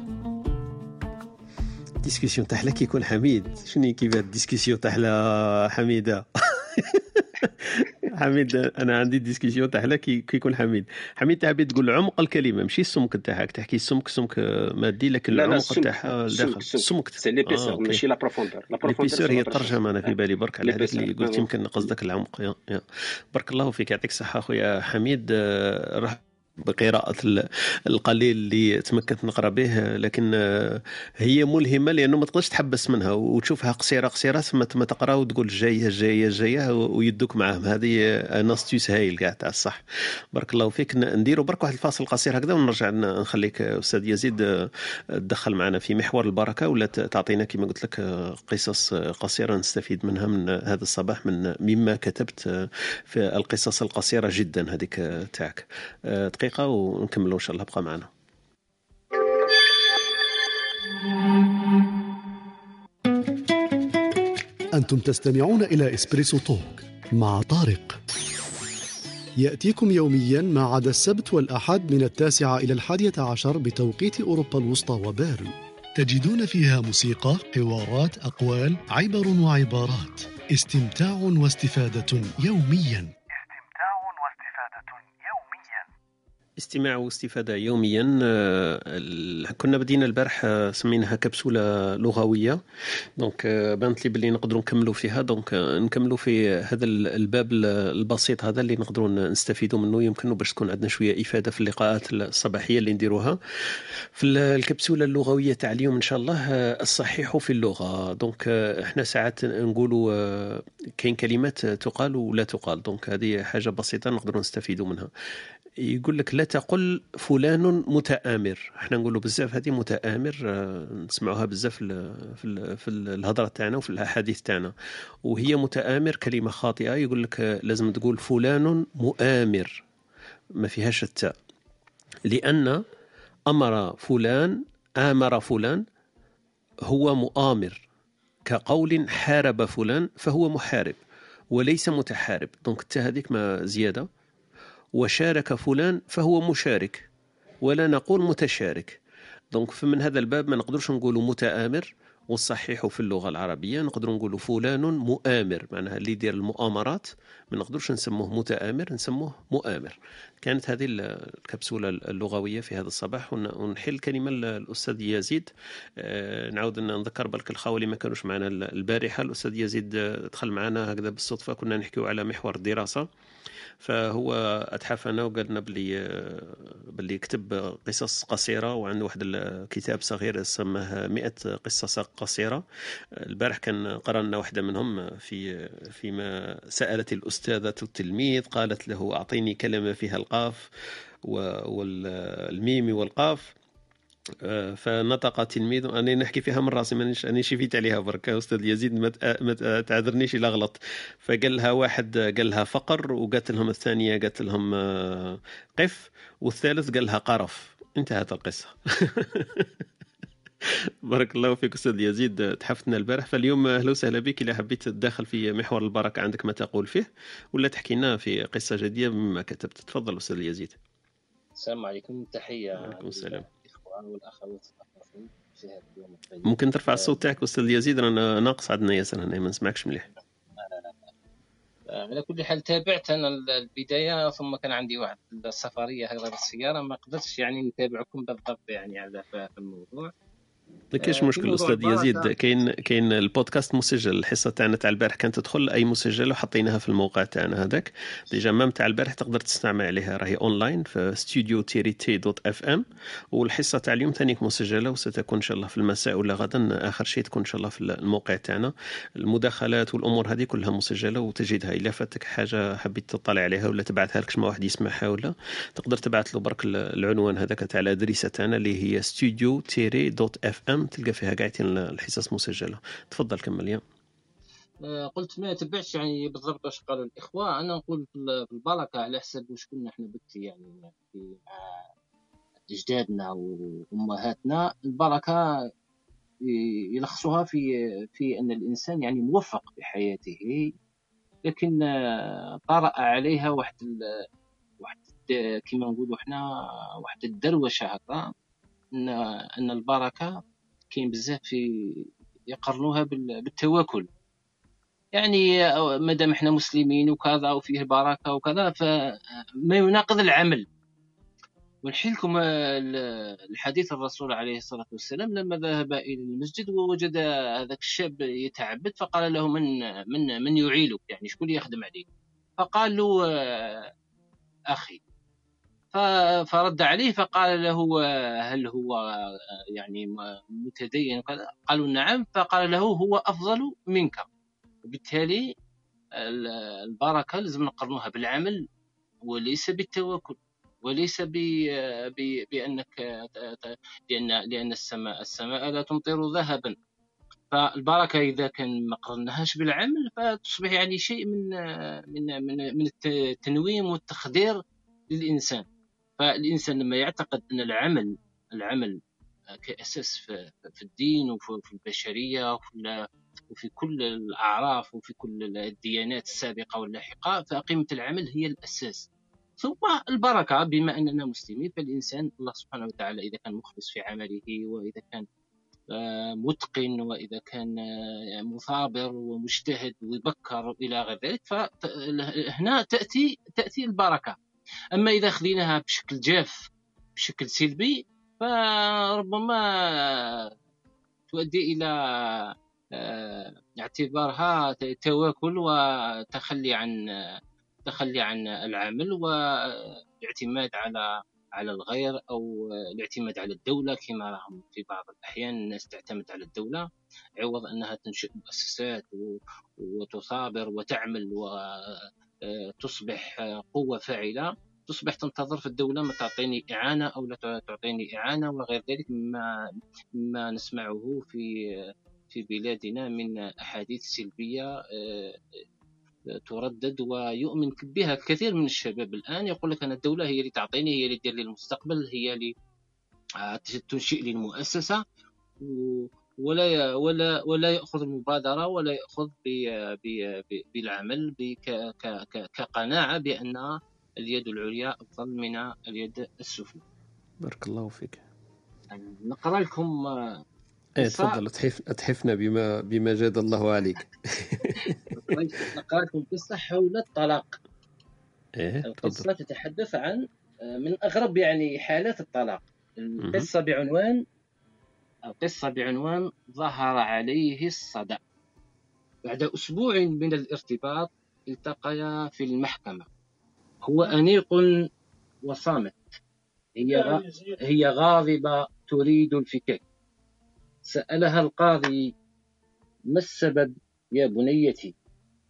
ال discussion تحلى كيكون حميد. شنو كيف ال discussion تحلى حميدة؟ حميد أنا عندي discussion تاع كي كيكون حميد. حميد تاع تقول عمق الكلمة ماشي السمك تاعك تحكي السمك سمك مادي لكن العمق تاعها داخل. السمك c'est l'épaisseur آه، ماشي la profondeur la profondeur هي الترجمة أنا في بالي برك على هذاك اللي قلت يمكن قصدك العمق يا. يا. بارك الله فيك يعطيك الصحة أخويا حميد. آه، راح بقراءة القليل اللي تمكنت نقرأ به لكن هي ملهمة لأنه ما تقدرش تحبس منها وتشوفها قصيرة قصيرة ثم تقرا وتقول جاية جاية جاية ويدوك معاهم. هذه une astuce هايل كاع تاع الصح بارك الله فيك. نديروا برك واحد الفاصل قصير هكذا ونرجع نخليك أستاذ يزيد تدخل معنا في محور البركة ولا تعطينا كما قلت لك قصص قصيرة نستفيد منها من هذا الصباح من مما كتبت في القصص القصيرة جدا هذيك تاعك. دقيقه ونكملوا إن شاء الله ابقى معنا. أنتم تستمعون إلى إسبريسو توك مع طارق. يأتيكم يوميا ما عدا السبت والأحد من التاسعة إلى الحادية عشر بتوقيت أوروبا الوسطى وبيرن. تجدون فيها موسيقى حوارات أقوال عبر وعبارات. استمتاع واستفادة يوميا. استماع واستفادة يوميا. آه، كنا بدينا البارح آه، سميناها كبسولة لغوية. donc آه، بانت لي باللي نقدروا نكملوا فيها. donc نكملوا في هذا الباب البسيط هذا اللي نقدروا نستفيدوا منه. يمكن باش تكون عندنا شوية إفادة في اللقاءات الصباحية اللي نديروها. في الكبسولة اللغوية تاع اليوم إن شاء الله الصحيح في اللغة. donc إحنا ساعات نقولوا كاين كلمات تقال ولا تقال. donc هذه حاجة بسيطة نقدروا نستفيدوا منها. يقول لك لا تقل فلان متآمر. إحنا نقولوا بزاف هذه متآمر آه، نسمعوها بزاف في في, الهضرة تاعنا وفي الأحاديث تاعنا. وهي متآمر كلمة خاطئة يقول لك آه، لازم تقول فلان مؤامر. ما فيهاش التاء. لأن أمر فلان آمر فلان هو مؤامر. كقول حارب فلان فهو محارب وليس متحارب. donc التاء هذيك ما زيادة. وشارك فلان فهو مشارك ولا نقول متشارك. donc فمن هذا الباب ما نقدرش نقولوا متآمر والصحيح في اللغة العربية نقدر نقولوا فلان مؤامر معناها اللي يدير المؤامرات ما نقدرش نسموه متآمر نسموه مؤامر. كانت هذه الكبسولة اللغوية في هذا الصباح ونحل كلمة الأستاذ يزيد. آه، نعاود نذكر بالك الخاوة اللي ما كانوش معنا البارحة. الأستاذ يزيد دخل معنا هكذا بالصدفة كنا نحكيو على محور الدراسة. فهو أتحفنا وقال لنا بلي بلي كتب قصص قصيرة وعنده واحد الكتاب صغير سماه 100 قصة قصيرة. البارح كان قرأنا واحدة منهم في فيما سألت الأستاذة التلميذ قالت له أعطيني كلمة فيها القاف والميم والقاف. فنطق تلميذ. أنا نحكي فيها من راسي مانيش أنا شفيت عليها برك أستاذ يزيد ما تعذرنيش إلا غلط. فقال لها واحد قال لها فقر وقالت لهم الثانية قالت لهم آه، قف. والثالث قال لها قرف. انتهت القصة. بارك الله فيك أستاذ يزيد تحفتنا البارح. فاليوم أهلا وسهلا بك. إذا حبيت تدخل في محور البركة عندك ما تقول فيه ولا تحكي لنا في قصة جديدة مما كتبت. تفضل أستاذ يزيد. السلام عليكم. تحية وعليكم السلام. والاخوات في هذا اليوم الطيب. ممكن ترفع الصوت تاعك أستاذ يزيد رانا ناقص عندنا ياسر هنا ما نسمعكش مليح. على كل حال تابعت أنا البداية ثم كان عندي واحد السفرية هكذا بالسياره ما قدرتش يعني نتابعكم بالضبط يعني على في الموضوع. ما كاينش آه، مشكل أستاذ يزيد؟ كاين كاين البودكاست مسجل الحصة تاعنا تاع البارح كانت تدخل أي مسجله وحطيناها في الموقع تاعنا هذاك. déjà même تاع البارح تقدر تستمع عليها راهي اونلاين في ستوديو تيري تي dot FM والحصة تاع اليوم ثاني مسجلة وستكون إن شاء الله في المساء ولا غدا. آخر شيء تكون إن شاء الله في الموقع تاعنا. المداخلات والأمور هذه كلها مسجلة وتجدها. إلا فاتك حاجة حبيت تطلع عليها ولا تبعثها لكما واحد يسمعها ولا تقدر تبعث له برك العنوان هذاك تاع الـ adresse تاعنا اللي هي ستوديو تيري dot FM تلقى فيها قاعدين الحصص مسجلة. تفضل كمل يا. آه، قلت ما تابعتش يعني بالضبط واش قالوا الإخوة. أنا نقول بالبركة على حسب واش كنا إحنا بكري يعني في أجدادنا وأمهاتنا. البركة يلخصوها في في أن الإنسان يعني موفق في حياته لكن آه، طرأ عليها واحد واحد كما نقولوا إحنا واحد الدروشة هكا. ان إن البركة كاين بزاف في يقرنوها بالتواكل. يعني مادام إحنا مسلمين وكذا وفيه بركة وكذا فما يناقض العمل. ونحكي لكم الحديث الرسول عليه الصلاة والسلام لما ذهب إلى المسجد ووجد هذاك الشاب يتعبد فقال له من من من يعيلك؟ يعني شكون يخدم عليك؟ فقال له أخي. فرد عليه فقال له هل هو يعني متدين؟ قالوا نعم. فقال له هو أفضل منك. وبالتالي البركة لازم نقرنوها بالعمل وليس بالتوكل وليس بأنك لأن لأن السماء السماء لا تمطر ذهبا. فالبركة إذا كان ما قرناهاش بالعمل فتصبح يعني شيء من من من من التنويم والتخدير للإنسان. فالإنسان لما يعتقد أن العمل العمل كأساس في الدين وفي البشرية وفي كل الأعراف وفي كل الديانات السابقة واللاحقة فقيمة العمل هي الأساس. ثم البركة بما أننا مسلمين فالإنسان الله سبحانه وتعالى إذا كان مخلص في عمله وإذا كان آه، متقن وإذا كان آه، مثابر ومجتهد ويبكر إلى غير ذلك فهنا تأتي تأتي البركة. أما إذا خذيناها بشكل جاف بشكل سلبي فربما تؤدي إلى آه، اعتبارها تواكل وتخلي عن تخلي عن العمل والاعتماد على على الغير أو الاعتماد على الدولة كما راهم في بعض الأحيان الناس تعتمد على الدولة عوض أنها تنشئ مؤسسات وتصابر وتعمل وتصبح قوة فاعلة تصبح تنتظر في الدولة ما تعطيني إعانة أو لا تعطيني إعانة وغير ذلك مما مما نسمعه في في بلادنا من أحاديث سلبية آه، تردد ويؤمن بها كثير من الشباب. الآن يقول لك أنا الدولة هي اللي تعطيني هي اللي تدير لي المستقبل هي اللي آه، تنشئ لي المؤسسة ولا ولا ولا يأخذ المبادره ولا يأخذ بالعمل كقناعة بأن اليد العليا أفضل من اليد السفلى. بارك الله فيك. نقرأ لكم إيه تفضل تحف تحفنا بما بما جاد الله عليك. نقرأ لكم قصة حول الطلاق. إيه القصة تتحدث عن من أغرب يعني حالات الطلاق. القصة بعنوان القصة بعنوان ظهر عليه الصدى بعد أسبوع من الارتباط التقيا في المحكمة. هو أنيق وصامت. هي هي غاضبة تريد الفكاك سألها القاضي ما السبب يا بنيتي؟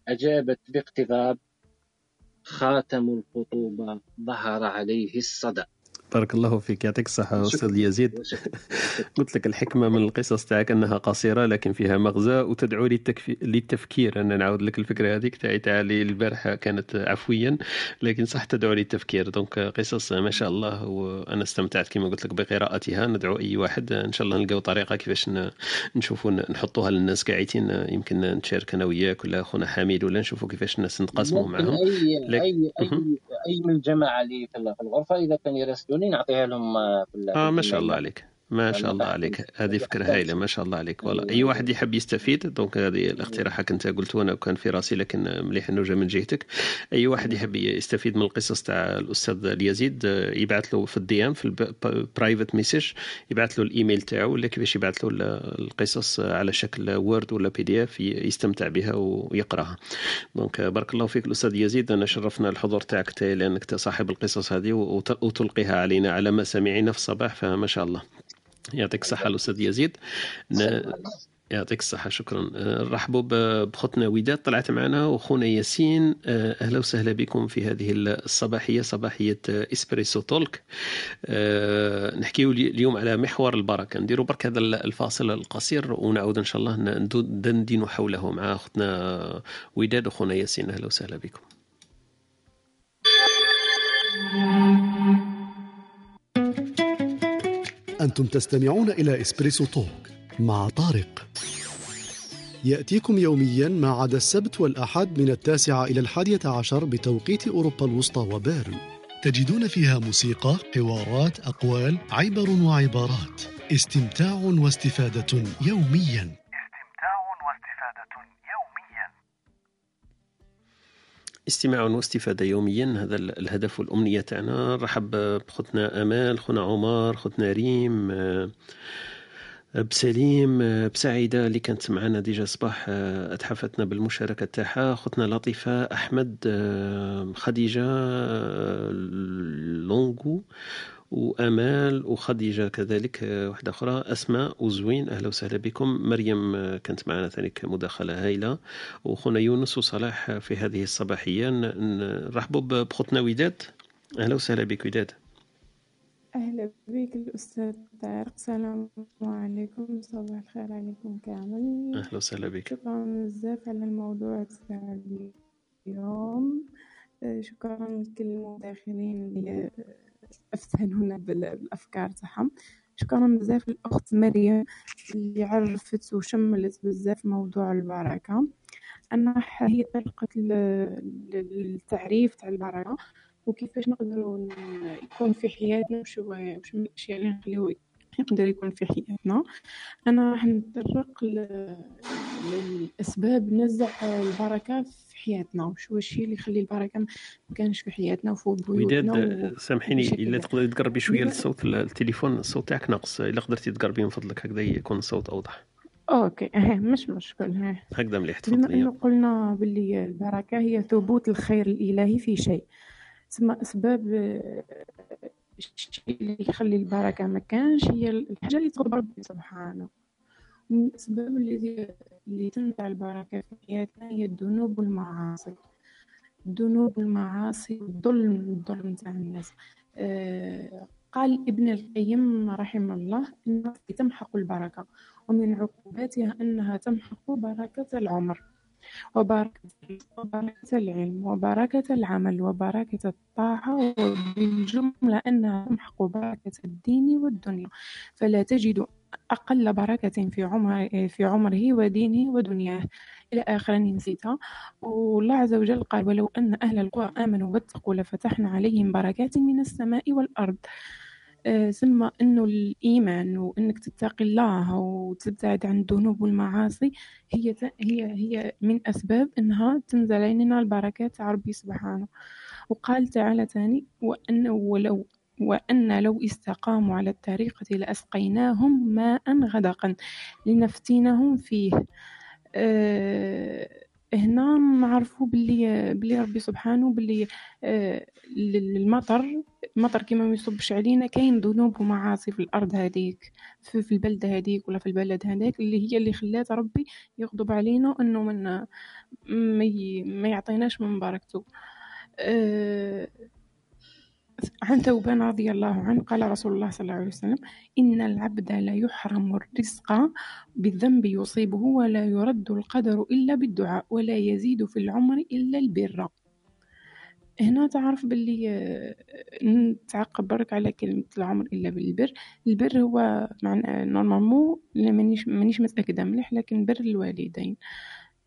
أجابت باقتضاب خاتم الخطوبة ظهر عليه الصدى بارك الله فيك يعطيك الصحة أستاذ يزيد. قلت لك الحكمة من القصص تاعك أنها قصيرة لكن فيها مغزى وتدعو للتكفي... للتفكير. أنا نعاود لك الفكرة هذيك تاعي تاع البارحة كانت عفويا لكن صح تدعو للتفكير. donc قصص ما شاء الله وأنا استمتعت كما قلت لك بقراءتها. ندعو أي واحد. إن شاء الله نلقاو طريقة كيفاش نشوفوا نحطوها للناس قاعدين. يمكن نتشارك أنا وياك ولا أخونا حميد ولا نشوفوا كيفاش الناس نتقاسموا معهم. أي, لك... أي, أي, أي من الجماعة اللي في الغرفة إذا كان يرسلوني نعطيها لهم آه، في آه ما شاء الله عليك. ما شاء الله عليك. هذه فكرة هايلة ما شاء الله عليك. والله أي واحد يحب يستفيد donc هذه الاقتراحات أنت قلت أنا وكان في راسي لكن مليح أنه جا من جهتك. أي واحد يحب يستفيد من القصص تاع الأستاذ اليزيد يبعث له في الـ DM في الـ private message يبعث له الإيميل تاعو ولا كيفاش يبعث له القصص على شكل Word ولا PDF يستمتع بها ويقراها. donc بارك الله فيك الأستاذ يزيد أنا شرفنا الحضور تاعك لأنك صاحب القصص هذه وتلقيها علينا على مسامعنا في الصباح فما شاء الله. يعطيك الصحة الأستاذ يزيد. يعطيك الصحة شكرا. نرحبوا بخوتنا وداد طلعت معنا. وخونا ياسين أهلا وسهلا بكم في هذه الصباحية صباحية إسبريسو تولك نحكيو اليوم على محور البركة. نديروا برك هذا الفاصل القصير ونعود إن شاء الله ندندن حوله مع أختنا وداد وخونا ياسين. أهلا وسهلا بكم. أنتم تستمعون إلى إسبريسو توك مع طارق. يأتيكم يوميا ما عدا السبت والأحد من التاسعة إلى الحادية عشر بتوقيت أوروبا الوسطى وبيرن. تجدون فيها موسيقى، حوارات، أقوال، عبر وعبارات. استمتاع واستفادة يوميا. استماع واستفادة يوميا. هذا الهدف والأمنية تاعنا. نرحب بخوتنا أمال خونا عمر خوتنا ريم بسليم بسعيدة اللي كانت معنا déjà صباح أتحفتنا بالمشاركة تاعها. خوتنا لطيفة أحمد خديجة لونغو. وأمال وخديجة كذلك واحدة أخرى. أسماء وزوين أهلا وسهلا بكم. مريم كانت معنا ثاني مداخلة هائله وخونا يونس وصلاح في هذه الصباحية. نرحبوا بخوتنا وداد. أهلا وسهلا بك وداد. أهلا بك الأستاذ طارق. السلام عليكم. صباح الخير عليكم كامل. أهلا وسهلا بك. شكرا بزاف على الموضوع تاع اليوم. شكرا لكل المداخلين اللي افتهنونا بالأفكار تاعهم. شكرا بزاف للأخت مريم اللي عرفت وشملت بزاف موضوع البركة. أنا هي طريقة التعريف تاع البركة وكيفاش نقدروا يكون في حياتنا وش وش الأشياء اللي نخليو يقدر يكون في حياتنا. أنا راح نتطرق للأسباب. نزع البركة في حياتنا. وش هو الشيء اللي يخلي البركة ما كانش في حياتنا وفوق بيوتنا وداد سامحيني إلا تقدري تقربي شوية للصوت التليفون. الصوت تاعك ناقص. إلا قدرتي تقربي من فضلك هكذا يكون الصوت أوضح. أوكي. آه مش مشكل آه هكذا مليح بما أنه قلنا باللي البركة هي ثبوت الخير الإلهي في شيء. تسمى أسباب الشيء اللي يخلي البركة ما كانش هي الحاجة اللي تغضب ربي سبحانه. من الاسباب اللي اللي تنزع البركة في حياتنا هي الذنوب والمعاصي. الذنوب والمعاصي والظلم الظلم تاع الناس. آه، قال ابن القيم رحمه الله إنها تمحق البركة ومن عقوباتها أنها تمحق بركة العمر. وبركة وبركة العلم وبركة العمل وبركة الطاعة وبالجملة أنها تمحق بركة الدين والدنيا. فلا تجد أقل بركة في عمر في عمره ودينه ودنياه. إلى آخر نسيتها والله عز وجل قال ولو أن أهل القرى آمنوا واتقوا لفتحنا عليهم بركات من السماء والأرض. ثم آه، إنه الإيمان وإنك تتقي الله وتبتعد عن الذنوب والمعاصي هي هي هي من أسباب إنها تنزل علينا البركات تاع ربي سبحانه. وقال تعالى ثاني وأن ولو وأن لو استقاموا على الطريقة لأسقيناهم ماء غدقا لنفتنهم فيه. أه هنا نعرفوا باللي باللي ربي سبحانه باللي آه المطر المطر كيما ما يصبش علينا كاين ذنوب ومعاصي في الأرض هذيك في, في البلده هذيك ولا في البلد هذاك اللي هي اللي خلات ربي يغضب علينا إنه من ما, ما يعطيناش من بركته. آه عن ثوبان رضي الله عنه قال رسول الله صلى الله عليه وسلم إن العبد لا يحرم الرزق بالذنب يصيبه ولا يرد القدر إلا بالدعاء ولا يزيد في العمر إلا البر. هنا تعرف باللي آه، نتعقب برك على كلمة العمر إلا بالبر. البر هو معنى normalement مانيش مانيش متأكدة مليح لكن بر الوالدين.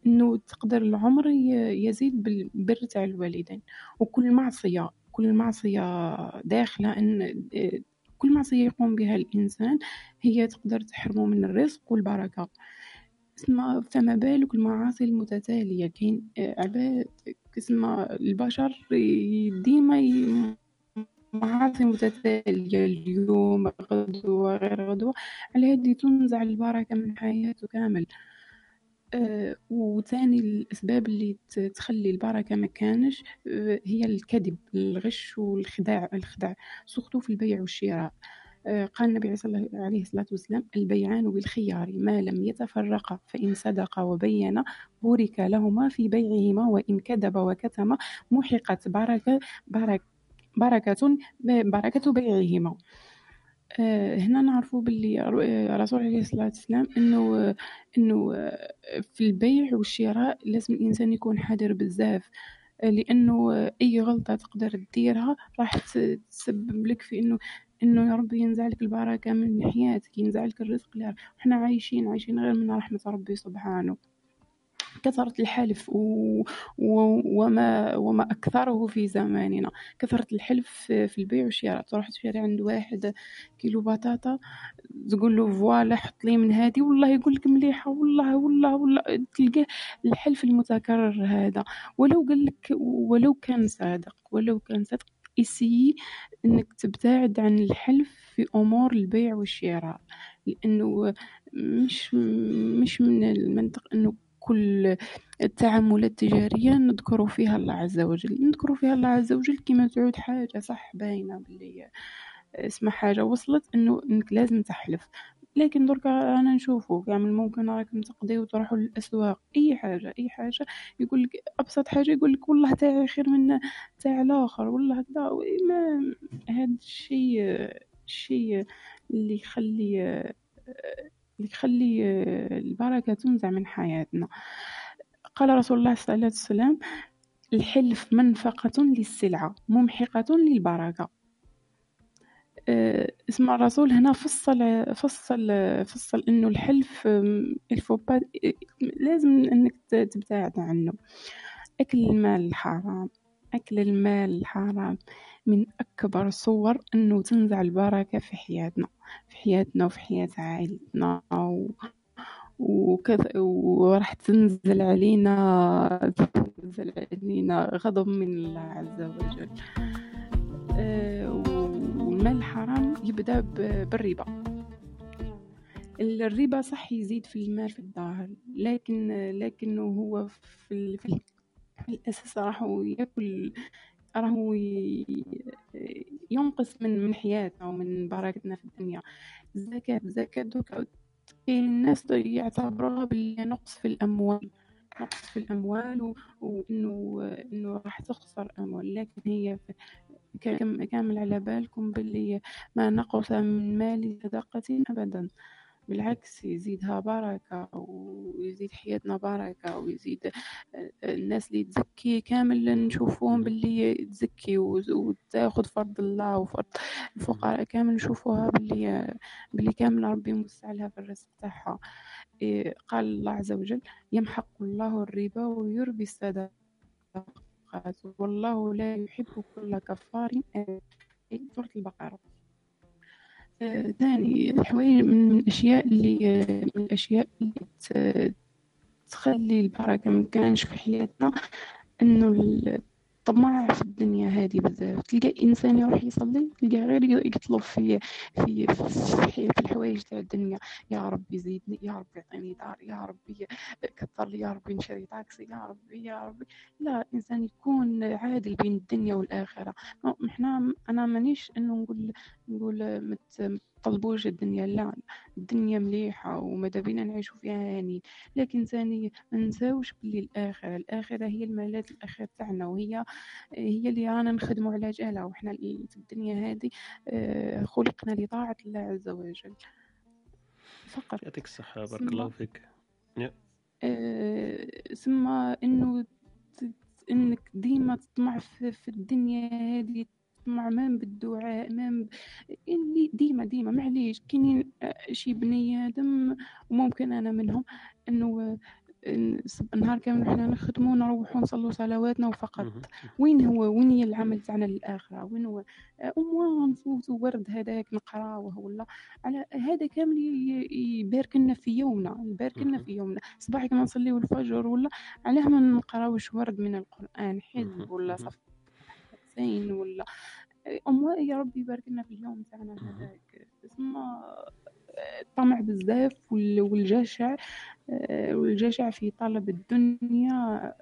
إنه تقدر العمر يزيد بالبر تاع الوالدين. وكل معصية كل معصية داخلة إن كل معصية يقوم بها الإنسان هي تقدر تحرمه من الرزق والبركة. فما بالك المعاصي المتتالية؟ كاين عباد كسما البشر ديما معاصي متتالية اليوم غدوة غير غدوة على هذه تنزع البركة من حياته كامل. آه، وثاني الأسباب اللي تخلي البركة مكانش آه، هي الكذب الغش والخداع الخداع سورتو في البيع والشراء. آه، قال النبي صلى الله عليه الصلاة والسلام البيعان بالخيار ما لم يتفرقا فإن صدقا وبينا بورك لهما في بيعهما وإن كذب وكتم محقت بركة بركة بركة بيعهما. هنا نعرفوا باللي الرسول عليه الصلاة والسلام إنه إنه في البيع والشراء لازم الإنسان يكون حذر بزاف لأنه أي غلطة تقدر تديرها راح تسبب لك في إنه إنه يا ربي ينزع لك البركة من حياتك ينزع لك الرزق إحنا عايشين عايشين غير من رحمة ربي سبحانه. كثرة الحلف و... و... وما وما أكثره في زماننا. كثرة الحلف في البيع والشراء. تروح تشتري عند واحد كيلو بطاطا تقول له فوالا حط لي من هذه. والله يقول لك مليحة. والله والله والله. تلقاه الحلف المتكرر هذا. ولو قال لك ولو كان صادق ولو كان صادق إسي إنك تبتعد عن الحلف في أمور البيع والشراء. لأنه مش مش من المنطق إنه كل التعاملات التجارية نذكر فيها الله عز وجل. نذكر فيها الله عز وجل كما تعود حاجة صح باينة بلي اسمها حاجة وصلت إنه إنك لازم تحلف. لكن دركا أنا نشوفو كامل ممكن راكم تقضيو تروحوا للأسواق. أي حاجة أي حاجة يقول لك أبسط حاجة يقول لك والله تاعي خير من تاع الآخر والله هكذا ما هذا الشيء الشيء اللي يخلي اللي يخلي آه، البركة تنزع من حياتنا. قال رسول الله صلى الله عليه وسلم الحلف منفقة للسلعة ممحقة للبركة. آه، اسم الرسول هنا فصل فصل فصل إنه الحلف لازم إنك تبتعد عنه. أكل المال الحرام أكل المال الحرام. من أكبر صور أنه تنزع البركة في حياتنا في حياتنا وفي حياة عائلتنا و... وكذا وراح تنزل علينا تنزل علينا غضب من الله عز وجل. آه، والمال الحرام يبدأ بالربا. الربا صح يزيد في المال في الظاهر لكن لكنه هو في, في الأساس راح يأكل راهو ينقص من من حياتنا ومن بركتنا في الدنيا. الزكاة الزكاة دوكا كاين الناس يعتبروها بلي نقص في الأموال. نقص في الأموال وإنه إنه راح تخسر أموال. لكن هي كامل على بالكم باللي ما نقص من مال صدقة أبدا. بالعكس يزيدها بركة ويزيد حياتنا بركة ويزيد الناس اللي تزكي كامل نشوفوهم باللي تزكي وتاخذ فرض الله وفرض الفقراء كامل نشوفوها باللي باللي كامل ربي موسع لها في الرزق تاعها. إيه، قال الله عز وجل يمحق الله الربا ويربي الصدقات والله لا يحب كل كفار سورة البقرة. ثاني الحوايج من الأشياء اللي من الأشياء اللي تخلي البركة مكانش في حياتنا إنه طماع في الدنيا هذه بزاف. تلقى إنسان يروح يصلي تلقى غير يطلب في في في, في الحوايج تاع الدنيا. يا ربي زيدني يا ربي اعطيني دار يا ربي كثر لي يا ربي نشري طاكسي يا ربي يا ربي. لا الانسان يكون عادل بين الدنيا والآخرة. إحنا أنا مانيش إنه نقول نقول مت طلبوش الدنيا. لا الدنيا مليحة وماذا بينا نعيشوا فيها هاني لكن ثاني ما نساوش بلي الآخرة. الآخرة هي الملاذ الأخير تاعنا وهي هي اللي رانا نخدموا على جالها وإحنا في الدنيا هذه آه، خلقنا لطاعة الله عز وجل. فقط. يعطيك الصحة بارك الله فيك. آه، ثم إنه إنك ديما تطمع في الدنيا هذه مع مام بالدعاء مام اللي ديما ديما. معليش كاينين شي بني آدم وممكن أنا منهم إنه النهار كامل إحنا نخدمو نروحو نصلو صلواتنا وفقط. وين هو؟ وين هي العمل تاعنا للآخرة؟ وين هو؟ اموا نفوتو ورد هذاك نقراوه ولا على هذا كامل يبارك لنا في يومنا يبارك لنا في يومنا. صباح كما نصليو الفجر ولا علاه ما نقراوش ورد من القرآن حزب ولا صف حسين ولا. أموا يا ربي يبارك لنا في اليوم تاعنا هذاك. ثم الطمع بزاف والجشع والجشع في طلب الدنيا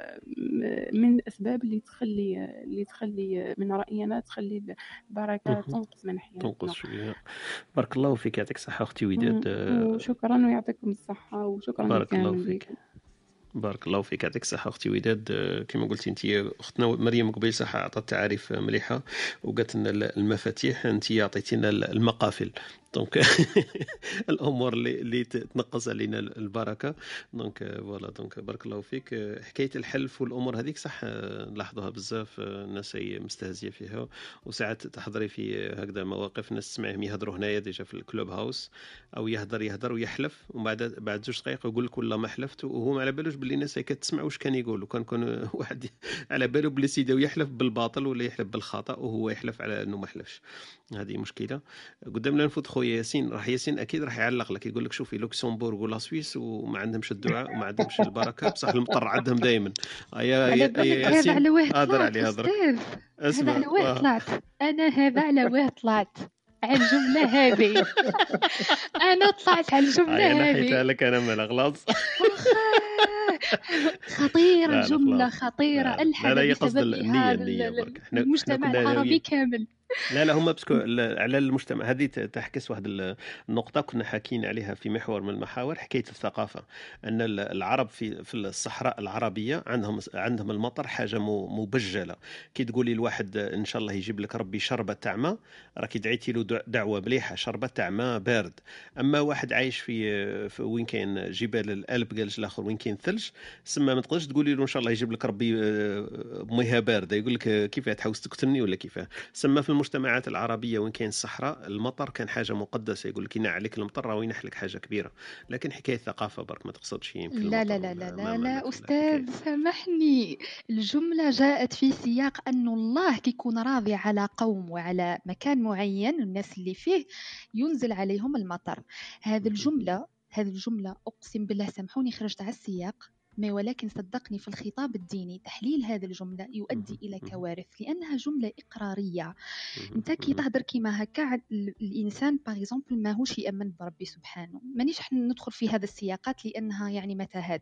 من الأسباب اللي تخلي اللي تخلي من رأينا تخلي البركة تنقص من حياتنا. تنقص شوية. بارك الله فيك يعطيك الصحة أختي وداد وشكرا ويعطيكم الصحة وشكرا بارك الله فيك. بارك الله فيك. يعطيك الصحة أختي وداد. كما قلتي أنت أختنا مريم قبيل صح عطات تعاريف مليحة وقالت لنا المفاتيح. أنت عطيتينا المقافل. دونك الأمور اللي اللي تنقص علينا البركة. donc voilà donc بارك الله فيك. حكاية الحلف والأمور هذيك صح؟ نلاحظوها بزاف. الناس هي مستهزيه فيها. وساعات تحضري في هكذا مواقف الناس تسمعهم يهضروا هنايا déjà في الـ Clubhouse. أو يهضر يهضر ويحلف. ومن بعد بعد زوج دقائق يقول لك والله ما حلفت. وهو ما علابالوش باللي الناس كتسمع واش كان يقول وكان كون واحد علاباله بلي سيدي يحلف بالباطل ولا يحلف بالخطأ وهو يحلف على إنه ما حلفش هذه مشكلة. قدامنا نفوت خويا ياسين. راح ياسين أكيد راح يعلق لك. يقول لك شوفي Luxembourg ولا Suisse وما عندهمش الدعاء وما عندهمش البركة. بصح المطر عندهم دائما يا ياسين على واه هضر عليه هضر هذا على واه آه. طلعت. أنا هذا على واه طلعت. على الجملة هذه. أنا طلعت على الجملة هذه أنا حيتها لك أنا مالا خلاص خطيرة الجملة خطيرة الحق لا لا هي قصد النية برك المجتمع العربي كامل لا لا هم بسكو على المجتمع. هذه تحكس واحد النقطة كنا حاكين عليها في محور من المحاور حكاية الثقافة. أن العرب في في الصحراء العربية عندهم عندهم المطر حاجة مبجلة. كي تقولي لواحد إن شاء الله يجيب لك ربي شربة تاع ماء راكي دعيتي له دعوة مليحة شربة تاع ماء بارد. أما واحد عايش في, في وين كاين جبال الألب قالش الآخر وين كاين ثلج سما ما تقدرش تقولي له إن شاء الله يجيب لك ربي آه، ميها باردة. يقول لك كيف تحوس تقتلني ولا كيف سما في المجتمعات العربية وين كاين الصحراء المطر كان حاجة مقدسة يقول لك ينع عليك المطر راه ينح لك حاجة كبيرة. لكن حكاية ثقافة برك ما تقصدش يمكن لا لا لا لا لا, لا أستاذ سامحني. الجملة جاءت في سياق أن الله كيكون راضي على قوم وعلى مكان معين الناس اللي فيه ينزل عليهم المطر. هذه الجملة هذه الجملة أقسم بالله سامحوني خرجت على السياق. ما ولكن صدقني في الخطاب الديني تحليل هذه الجملة يؤدي إلى كوارث لأنها جملة إقرارية. أنت كي تهدر كيما هكا الإنسان par exemple ماهوش يأمن بربي سبحانه. مانيش ندخل في هذا السياقات لأنها يعني متاهات.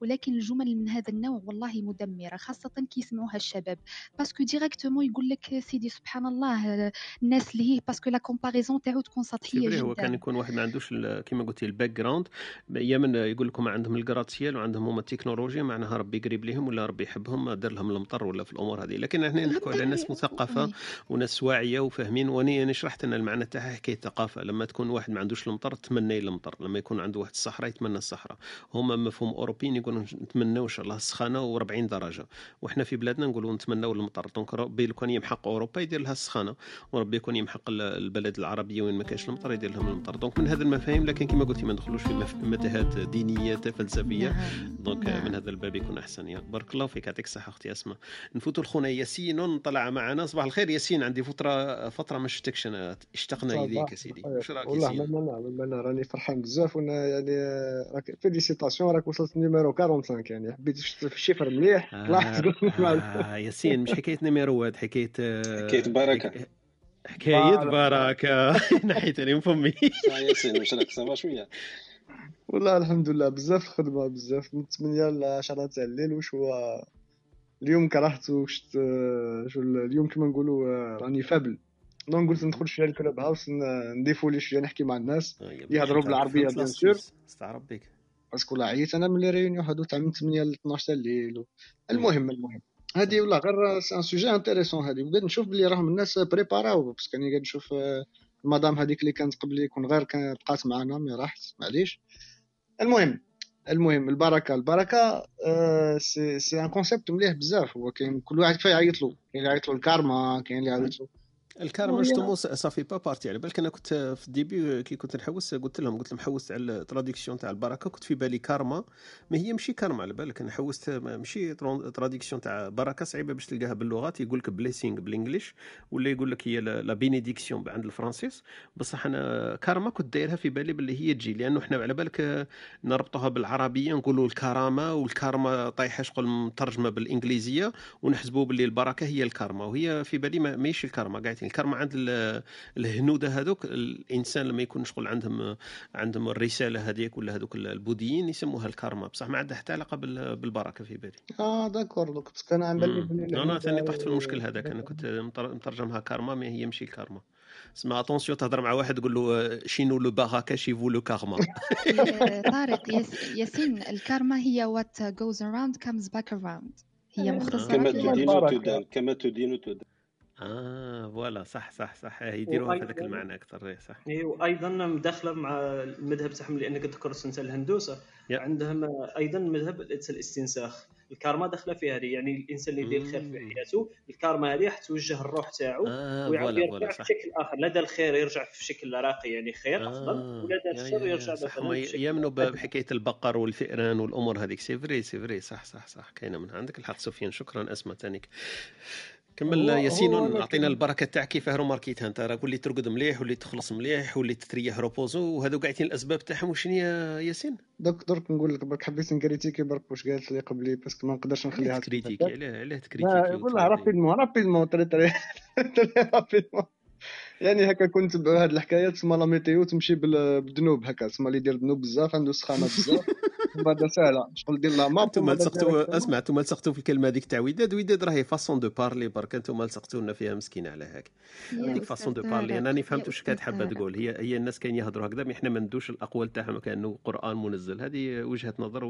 ولكن الجمل من هذا النوع والله مدمرة خاصة كي يسمعوها الشباب. parce que directement يقول لك سيدي سبحان الله الناس اللي هي parce que la comparaison تاعو تكون سطحية جدا. هو كان يكون واحد ما عندوش كيما قلتي الـ background يا من يقول لكم عندهم الجراتسيال وعندهم هما التكنولوجيا معناها ربي قريب لهم ولا ربي يحبهم دار لهم المطر ولا في الأمور هذه. لكن إحنا نحكوا على ناس مثقفة وناس واعية وفاهمين. واني أنا شرحت ان المعنى تاعها حكاية ثقافه لما تكون واحد ما عندوش المطر تمنى المطر. لما يكون عنده واحد الصحراء يتمنى الصحراء. هما مفهوم اوروبيين يقولوا نتمنوا إن شاء الله السخانة و40 درجة. وحنا في بلادنا نقولوا نتمنوا المطر. donc ربي لو كان يمحق أوروبا يدير لها السخانة. وربي يكون يمحق البلد العربية وين ما كانش المطر يدير لهم المطر. donc من هذه المفاهيم لكن كما قلتي ما ندخلوش في متاهات دينية فلسفية. نعم. donc نعم. من هذا الباب يكون أحسن. يا بارك الله فيك. يعطيك الصحة أختي أسماء. نفوتوا لخونا ياسين. طلع معنا. صباح الخير ياسين. عندي فتره فترة ما شفتكش أنا. اشتقنا إليك يا سيدي. واش راك والله ما أنا راني فرحان بزاف. وأنا يعني راك félicitations راك وصلت numéro 45 يعني. حبيت في الـ chiffre مليح. طلعت آه, آه ياسين. مش حكاية numéro واحد حكاية حكاية بركة. حكايه بركة. نحيتني من فمي. ياسين. واش راك ça va شوية. والله الحمد لله بزاف خدمه بزاف من 8 ل 10 تاع الليل واش هو اليوم كرهت وشت شو اليوم كما نقولوا راني faible. donc قلت ندخل شوية الـ Clubhouse نـ défouler شوية نحكي مع الناس يهضروا بالعربية bien sûr استعرب بك parce que là عييت أنا من les réunions هادو تاع من 8 ل 12 تاع الليل. المهم المهم. هادي والله غير c'est un sujet intéressant هادي. وقاعد نشوف بلي راهم الناس préparaw parce que راني قاعد نشوف المدام هذيك اللي كانت قبلي يكون غير كانت بقات معنا mais راحت معليش. المهم المهم البركة البركة c'est un concept مليح بزاف. هو كاين كل واحد كيف يعيط له كاين اللي يعيط له الكارما كاين اللي يعيط له الكارما justement صافي بابارتي على بالك أنا كنت في ال début كي كنت نحوس قلت لهم قلت لهم حوست على ال traduction تاع البركة. كنت في بالي كارما ما هي ماشي كارما على بالك. أنا حوست ماشي traduction تاع بركة صعيبة باش تلقاها باللغات. يقول لك blessing بال English ولا يقول لك هي la bénédiction عند الفرنسيس. بصح أنا كارما كنت دايرها في بالي باللي هي تجي لأنه إحنا على بالك نربطوها بالعربية نقولوا الكرامة والكارما طايحة شغل مترجمة بالإنجليزية ونحسبوا باللي البركة هي الكارما وهي في بالي ماشي الكارما قاعدين الكارما عند الهنودة هذوك الإنسان لما يكون شغل عندهم عندهم الرسالة هذيك ولا هذوك البوذيين يسموها الكارما بصح ما عندها حتى علاقة بالبركة في بالي. آه d'accord donc كان عن بالي أنا ثاني طحت في المشكل هذاك. أنا كنت مترجمها كارما ما هي ماشي الكارما اسمع attention تهضر مع واحد تقول له شينو le baraka vaut le karma طارق ياسين الكارما هي what goes around comes back around هي مختصرة كما تدين تدان كما تدين تدان آه voilà صح صح صح. يديروها في هذاك المعنى أكثر صح. اي وأيضا مداخلة مع المذهب تاعهم لانك ذكرت انت الهندوسة. yeah. عندهم أيضا مذهب الاستنساخ. الكارما داخلة في هذه يعني الإنسان اللي يدير الخير في حياته الكارما هذه توجه الروح تاعو آه ويعاود يرجع بشكل آخر. لا دار الخير يرجع في شكل راقي يعني خير آه أفضل ولا دار الشر يرجع مثلا يامنوا بحكاية البقر والفئران والأمور هذيك. c'est vrai c'est vrai صح صح صح. كاينة من عندك الحق سفيان. شكرا اسمع ثانيك. كمل ياسين اعطينا البركة تاعك كيفاه remarquيتها انت راك وليت ترقد مليح وليت تخلص مليح وليت تريح reposé وهذو قاعدين الأسباب تاعهم. وشنو يا ياسين؟ donc درك نقول لك برك حبيت ن critiquer برك واش قالت لي قبلي parce que ما نقدرش نخليها ت critiquer علاه علاه ت critiquer والله rapidement rapidement très très rapidement يعني هكا كنت بهاد الحكايات تسمى la météo تمشي بالذنوب هكا تسمى اللي يدير ذنوب بزاف عنده سخانة بزاف. بعد سهله شغل دير la map أنتم لصقتوا اسمع أنتم لصقتوا في الكلمة هذيك تاع وداد وداد راهي façon de parler برك أنتم لصقتوا لنا فيها مسكينة على هاك. هذيك façon de parler أنا راني فهمت واش كانت حابة تقول. هي هي الناس كاين يهضروا هكذا mais إحنا ما ندوش الأقوال تاعهم كأنه قرآن منزل. هذه وجهة نظر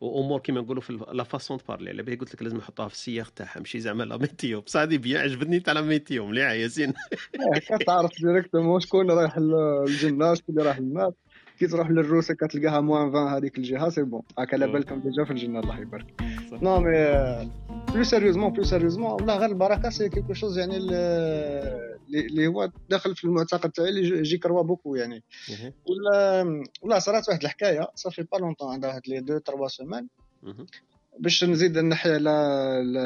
وأمور كيما نقولوا في la façon de parler على بالي قلت لك لازم نحطوها في السياق تاعها. ماشي زعما la météo بصح هذه bien عجبتني تاع la météo مليحه ياسين؟ تعرف ديريكتومون شكون رايح الجنه شكون اللي رايح للنار كي تروح للروسه كتلقاها موان 20 هذيك الجهة سي بون. هاك على بالكم ديجا في الجنة الله يبارك. نو مي بلو سيريوزمون بلو سيريوزمون والله غير البركة سي كيكو شوز يعني اللي هو داخل في المعتقد تاعي اللي يجي كروا بوكو يعني. ولا ولا صارت واحد الحكاية صافي با لونطون عندها هاد لي دو تروا سيمان باش نزيد نحي على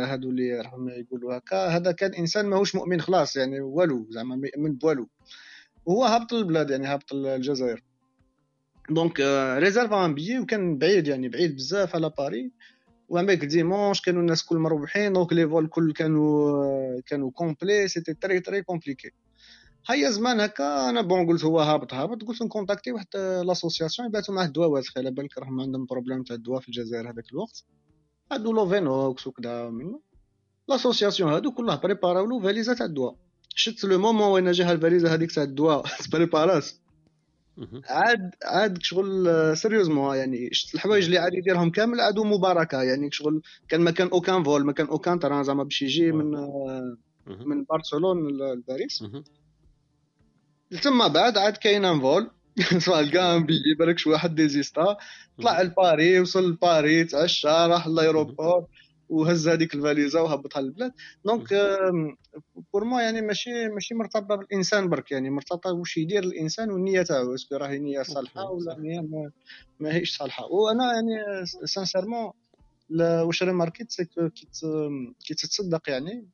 هادو اللي راهم يقولوا هكا هذا كان إنسان ماهوش مؤمن خلاص يعني والو زعما ما يؤمن بوالو وهو هابط البلاد يعني هابط الجزائر دونك ريزيرف ان بيي وكان بعيد يعني بعيد بزاف على باري وعماك ديمونش كانوا الناس كل مروحين دونك لي فول كل كانوا كانوا كومبلي سيتي تري تري كومبليكي هيا زمان هكا أنا بون قلت هو هابط هابط قلت نكونتاكتي واحد لاسوسياسيون يبعثوا معاه الدواوات خلي بالك راهم عندهم بروبليم تاع الدواء في الجزائر هذاك الوقت هادو لوفينوكس وكذا منه لاسوسياسيون هادو كلها بريباراو له فاليزا تاع الدواء شت لو مومون وين جا الفاليزا هذيك تاع الدواء تبريبارات عاد عاد شغل سيريوزمون يعني شفت الحوايج اللي عاد يديرهم كامل عادوا مباركة يعني شغل كان ما كان أوكان فول ما كان أوكان تران زعما باش يجي من من برشلونه لباريس. ثم بعد عاد كاين أن فول. سواء لقى ان بيي بالك شي واحد ديزيستا. طلع لباري وصل لباري تعشى راح l'aéroport وهز هذيك الفاليزا وهبطها للبلاد. donc pour moi يعني ماشي ماشي مرتبطة بالإنسان برك يعني مرتبطة واش يدير الإنسان والنية تاعو est-ce que راهي نية صالحة ولا نيه ما, ما هيش صالحة. وأنا يعني sincèrement واش remarquيت كي تتصدق يعني.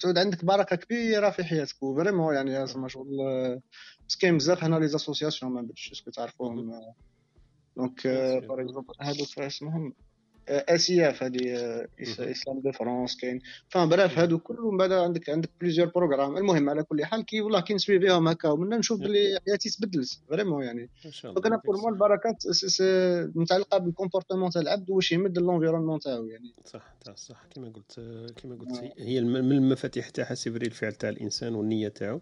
تعود عندك بركة كبيرة في حياتك و vraiment يعني زعما شغل كاين بزاف هنا لي زاسوسياسيون ما بدش اسكو تعرفوهم دونك باغ اكزومبل هادوك اسمهم اسي اف هذه إسلام دو فرونس كاين. فان بريف هادو كلهم بعد عندك عندك بليزيور بروغرام المهم على كل حال كي والله كي نسويفيهم هكا ومنا نشوف بلي حياتي تبدلت فريمون يعني. دونك أنا بور مو البركات متعلقة بالكومبورتمون تاع العبد واش يمد لونفيرونمون تاعو يعني. صح صح كما قلت كما قلت هي من المفاتيح تاعها سيفري الفعل تاع الإنسان والنية تاعو.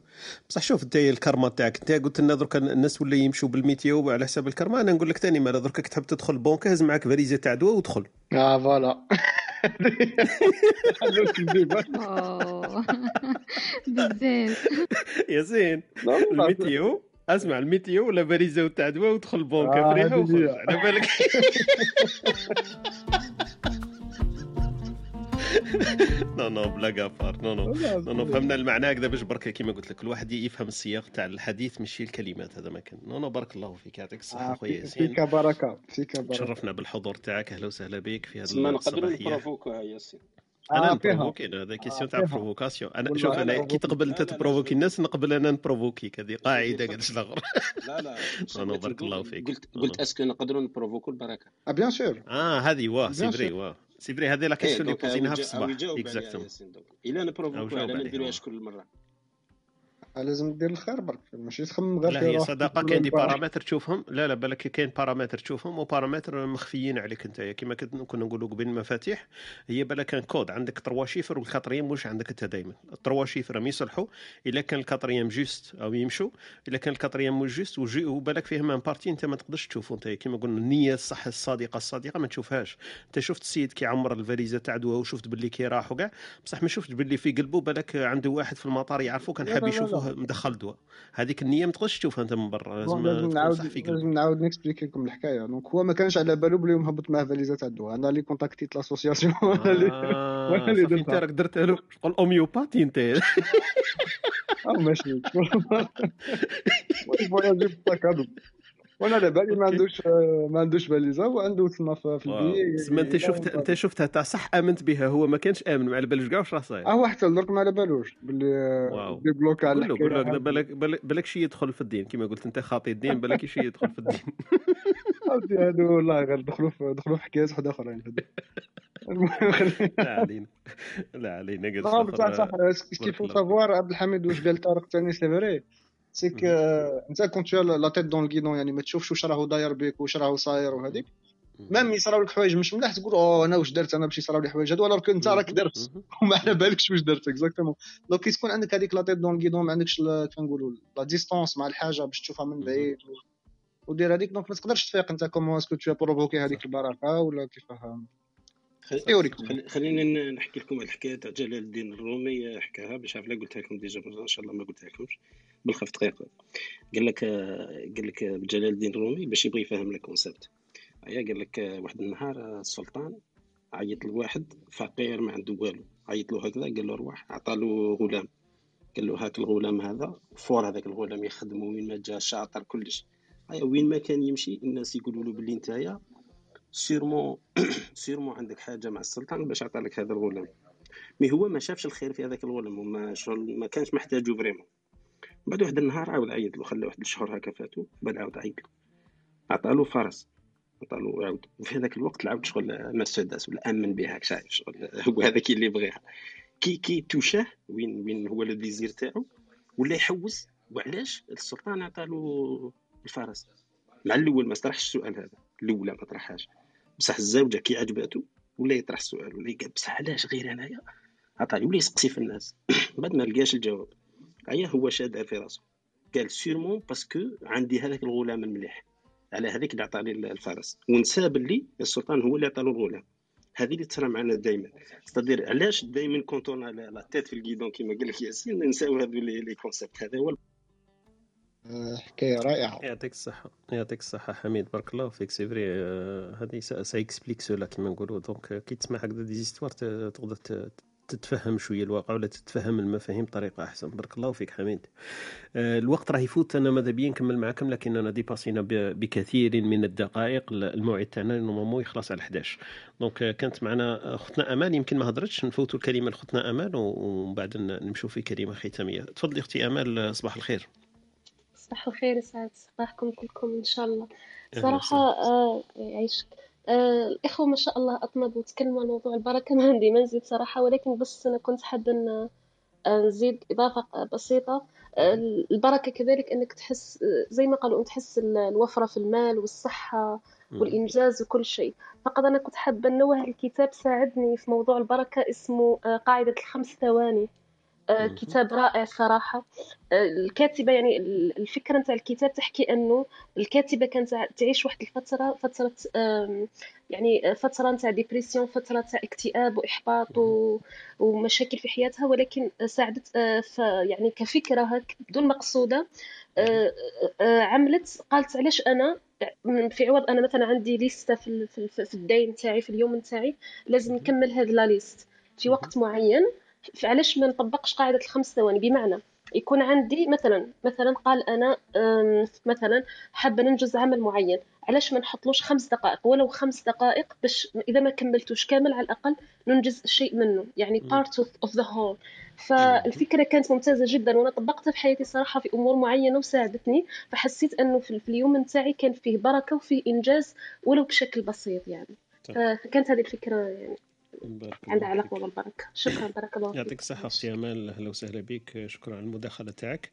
بصح شوف انت الكرما تاعك انت قلت لنا درك الناس ولا يمشوا بالميتيو على حساب الكرما أنا نقول لك ثاني مالا درك تحب تدخل بونك هز معك فاليزه تاع دواء ودخل. آه فوالا بزاف ياسين الميتيو اسمع الميتيو ولا باريزه تاع دواء ودخل بونكا فريحة وخرج على بالك non non بلا بار non non non non فهمنا المعنى هكذا باش برك كيما قلت لك الواحد يفهم السياق تاع الحديث ماشي الكلمات هذا ما كان. non non بارك الله فيك. يعطيك الصحة خويا ياسين. فيك بركة فيك بركة. تشرفنا بالحضور تاعك أهلا وسهلا بك في هذا ما نقدروا ن provoquو ياسين. أنا ن provoquer هذا question تاع provocation أنا شوف أنا كي تقبل أنت ت provoquer الناس نقبل أنا ن provoquيك هذه قاعدة الآخر لا لا أنا بارك الله فيك. قلت قلت est-ce que نقدروا ن provoquو البركة. آه bien sûr آه هذه واه c'est vrai واه c'est vrai هذه la question اللي بوزيناها في الصباح. exactement الا نبروفوكو على ما نديروهاش كل مرة. لازم دير الخير برك. ماشي تخمم غير لا هي صداقة كاين des paramètres تشوفهم؟ لا لا بالك كاين paramètres تشوفهم و paramètres مخفيين عليك انت كما كنا نقولوا قبل المفاتيح. هي بالك كان كود عندك trois chiffres وال quatrième واش عندك انت دائما ال trois chiffres راهم يصلحوا إلا كان ال quatrième juste أو يمشوا إلا كان ال quatrième مو juste وبالك فيهم une partie انت ما تقدرش تشوفه انت كما قلنا النية الصح الصادقة الصادقة ما تشوفهاش. انت شفت السيد كي عمر الفاليزه تاعو شفت باللي كي راح وكاع بصح ما شفتش باللي في قلبه بالك عنده واحد في المطار يعرفه كان حاب يشوفه مدخل دواء. هذيك النية ما تقدرش تشوفها أنت من برا لازم نعاود لازم نعاود نكسبليكي لكم الحكاية. donc هو ما كانش على بالو بلي مهبط معاه فاليزا تاع الدواء. أنا اللي كونتاكتيت l'association أنا اللي أنا اللي درت راك درتها له شغل homéopathie أنت. آه ماشي. فواياجي في وأنا على بالي ما عندوش ما عندوش باليزا وعنده تما في البي تسمى انت شفت انت شفتها تاع صح آمنت بها هو ما كانش آمن ما على بالوش كاع واش راه صاير؟ آه هو حتى درك ما على بالوش باللي بلوك على الحكاية. بالك بالك شي يدخل في الدين كما قلت انت خاطي الدين بالك شي يدخل في الدين. هادو والله غير دخلوا في دخلوا في حكايات واحد أخرين لا علينا لا علينا قلت صح كيف سافوار عبد الحميد واش قال طارق ثاني سي فري. c'est que انت كنت la tête dans le guidon يعني ما تشوفش واش راهو داير بك واش راهو صاير وهذيك. même يصراو لك حوايج مش ملاح تقول أوه أنا واش درت؟ أنا باش يصراو لي حوايج. هادو ولا أنت راك درت. وما على بالكش واش درت exactement donc كي تكون عندك هذيك la tête dans le guidon ما عندكش كيف نقولوا la distance مع الحاجة باش تشوفها من بعيد. ودير هذيك donc ما تقدرش تفيق أنت comment est-ce que tu provoques هذيك البركة ولا كيفاه خلينا نحكي لكم الحكاية تاع جلال الدين الرومي حكاها باش عارف لا قلتها لكم déjà إن شاء الله ما قلتها لكمش. بالخف دقيقه قال لك قال لك جلال الدين الرومي باش يبغي يفهم لك concept هيا قال لك واحد النهار السلطان عيط لواحد فقير ما عنده والو. عيط له هكذا قال له روح عطى له غلام. قال له هات الغلام هذا فور هذاك الغلام يخدمه وين ما جا شاطر كلش. هيا وين ما كان يمشي الناس يقولوا له بلي نتايا sûrement sûrement عندك حاجة مع السلطان باش عطى لك هذا الغلام. mais هو ما شافش الخير في هذاك الغلام وما ما كانش محتاجه vraiment بعد واحد النهار عاود عيط له خلى واحد الشهور هكا فاتو بعد عاود عيط له. عطالو فرس عطالو عود. وفي هذاك الوقت العبد شغل مرسيدس ولا آمن بها شايف شغل. هو هذاك اللي بغيها كي كي توشاه وين وين هو الفيزير تاعو ولا يحوس وعلاش؟ السلطان عطالو الفرس. مع الأول ما طرحش السؤال هذا. الاولى ما طرحهاش. بصح الزوجة كي عجباتو ولا يطرح السؤال ولا يقول بصح علاش غير أنايا؟ عطاني ولا يسقسي في الناس. بعد ما لقاش الجواب. هيا هو شاد في راسه. قال sûrement parce que عندي هذاك الغلام المليح. على هذيك اللي عطاني الفرس. ونسى باللي السلطان هو اللي عطاني الغلام. هذه اللي تصرى معنا دائما c'est-à-dire علاش دائما quand on a la tête في ال guidon كيما قال لك ياسين نساو هذو les concepts هذا هو حكاية رائعة. يعطيك الصحة. يعطيك الصحة حميد بارك الله فيك. c'est vrai هذه ça explique cela كيما نقولوا. donc كي تسمع هكذا des histoires تقدر تتفهم شوية الواقع ولا تتفهم المفاهيم بطريقة أحسن. بارك الله فيك حميد. آه، الوقت راه يفوت. أنا ماذا بيا نكمل معكم لكننا ديباسينا بكثير من الدقائق. الموعد تاعنا normalement يخلص على 11 donc كانت معنا اختنا امال يمكن ما هضرتش نفوتوا الكلمة لاختنا امال ومن بعد نمشوا في كلمة ختامية. تفضلي أختي امال صباح الخير. صباح الخير يسعد صباحكم كلكم إن شاء الله. صراحة آه يعيشك. آه الإخوة ما شاء الله أطنبوا وتكلموا عن موضوع البركة ما عندي ما نزيد صراحة ولكن بس أنا كنت حابة أن نزيد إضافة بسيطة. آه البركة كذلك أنك تحس زي ما قالوا تحس الوفرة في المال والصحة والإنجاز وكل شيء. فقط أنا كنت حابة نوه الكتاب ساعدني في موضوع البركة اسمه آه قاعدة الخمس ثواني. آه، كتاب رائع صراحة. آه، الكاتبة يعني الفكرة نتاع الكتاب تحكي أنه الكاتبة كانت تعيش واحد الفترة فترة يعني فترة نتاع ديبريسيون فترة تاع اكتئاب وإحباط ومشاكل في حياتها ولكن ساعدت آه، يعني كفكرة هك بدون مقصودة عملت قالت علاش أنا في عوض أنا مثلا عندي ليستة في, في الدين تاعي في اليوم تاعي لازم نكمل هذه لا ليست. في وقت معين فعلاش ما نطبقش قاعدة الخمس ثواني؟ بمعنى يكون عندي مثلا مثلا قال أنا مثلا حابة ننجز عمل معين. علاش ما نحطلوش خمس دقائق؟ ولو خمس دقائق باش إذا ما كملتوش كامل على الأقل ننجز شيء منه يعني part of the whole. فالفكرة كانت ممتازة جدا وأنا طبقتها في حياتي صراحة في أمور معينة وساعدتني. فحسيت إنه في اليوم نتاعي كان فيه بركة وفيه إنجاز ولو بشكل بسيط يعني. فكانت هذه الفكرة يعني. عندها علاقة بالبركه شكرا بارك الله فيك. يعطيك الصحة أختي أمال. أهلا وسهلا بك شكرا على المداخلة تاعك.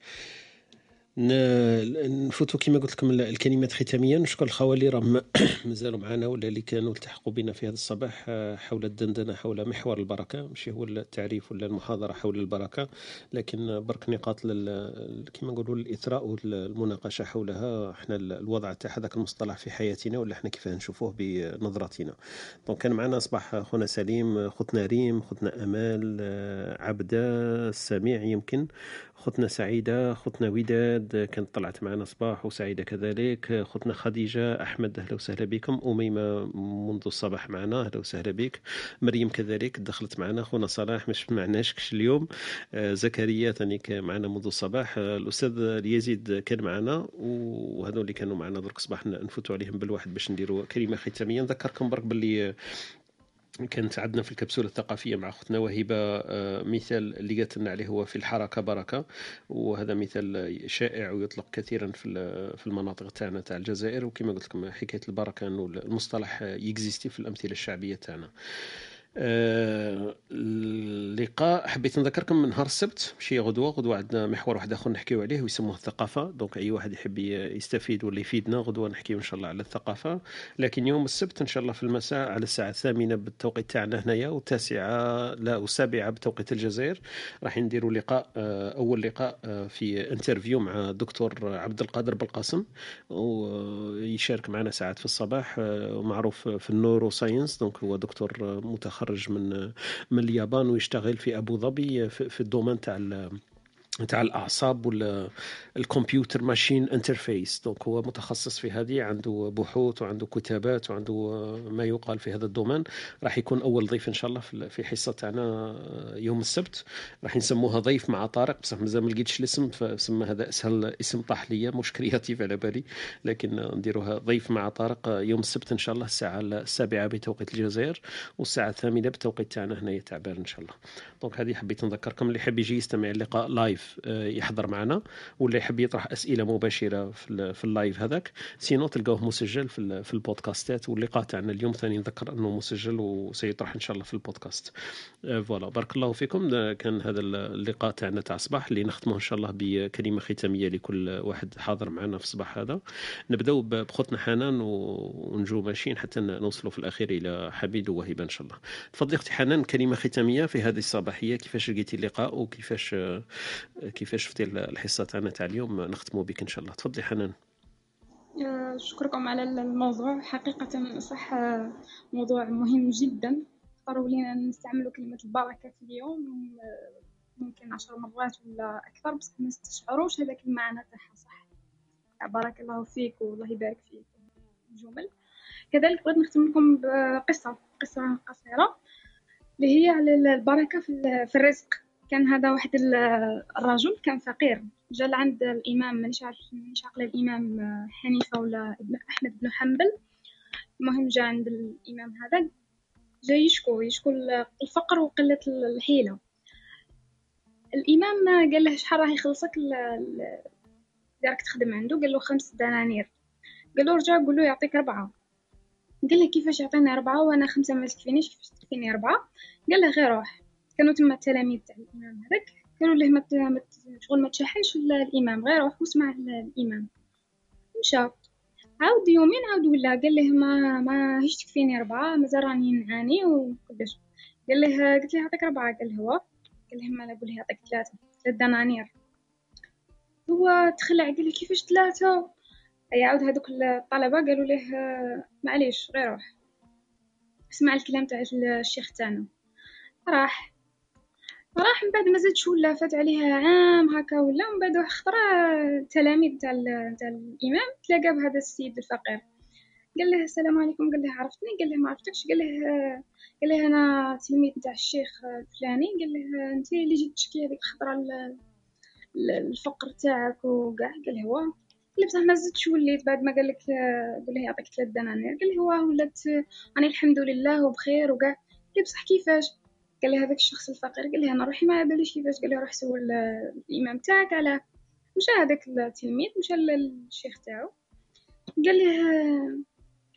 نفوتوا كما قلت لكم الكلمات ختاميا نشكر الخوالي اللي راهم مازالوا معنا ولا اللي كانوا التحقوا بنا في هذا الصباح آه، حول الدندنة حول محور البركة. ماشي هو التعريف ولا المحاضرة حول البركة لكن برك نقاط كما نقولوا الإثراء والمناقشة حولها. إحنا الوضع تاع هذاك المصطلح في حياتنا ولا إحنا كيف نشوفوه بنظرتنا دونك كان معنا أصبح خونا سليم خوتنا ريم خوتنا أمال آه، عبدة السميع يمكن خوتنا سعيدة خوتنا وداد. كانت طلعت معنا صباح وسعيدة كذلك. خوتنا خديجة أحمد أهلا وسهلا بكم. أميمة منذ الصباح معنا أهلا وسهلا بك. مريم كذلك دخلت معنا. خونا صلاح مش معناش اليوم. آه، زكريا ثاني معنا منذ الصباح. آه، الأستاذ اليزيد كان معنا وهذول اللي كانوا معنا درك صباح نفوتوا عليهم بالواحد باش نديروا كلمة ختامية. نذكركم برك باللي كانت عندنا في الكبسولة الثقافية مع أختنا وهبة آه، مثال اللي قالت لنا عليه هو في الحركة بركة وهذا مثال شائع ويطلق كثيرا في في المناطق تاعنا تاع الجزائر وكما قلت لكم حكاية البركة أنه المصطلح يكزيستي في الأمثلة الشعبية تاعنا. اللقاء حبيت نذكركم من نهار السبت ماشي غدوة. غدوة عندنا محور واحد آخر نحكيو عليه ويسموه الثقافة. دونك أي واحد يحب يستفيد ولا يفيدنا غدوة نحكيو إن شاء الله على الثقافة. لكن يوم السبت إن شاء الله في المساء على الساعة الثامنة بالتوقيت تاعنا هنايا والتاسعة لا والسابعة بتوقيت الجزائر راح نديروا لقاء آه، أول لقاء آه، في interview مع الدكتور عبد القادر بالقاسم. ويشارك معنا ساعات في الصباح آه، ومعروف في ال neuroscience donc هو دكتور متخصص متخرج من من اليابان ويشتغل في أبو ظبي في ال domaine تاع تاع الأعصاب ولا ال computer machine interface. donc هو متخصص في هذه عنده بحوث وعنده كتابات وعنده ما يقال في هذا ال domaine. راح يكون أول ضيف إن شاء الله في حصة تاعنا يوم السبت. راح نسموها ضيف مع طارق بصح مازال ما لقيتش الاسم فسمى هذا أسهل اسم طاح ليا مش créatif على بالي. لكن نديروها ضيف مع طارق يوم السبت إن شاء الله الساعة السابعة بتوقيت الجزائر والساعة الثامنة بتوقيت تاعنا هنايا تعبان إن شاء الله. donc هذه حبيت نذكركم اللي يحب يجي يستمع اللقاء live آه، يحضر معنا ولا يحب يطرح أسئلة مباشرة في, ال live هذاك. sinon تلقاوه مسجل في, البودكاستات واللقاء تاعنا اليوم ثاني نذكر أنه مسجل وسيطرح إن شاء الله في البودكاست. آه، voilà. بارك الله فيكم. كان هذا اللقاء تاعنا تاع الصباح اللي نختمه إن شاء الله بكلمة ختامية لكل واحد حاضر معنا في الصباح هذا. نبداو بخوتنا حنان ونجو ماشيين حتى نوصلوا في الأخير إلى حميد ووهبه إن شاء الله. تفضلي أختي حنان كلمة ختامية في هذه الصباحية. كيفاش لقيتي اللقاء وكيفاش كيفاش شفتي الحصة تاعنا تاع اليوم؟ نختموا بك إن شاء الله. تفضلي حنان. شكركم على الموضوع. حقيقة صح موضوع مهم جدا. اختاروا لنا نستعملوا كلمة البركة في اليوم. ممكن عشر مرات ولا أكثر بس ما نستشعروش هذاك المعنى تاعها صح. بارك الله فيك والله يبارك فيك. جمل. كذلك بغيت نختم لكم بقصة قصة قصيرة اللي هي على البركة في الرزق. كان هذا واحد الرجل كان فقير. جا لعند الإمام مانيش عارف مانيش عاقلة الإمام حنيفة ولا ابن أحمد بن حنبل. المهم جا عند الإمام هذا جا يشكو يشكو الفقر وقلة الحيلة. الإمام قال له شحال راه يخلصك راك تخدم عنده قال له خمس دنانير. قال له رجع قول له يعطيك أربعة قال له كيفاش يعطيني أربعة وأنا خمسة ما تكفينيش كيفاش تكفيني أربعة قال له غير روح. كانوا تما التلاميذ تاع الإمام هذاك قالوا له ما شغل ما تشحنش الإمام غير روح واسمع الإمام. مشى. عاود يومين عاود ولا قال له ما ما هيش تكفيني أربعة مازال راني نعاني وكلش قال له قلت له يعطيك أربعة قال هو. قال له ما نقول له يعطيك ثلاثة ثلاث دنانير. هو تخلع قال له كيفاش ثلاثة؟ يعاود هذوك الطلبة قالوا له معليش غير روح. اسمع الكلام تاع الشيخ تاعنا. راح. راح من بعد ما زادش ولا فات عليها عام هكا ولا من بعد واحد خطرة التلاميذ تاع تاع الامام تلاقى بهذا السيد الفقير قال له السلام عليكم قال له عرفتني قال له ما عرفتكش قال له قال له أنا تلميذ تاع الشيخ الفلاني قال له انت اللي جيت تشكي هذيك الخطره الفقر تاعك وكاع قال له هو قال بصح ما زدتش وليت بعد ما قال لك قال له يعطيك ثلاث دنانير قال له هو ولات أنا الحمد لله وبخير وكاع قال بصح كيفاش قال له هذاك الشخص الفقير قال له أنا روحي ما باليش كيفاش قال له روح سول الإمام تاعك على مشى هذاك التلميذ مشى للشيخ تاعو قال له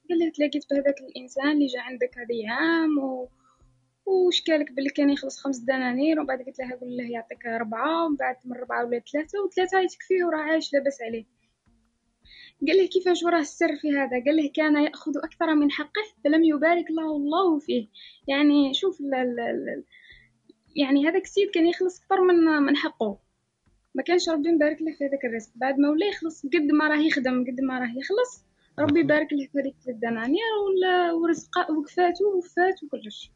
قال له تلاقيت بهذاك الإنسان اللي جا عندك هذه عام و وشكالك باللي كان يخلص خمس دنانير ومن بعد قلت له قول له يعطيك أربعة ومن بعد من أربعة ولا ثلاثة وثلاثة يتكفيه وراه عايش لاباس عليه. قال له كيفاش وراه السر في هذا؟ قال له كان يأخذ أكثر من حقه فلم يبارك له الله فيه. يعني شوف ال ال يعني هذاك السيد كان يخلص أكثر من من حقه. ما كانش ربي مبارك له في هذاك الرزق. بعد ما ولا يخلص قد ما راه يخدم قد ما راه يخلص ربي يبارك له في هذيك الدنانير ورزقه وكفاته وفات وكلش.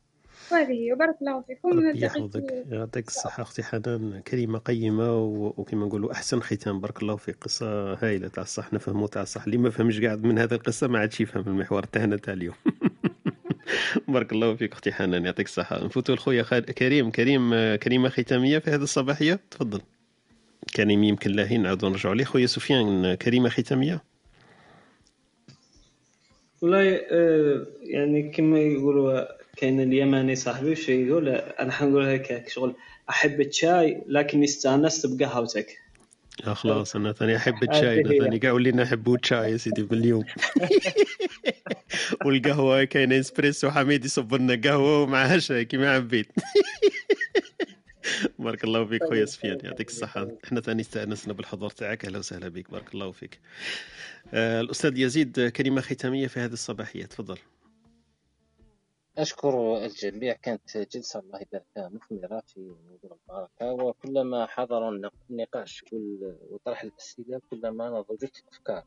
وهذه هي وبارك الله فيكم ربي يحفظك. يعطيك الصحة أختي حنان. كلمة قيمة وكما نقولوا أحسن ختام. بارك الله فيك. قصة هايلة تاع الصح نفهموا تاع الصح. اللي ما فهمش قاعد من هذه القصة ما عادش يفهم المحور تاعنا تاع اليوم. بارك الله فيك أختي حنان. يعطيك الصحة. نفوتوا لخويا كريم. كريم كلمة ختامية في هذه الصباحية. تفضل. كريم يمكن لاهين نعاودوا نرجعوا ليه. خويا سفيان كلمة ختامية؟ والله يعني كما يقولوا كاين اليماني صاحبي وش يقول أنا حنقول هيك شغل أحب الشاي لكن استانست بقهوتك خلاص أنا ثاني أحب الشاي أنا ثاني قاعد ولينا نحبوا الشاي يا سيدي باليوم. والقهوة كاين إسبريسو حميد يصب لنا قهوة ومعها شاي كيما عبيت بارك الله فيك خويا سفيان يعطيك الصحة. إحنا ثاني استأنسنا بالحضور تاعك أهلا وسهلا بك بارك الله فيك. آه الأستاذ يزيد كلمة ختامية في هذه الصباحية تفضل. أشكر الجميع كانت جلسة الله يبارك مثمرة في موضوع البركة. وكلما حضر النقاش وطرح الأسئلة كلما نضجت الأفكار.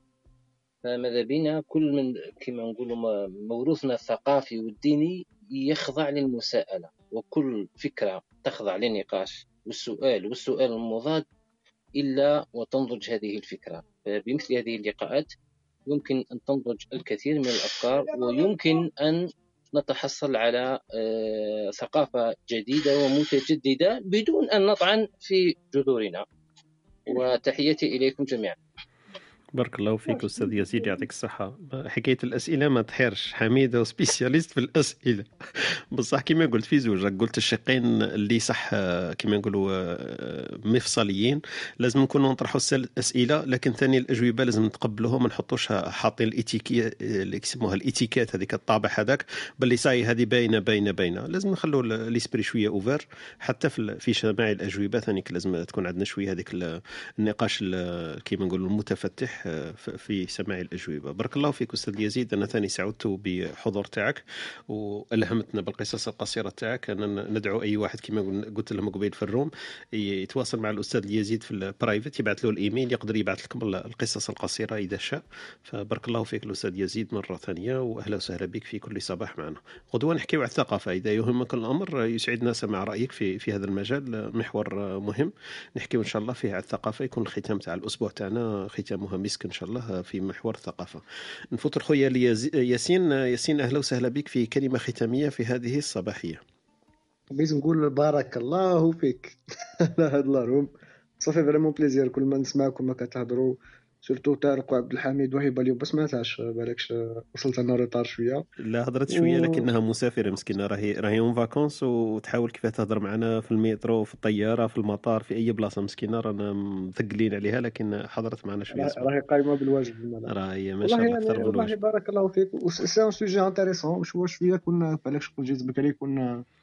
فماذا بينا؟ كل من كما نقولوا موروثنا الثقافي والديني يخضع للمساءلة. وكل فكرة تخضع للنقاش والسؤال والسؤال المضاد إلا وتنضج هذه الفكرة. فبمثل هذه اللقاءات يمكن أن تنضج الكثير من الأفكار ويمكن أن نتحصل على ثقافة جديدة ومتجددة بدون أن نطعن في جذورنا. وتحياتي إليكم جميعا. بارك الله فيك أستاذ يزيد يعطيك الصحة. حكاية الأسئلة ما تحيرش حميدة سبيسياليست في الأسئلة. بصح كما قلت في زوج قلت الشقين اللي صح كما نقولوا مفصليين لازم نكونوا نطرحوا الأسئلة لكن ثاني الأجوبة لازم نتقبلوها ما نحطوش حاطين الإتيكي اللي يسموها الإتيكات هذيك الطابع هذاك باللي صاي هذه باينة باينة باينة. لازم نخلوا ليسبري شوية أوفر. حتى في في جميع الأجوبة ثاني لازم تكون عندنا شوية هذيك النقاش كما نقولوا المتفتح. في سماع الأجوبة. بارك الله فيك أستاذ يزيد. أنا ثاني سعدت بحضور تاعك وألهمتنا بالقصص القصيرة تاعك. أنا ندعو أي واحد كما قلت لهم قبيل في الروم يتواصل مع الأستاذ يزيد في البرايفت يبعث له الإيميل يقدر يبعث لكم القصص القصيرة إذا شاء. فبارك الله فيك الأستاذ يزيد مرة ثانية وأهلا وسهلا بك في كل صباح معنا. غدوة نحكيو على الثقافة. إذا يهمك الأمر يسعدنا سماع رأيك في في هذا المجال. محور مهم نحكيو إن شاء الله فيه على الثقافة يكون الختام تاع الأسبوع تاعنا ختامها إن شاء الله في محور الثقافه نفوت خويا ياسين ياسين أهلا وسهلا بك في كلمة ختامية في هذه الصباحية. بغيت نقول بارك الله فيك. على هذا ال room. ça fait vraiment plaisir كل ما نسمعكم ما كتهضروا surtout طارق وعبد الحميد وهبه اليوم بس ما تاعش بالكش وصلت en retard شوية. لا هضرت شوية و... لكنها مسافرة مسكينة. راهي راهي en vacances وتحاول كيف تهضر معنا في المترو في الطيارة في المطار في أي بلاصة مسكينة. رانا مثقلين عليها لكن حضرت معنا شوية راهي قايمة بالواجب راهي ما شاء الله أكثر من والله بارك الله فيك. c'est un sujet intéressant واش شوية كنا بالكش كنت جيت بكري كنا شوية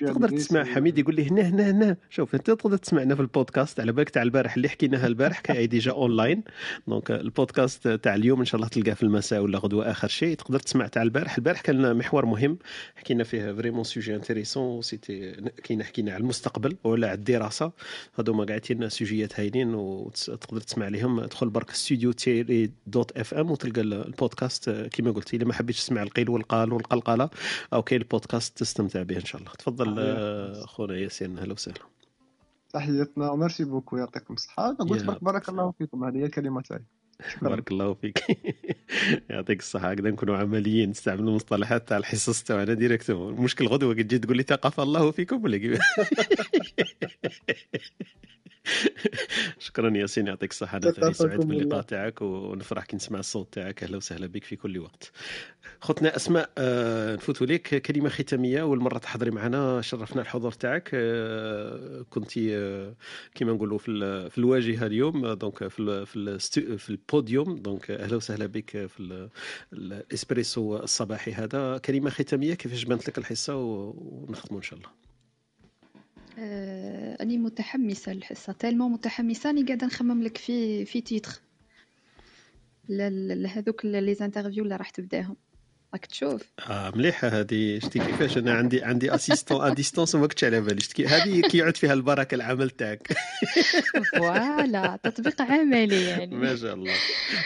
تقدر تسمع حميد يقول لي هنا هنا هنا. شوف أنت تقدر تسمعنا في البودكاست على بالك تاع البارح اللي حكيناها البارح كاي déjà online. donc البودكاست تاع اليوم إن شاء الله تلقاه في المساء ولا غدوة آخر شيء. تقدر تسمع تاع البارح. البارح كان محور مهم. حكينا فيه vraiment sujet intéressant c'était كاين حكينا على المستقبل ولا على الدراسة. هذوما قاعدين سوجيات هايلين وتقدر تسمع لهم ادخل برك ستوديو تيري dot FM وتلقى البودكاست. كما قلت إلا ما حبيتش تسمع القيل والقال والقلقلة أو كاين البودكاست تستمتع به إن شاء الله. تفضل خونا ياسين أهلا وسهلا. تحياتنا و merci beaucoup يعطيكم الصحة. أنا قلت بارك, بارك الله فيكم هذه هي الكلمة تاعي. بارك الله فيك. يعطيك الصحة. هكذا نكونوا عمليين. نستعملوا المصطلحات تاع الحصص تاعنا directement المشكل غدوة تجي تقول لي ثقافة الله فيكم ولا كيف؟ شكرا ياسين. يعطيك الصحة. أنا ثاني سعيد باللقاء تاعك ونفرح كي نسمع الصوت تاعك. أهلا وسهلا بك في كل وقت. خوتنا أسماء آه نفوت لك كلمة ختامية. أول مرة تحضري معنا. شرفنا الحضور تاعك. آه كنت آه كما نقولوا في, في الواجهة اليوم. donc في في, في ال podium. donc أهلا وسهلا بك في الإسبريسو الصباحي هذا. كلمة ختامية كيفاش بانت لك الحصة ونختموا إن شاء الله. آه، أني متحمسة للحصة tellement متحمسة أني قاعدة نخمم لك في في titre. لهذوك les interviews اللي راح تبداهم. راك تشوف. آه مليحة هذه. شتي كيفاش؟ أنا عندي عندي assistante à distance وما كنتش على بالي. شتي هذه كيعود فيها البركة العمل تاعك. voilà تطبيق عملي يعني. ما شاء الله.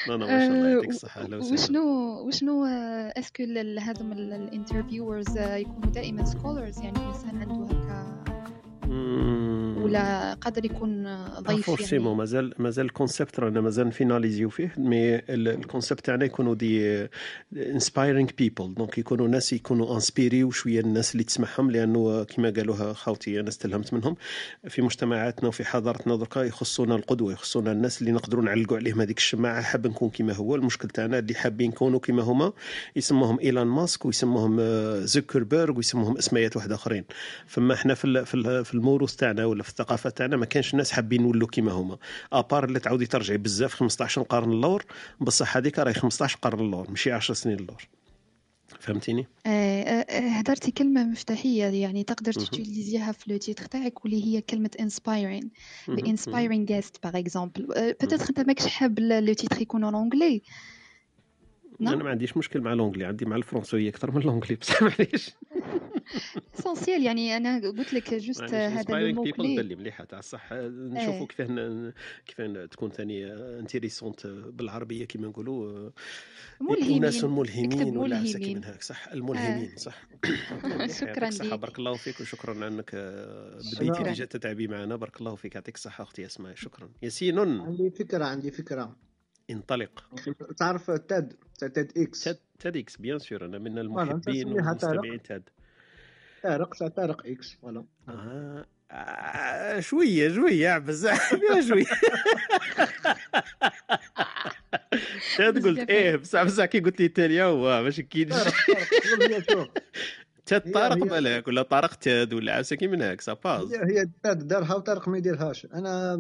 لا لا ما شاء الله يعطيك الصحة. وشنو وشنو est-ce que هذوما ال interviewers يكونوا دائما scholars يعني انسان عنده هكا ولا قادر يكون ضيف forcément يعني. مازال مازال ال concept رانا مازال نفيناليزيو فيه mais ال concept تاعنا يكونوا des inspiring people donc يكونوا ناس يكونوا inspirer شوية الناس اللي تسمعهم لأنه كما قالوها خاوتي أنا استلهمت منهم. في مجتمعاتنا وفي حضارتنا دركا يخصونا القدوة يخصونا الناس اللي نقدروا نعلقوا عليهم. هذيك الشماعة حاب نكون كما هو. المشكل تاعنا اللي حابين نكونوا كما هما يسموهم ايلان ماسك ويسموهم زوكربيرغ ويسموهم اسميات واحدة أخرين. فما إحنا في في الموروث تاعنا ولا في الثقافه تاعنا ما كانش الناس حابين نولوا كيما هما. à part اللي تعاودي ترجعي بزاف 15 قرن اللور بصح هذيك راهي 15 قرن اللور ماشي 10 سنين اللور فهمتيني؟ آه، آه، هدرتي كلمة مفتاحية يعني تقدر تشتيليزيها في le titre تاعك واللي هي كلمة inspiring. the inspiring guest par exemple peut-être أنت ماكش حاب le titre يكون en anglais أنا ما عنديش مشكل مع l'anglais عندي مع الفرنسوية أكثر من l'anglais بصح معليش essentiel يعني أنا قلت لك juste هذا ال mot clé اللي مليحة تاع الصح نشوفوا كيفاه كيفاه تكون ثاني intéressante بالعربية كما نقولوا ملهمين. ناس ملهمين ولا من هاك صح الملهمين صح. شكرا لك بارك الله فيك وشكرا انك بديتي اللي جات تتعبي معنا بارك الله فيك يعطيك الصحه أختي أسماء شكرا. ياسين. عندي فكرة عندي فكرة. انطلق. تعرف تاد تاد إكس. تاد, تاد إكس بيان سور أنا من المحبين والمستمعين تاد. طارق طارق إكس فوالا. آه. آه شوية شوية بزاف شوية. تاد قلت إيه بصح بصح كي قلت لي تاليا هو ماشي كاينش تاد طارق بالك ولا طارق تاد ولا عساكي من هاك ساباز هي تاد دارها وطارق ما يديرهاش. أنا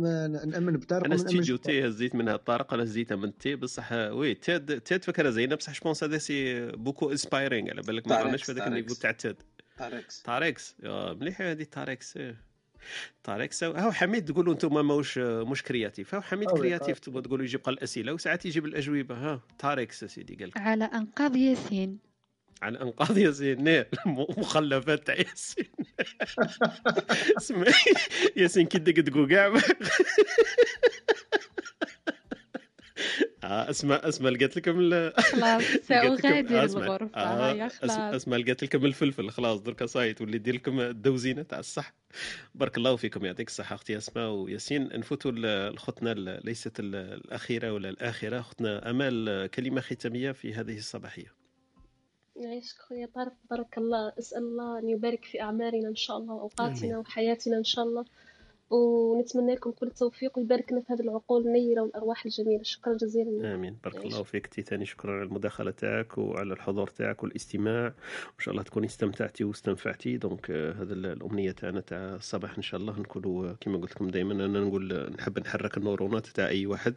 نأمن بطارق أنا ستيجيو تي هزيت منها طارق أنا هزيتها من تي بصح وي تاد تاد فكرة زينة بصح جوبونس هذا سي بوكو انسبايرينغ على بالك. ما راناش في هذاك النيفو تاع تاد تاريكس تاريكس مليحه هذه تاريكس طارق سو هاو حميد تقولوا أنتم ماهوش مش كرياتيف هاو حميد كرياتيف تبغى تقولوا يجيب الاسئله وساعات يجيب الأجوبة. ها طارق سيدي قال على أنقاض ياسين. على أنقاض ياسين. نير مخلفات تاع ياسين. ياسين كي دق كاع آه اسماء اسماء لقيت لكم خلاص ساو غادي الغرفة. آه خلاص. اسماء لقيت لكم الفلفل. خلاص دركا صايت واللي يدير لكم الدوزينة تاع الصح بارك الله فيكم يعطيك الصحة أختي أسماء وياسين. نفوتوا لخطنا ليست الأخيرة ولا الآخرة. اختنا أمال كلمة ختامية في هذه الصباحية. يعيشك خويا طارق بارك الله اسأل الله أن يبارك في أعمارنا إن شاء الله وأوقاتنا وحياتنا إن شاء الله. ونتمنى لكم كل التوفيق ويبارك لنا في هذه العقول النيرة والأرواح الجميلة. شكرا جزيلا آمين. بارك الله فيك. تي ثاني شكرا على المداخلة تاعك وعلى الحضور تاعك والاستماع. وإن شاء الله تكوني استمتعتي واستنفعتي. donc هذا الأمنية تاعنا تاع الصباح إن شاء الله. نكونوا كما قلت لكم دائما أنا نقول نحب نحرك النورونات تاع أي واحد.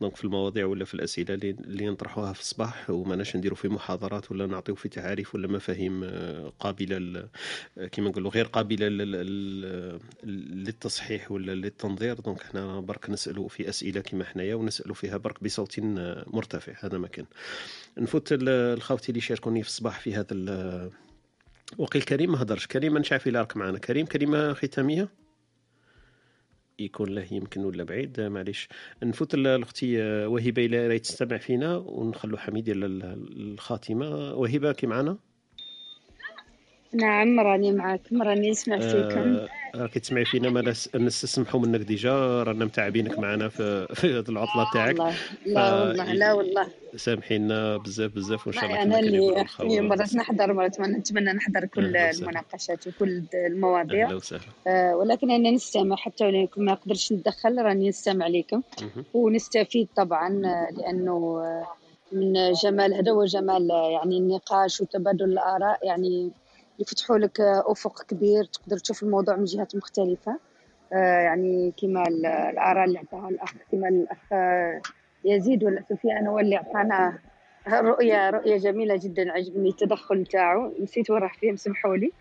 donc في المواضيع ولا في الأسئلة اللي نطرحوها في الصباح وماناش نديروا في محاضرات ولا نعطيو في تعاريف ولا مفاهيم قابلة كما نقولوا غير قابلة للتصحيح ولا للتنظيم التنظير donc حنا برك نسالوا في أسئلة كما حنايا ونسالوا فيها برك بصوت مرتفع هذا ما كان. نفوت الخوتي اللي شاركوني في الصباح في هذا وقيل كريم ما هضرش. كريم ما نعرف إلا راك معنا. كريم كلمة ختامية؟ يكون له يمكن ولا بعيد معليش. نفوت الأختي وهبه إلى راهي تستمع فينا ونخلو حميد الخاتمة. وهبه كي معنا؟ نعم راني معاكم راني نسمع فيكم. آه راكي تسمعي فينا ما نستسمحوا منك ديجا رانا متعبينك معنا في في هذه العطلة تاعك. لا والله لا والله. سامحينا بزاف بزاف وإن شاء الله أنا اللي مرات نحضر مرات ما نتمنى نحضر كل المناقشات وكل المواضيع. أهلا وسهلا. آه ولكن أنا نستمع حتى ولو ما نقدرش ندخل راني نستمع لكم ونستفيد طبعا لأنه من جمال هذا هو جمال يعني النقاش وتبادل الآراء يعني يفتحوا لك أفق كبير تقدر تشوف الموضوع من جهات مختلفة. يعني كما الآراء اللي عطاها الأخ كما الأخ يزيد ولا سفيان هو اللي عطانا رؤية رؤية جميلة جدا عجبني التدخل تاعو. نسيت وين راح فيه سمحوا لي.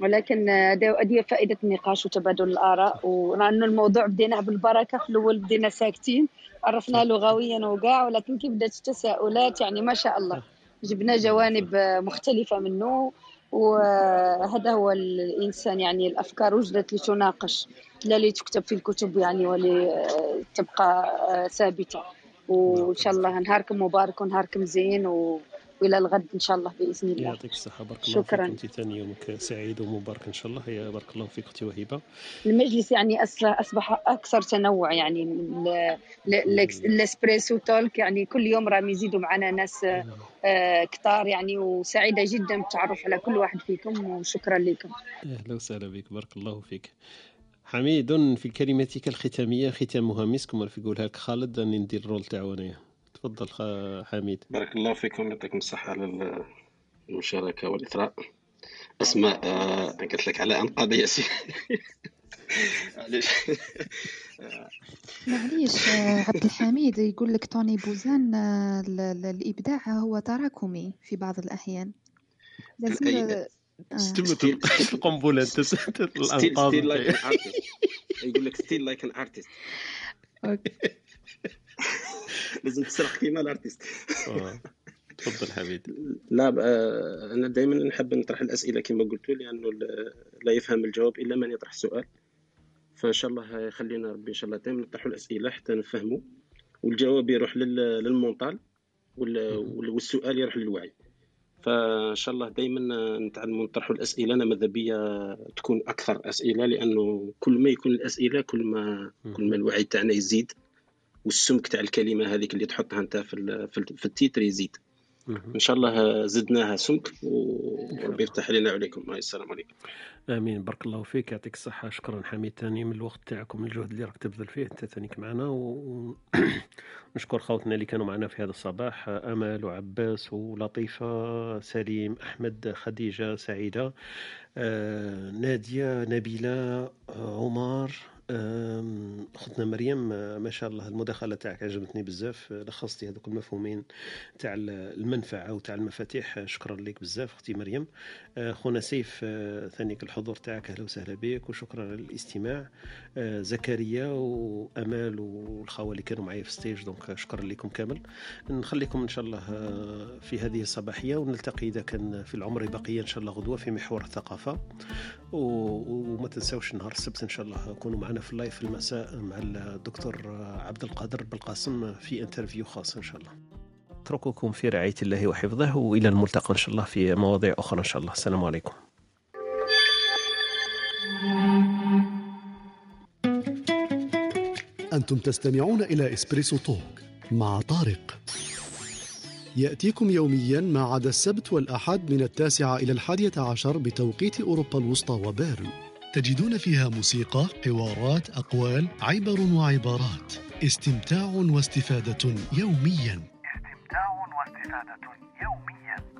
ولكن هذه فائدة النقاش وتبادل الآراء. ولأنه الموضوع بديناه بالبركة في الأول بدينا ساكتين عرفناه لغويا وكاع ولكن كي بدأت التساؤلات يعني ما شاء الله. جبنا جوانب مختلفة منه. وهذا هو الإنسان يعني الأفكار وجدت لتناقش لا لتكتب في الكتب يعني ولتبقى ثابتة. وإن شاء الله نهاركم مبارك ونهاركم زين و... والى الغد إن شاء الله بإذن الله. يعطيك الصحة. بارك الله شكرا. أنت ثاني يومك سعيد ومبارك إن شاء الله. يا بارك الله فيك أختي وهبه المجلس يعني أصبح أكثر تنوع يعني الإسبريسو تولك. يعني كل يوم راهم يزيدوا معنا ناس كثار يعني وسعيدة جدا بالتعرف على كل واحد فيكم وشكرا لكم. أهلا وسهلا بك. بارك الله فيك. حميد في كلمتك الختامية ختامها مسك كما يقولها لك خالد. اني ندير الرول تاعو أنايا. تفضل حميد. بارك الله فيكم يعطيكم الصحة على المشاركة والإثراء. أسماء آه قلت لك على أنقاض ياسين. معليش. معليش عبد الحميد يقول لك توني بوزان الإبداع هو تراكمي في بعض الأحيان. لازم استمت القنبلة الأنقاض يقول لك steal like an artist لازم تسرح كيما ال artiste. تفضل حميد. لا أنا دائما نحب نطرح الأسئلة كما قلت لأنه لا يفهم الجواب إلا من يطرح السؤال فإن شاء الله يخلينا ربي إن شاء الله دائما نطرحوا الأسئلة حتى نفهموا والجواب يروح للمونطال والسؤال يروح للوعي. فإن شاء الله دائما نتعلموا نطرحوا الأسئلة. أنا ماذا بيا تكون أكثر أسئلة لأنه كل ما يكون الأسئلة كل ما كل ما الوعي تاعنا يزيد. والسمك تاع الكلمة هذيك اللي تحطها أنت في في التيتر يزيد. إن شاء الله زدناها سمك وربي يفتح علينا وعليكم السلام عليكم. آمين. بارك الله فيك. يعطيك الصحة. شكرا حميد ثاني من الوقت تاعكم. الجهد اللي راك تبذل فيه. أنت ثانيك معنا. ونشكر خوتنا اللي كانوا معنا في هذا الصباح. امل وعباس ولطيفة سليم أحمد خديجة سعيدة آه، نادية نبيلة عمر أختنا مريم ما شاء الله المداخلة تاعك عجبتني بزاف. لخصتي هذوك المفهومين تاع المنفعة وتاع المفاتيح. شكرا لك بزاف أختي مريم. خونا سيف ثانيك الحضور تاعك أهلا وسهلا بك وشكرا للاستماع. زكريا وأمال والخوة اللي كانوا معايا في stage donc شكرا لكم كامل. نخليكم إن شاء الله في هذه الصباحية ونلتقي إذا كان في العمر بقيه إن شاء الله غدوة في محور الثقافة. وما تنساوش نهار السبت إن شاء الله كونوا معنا. في ال live في المساء مع الدكتور عبد القادر بالقاسم في interview خاص إن شاء الله. اترككم في رعاية الله وحفظه وإلى الملتقى إن شاء الله في مواضيع أخرى إن شاء الله. السلام عليكم. أنتم تستمعون إلى Espresso Talk مع طارق. يأتيكم يوميا ما عدا السبت والأحد من التاسعة إلى الحادية عشر بتوقيت أوروبا الوسطى وبيرن. تجدون فيها موسيقى، حوارات، أقوال، عبر وعبارات. استمتاع واستفادة يوميا. استمتاع واستفادة يوميا.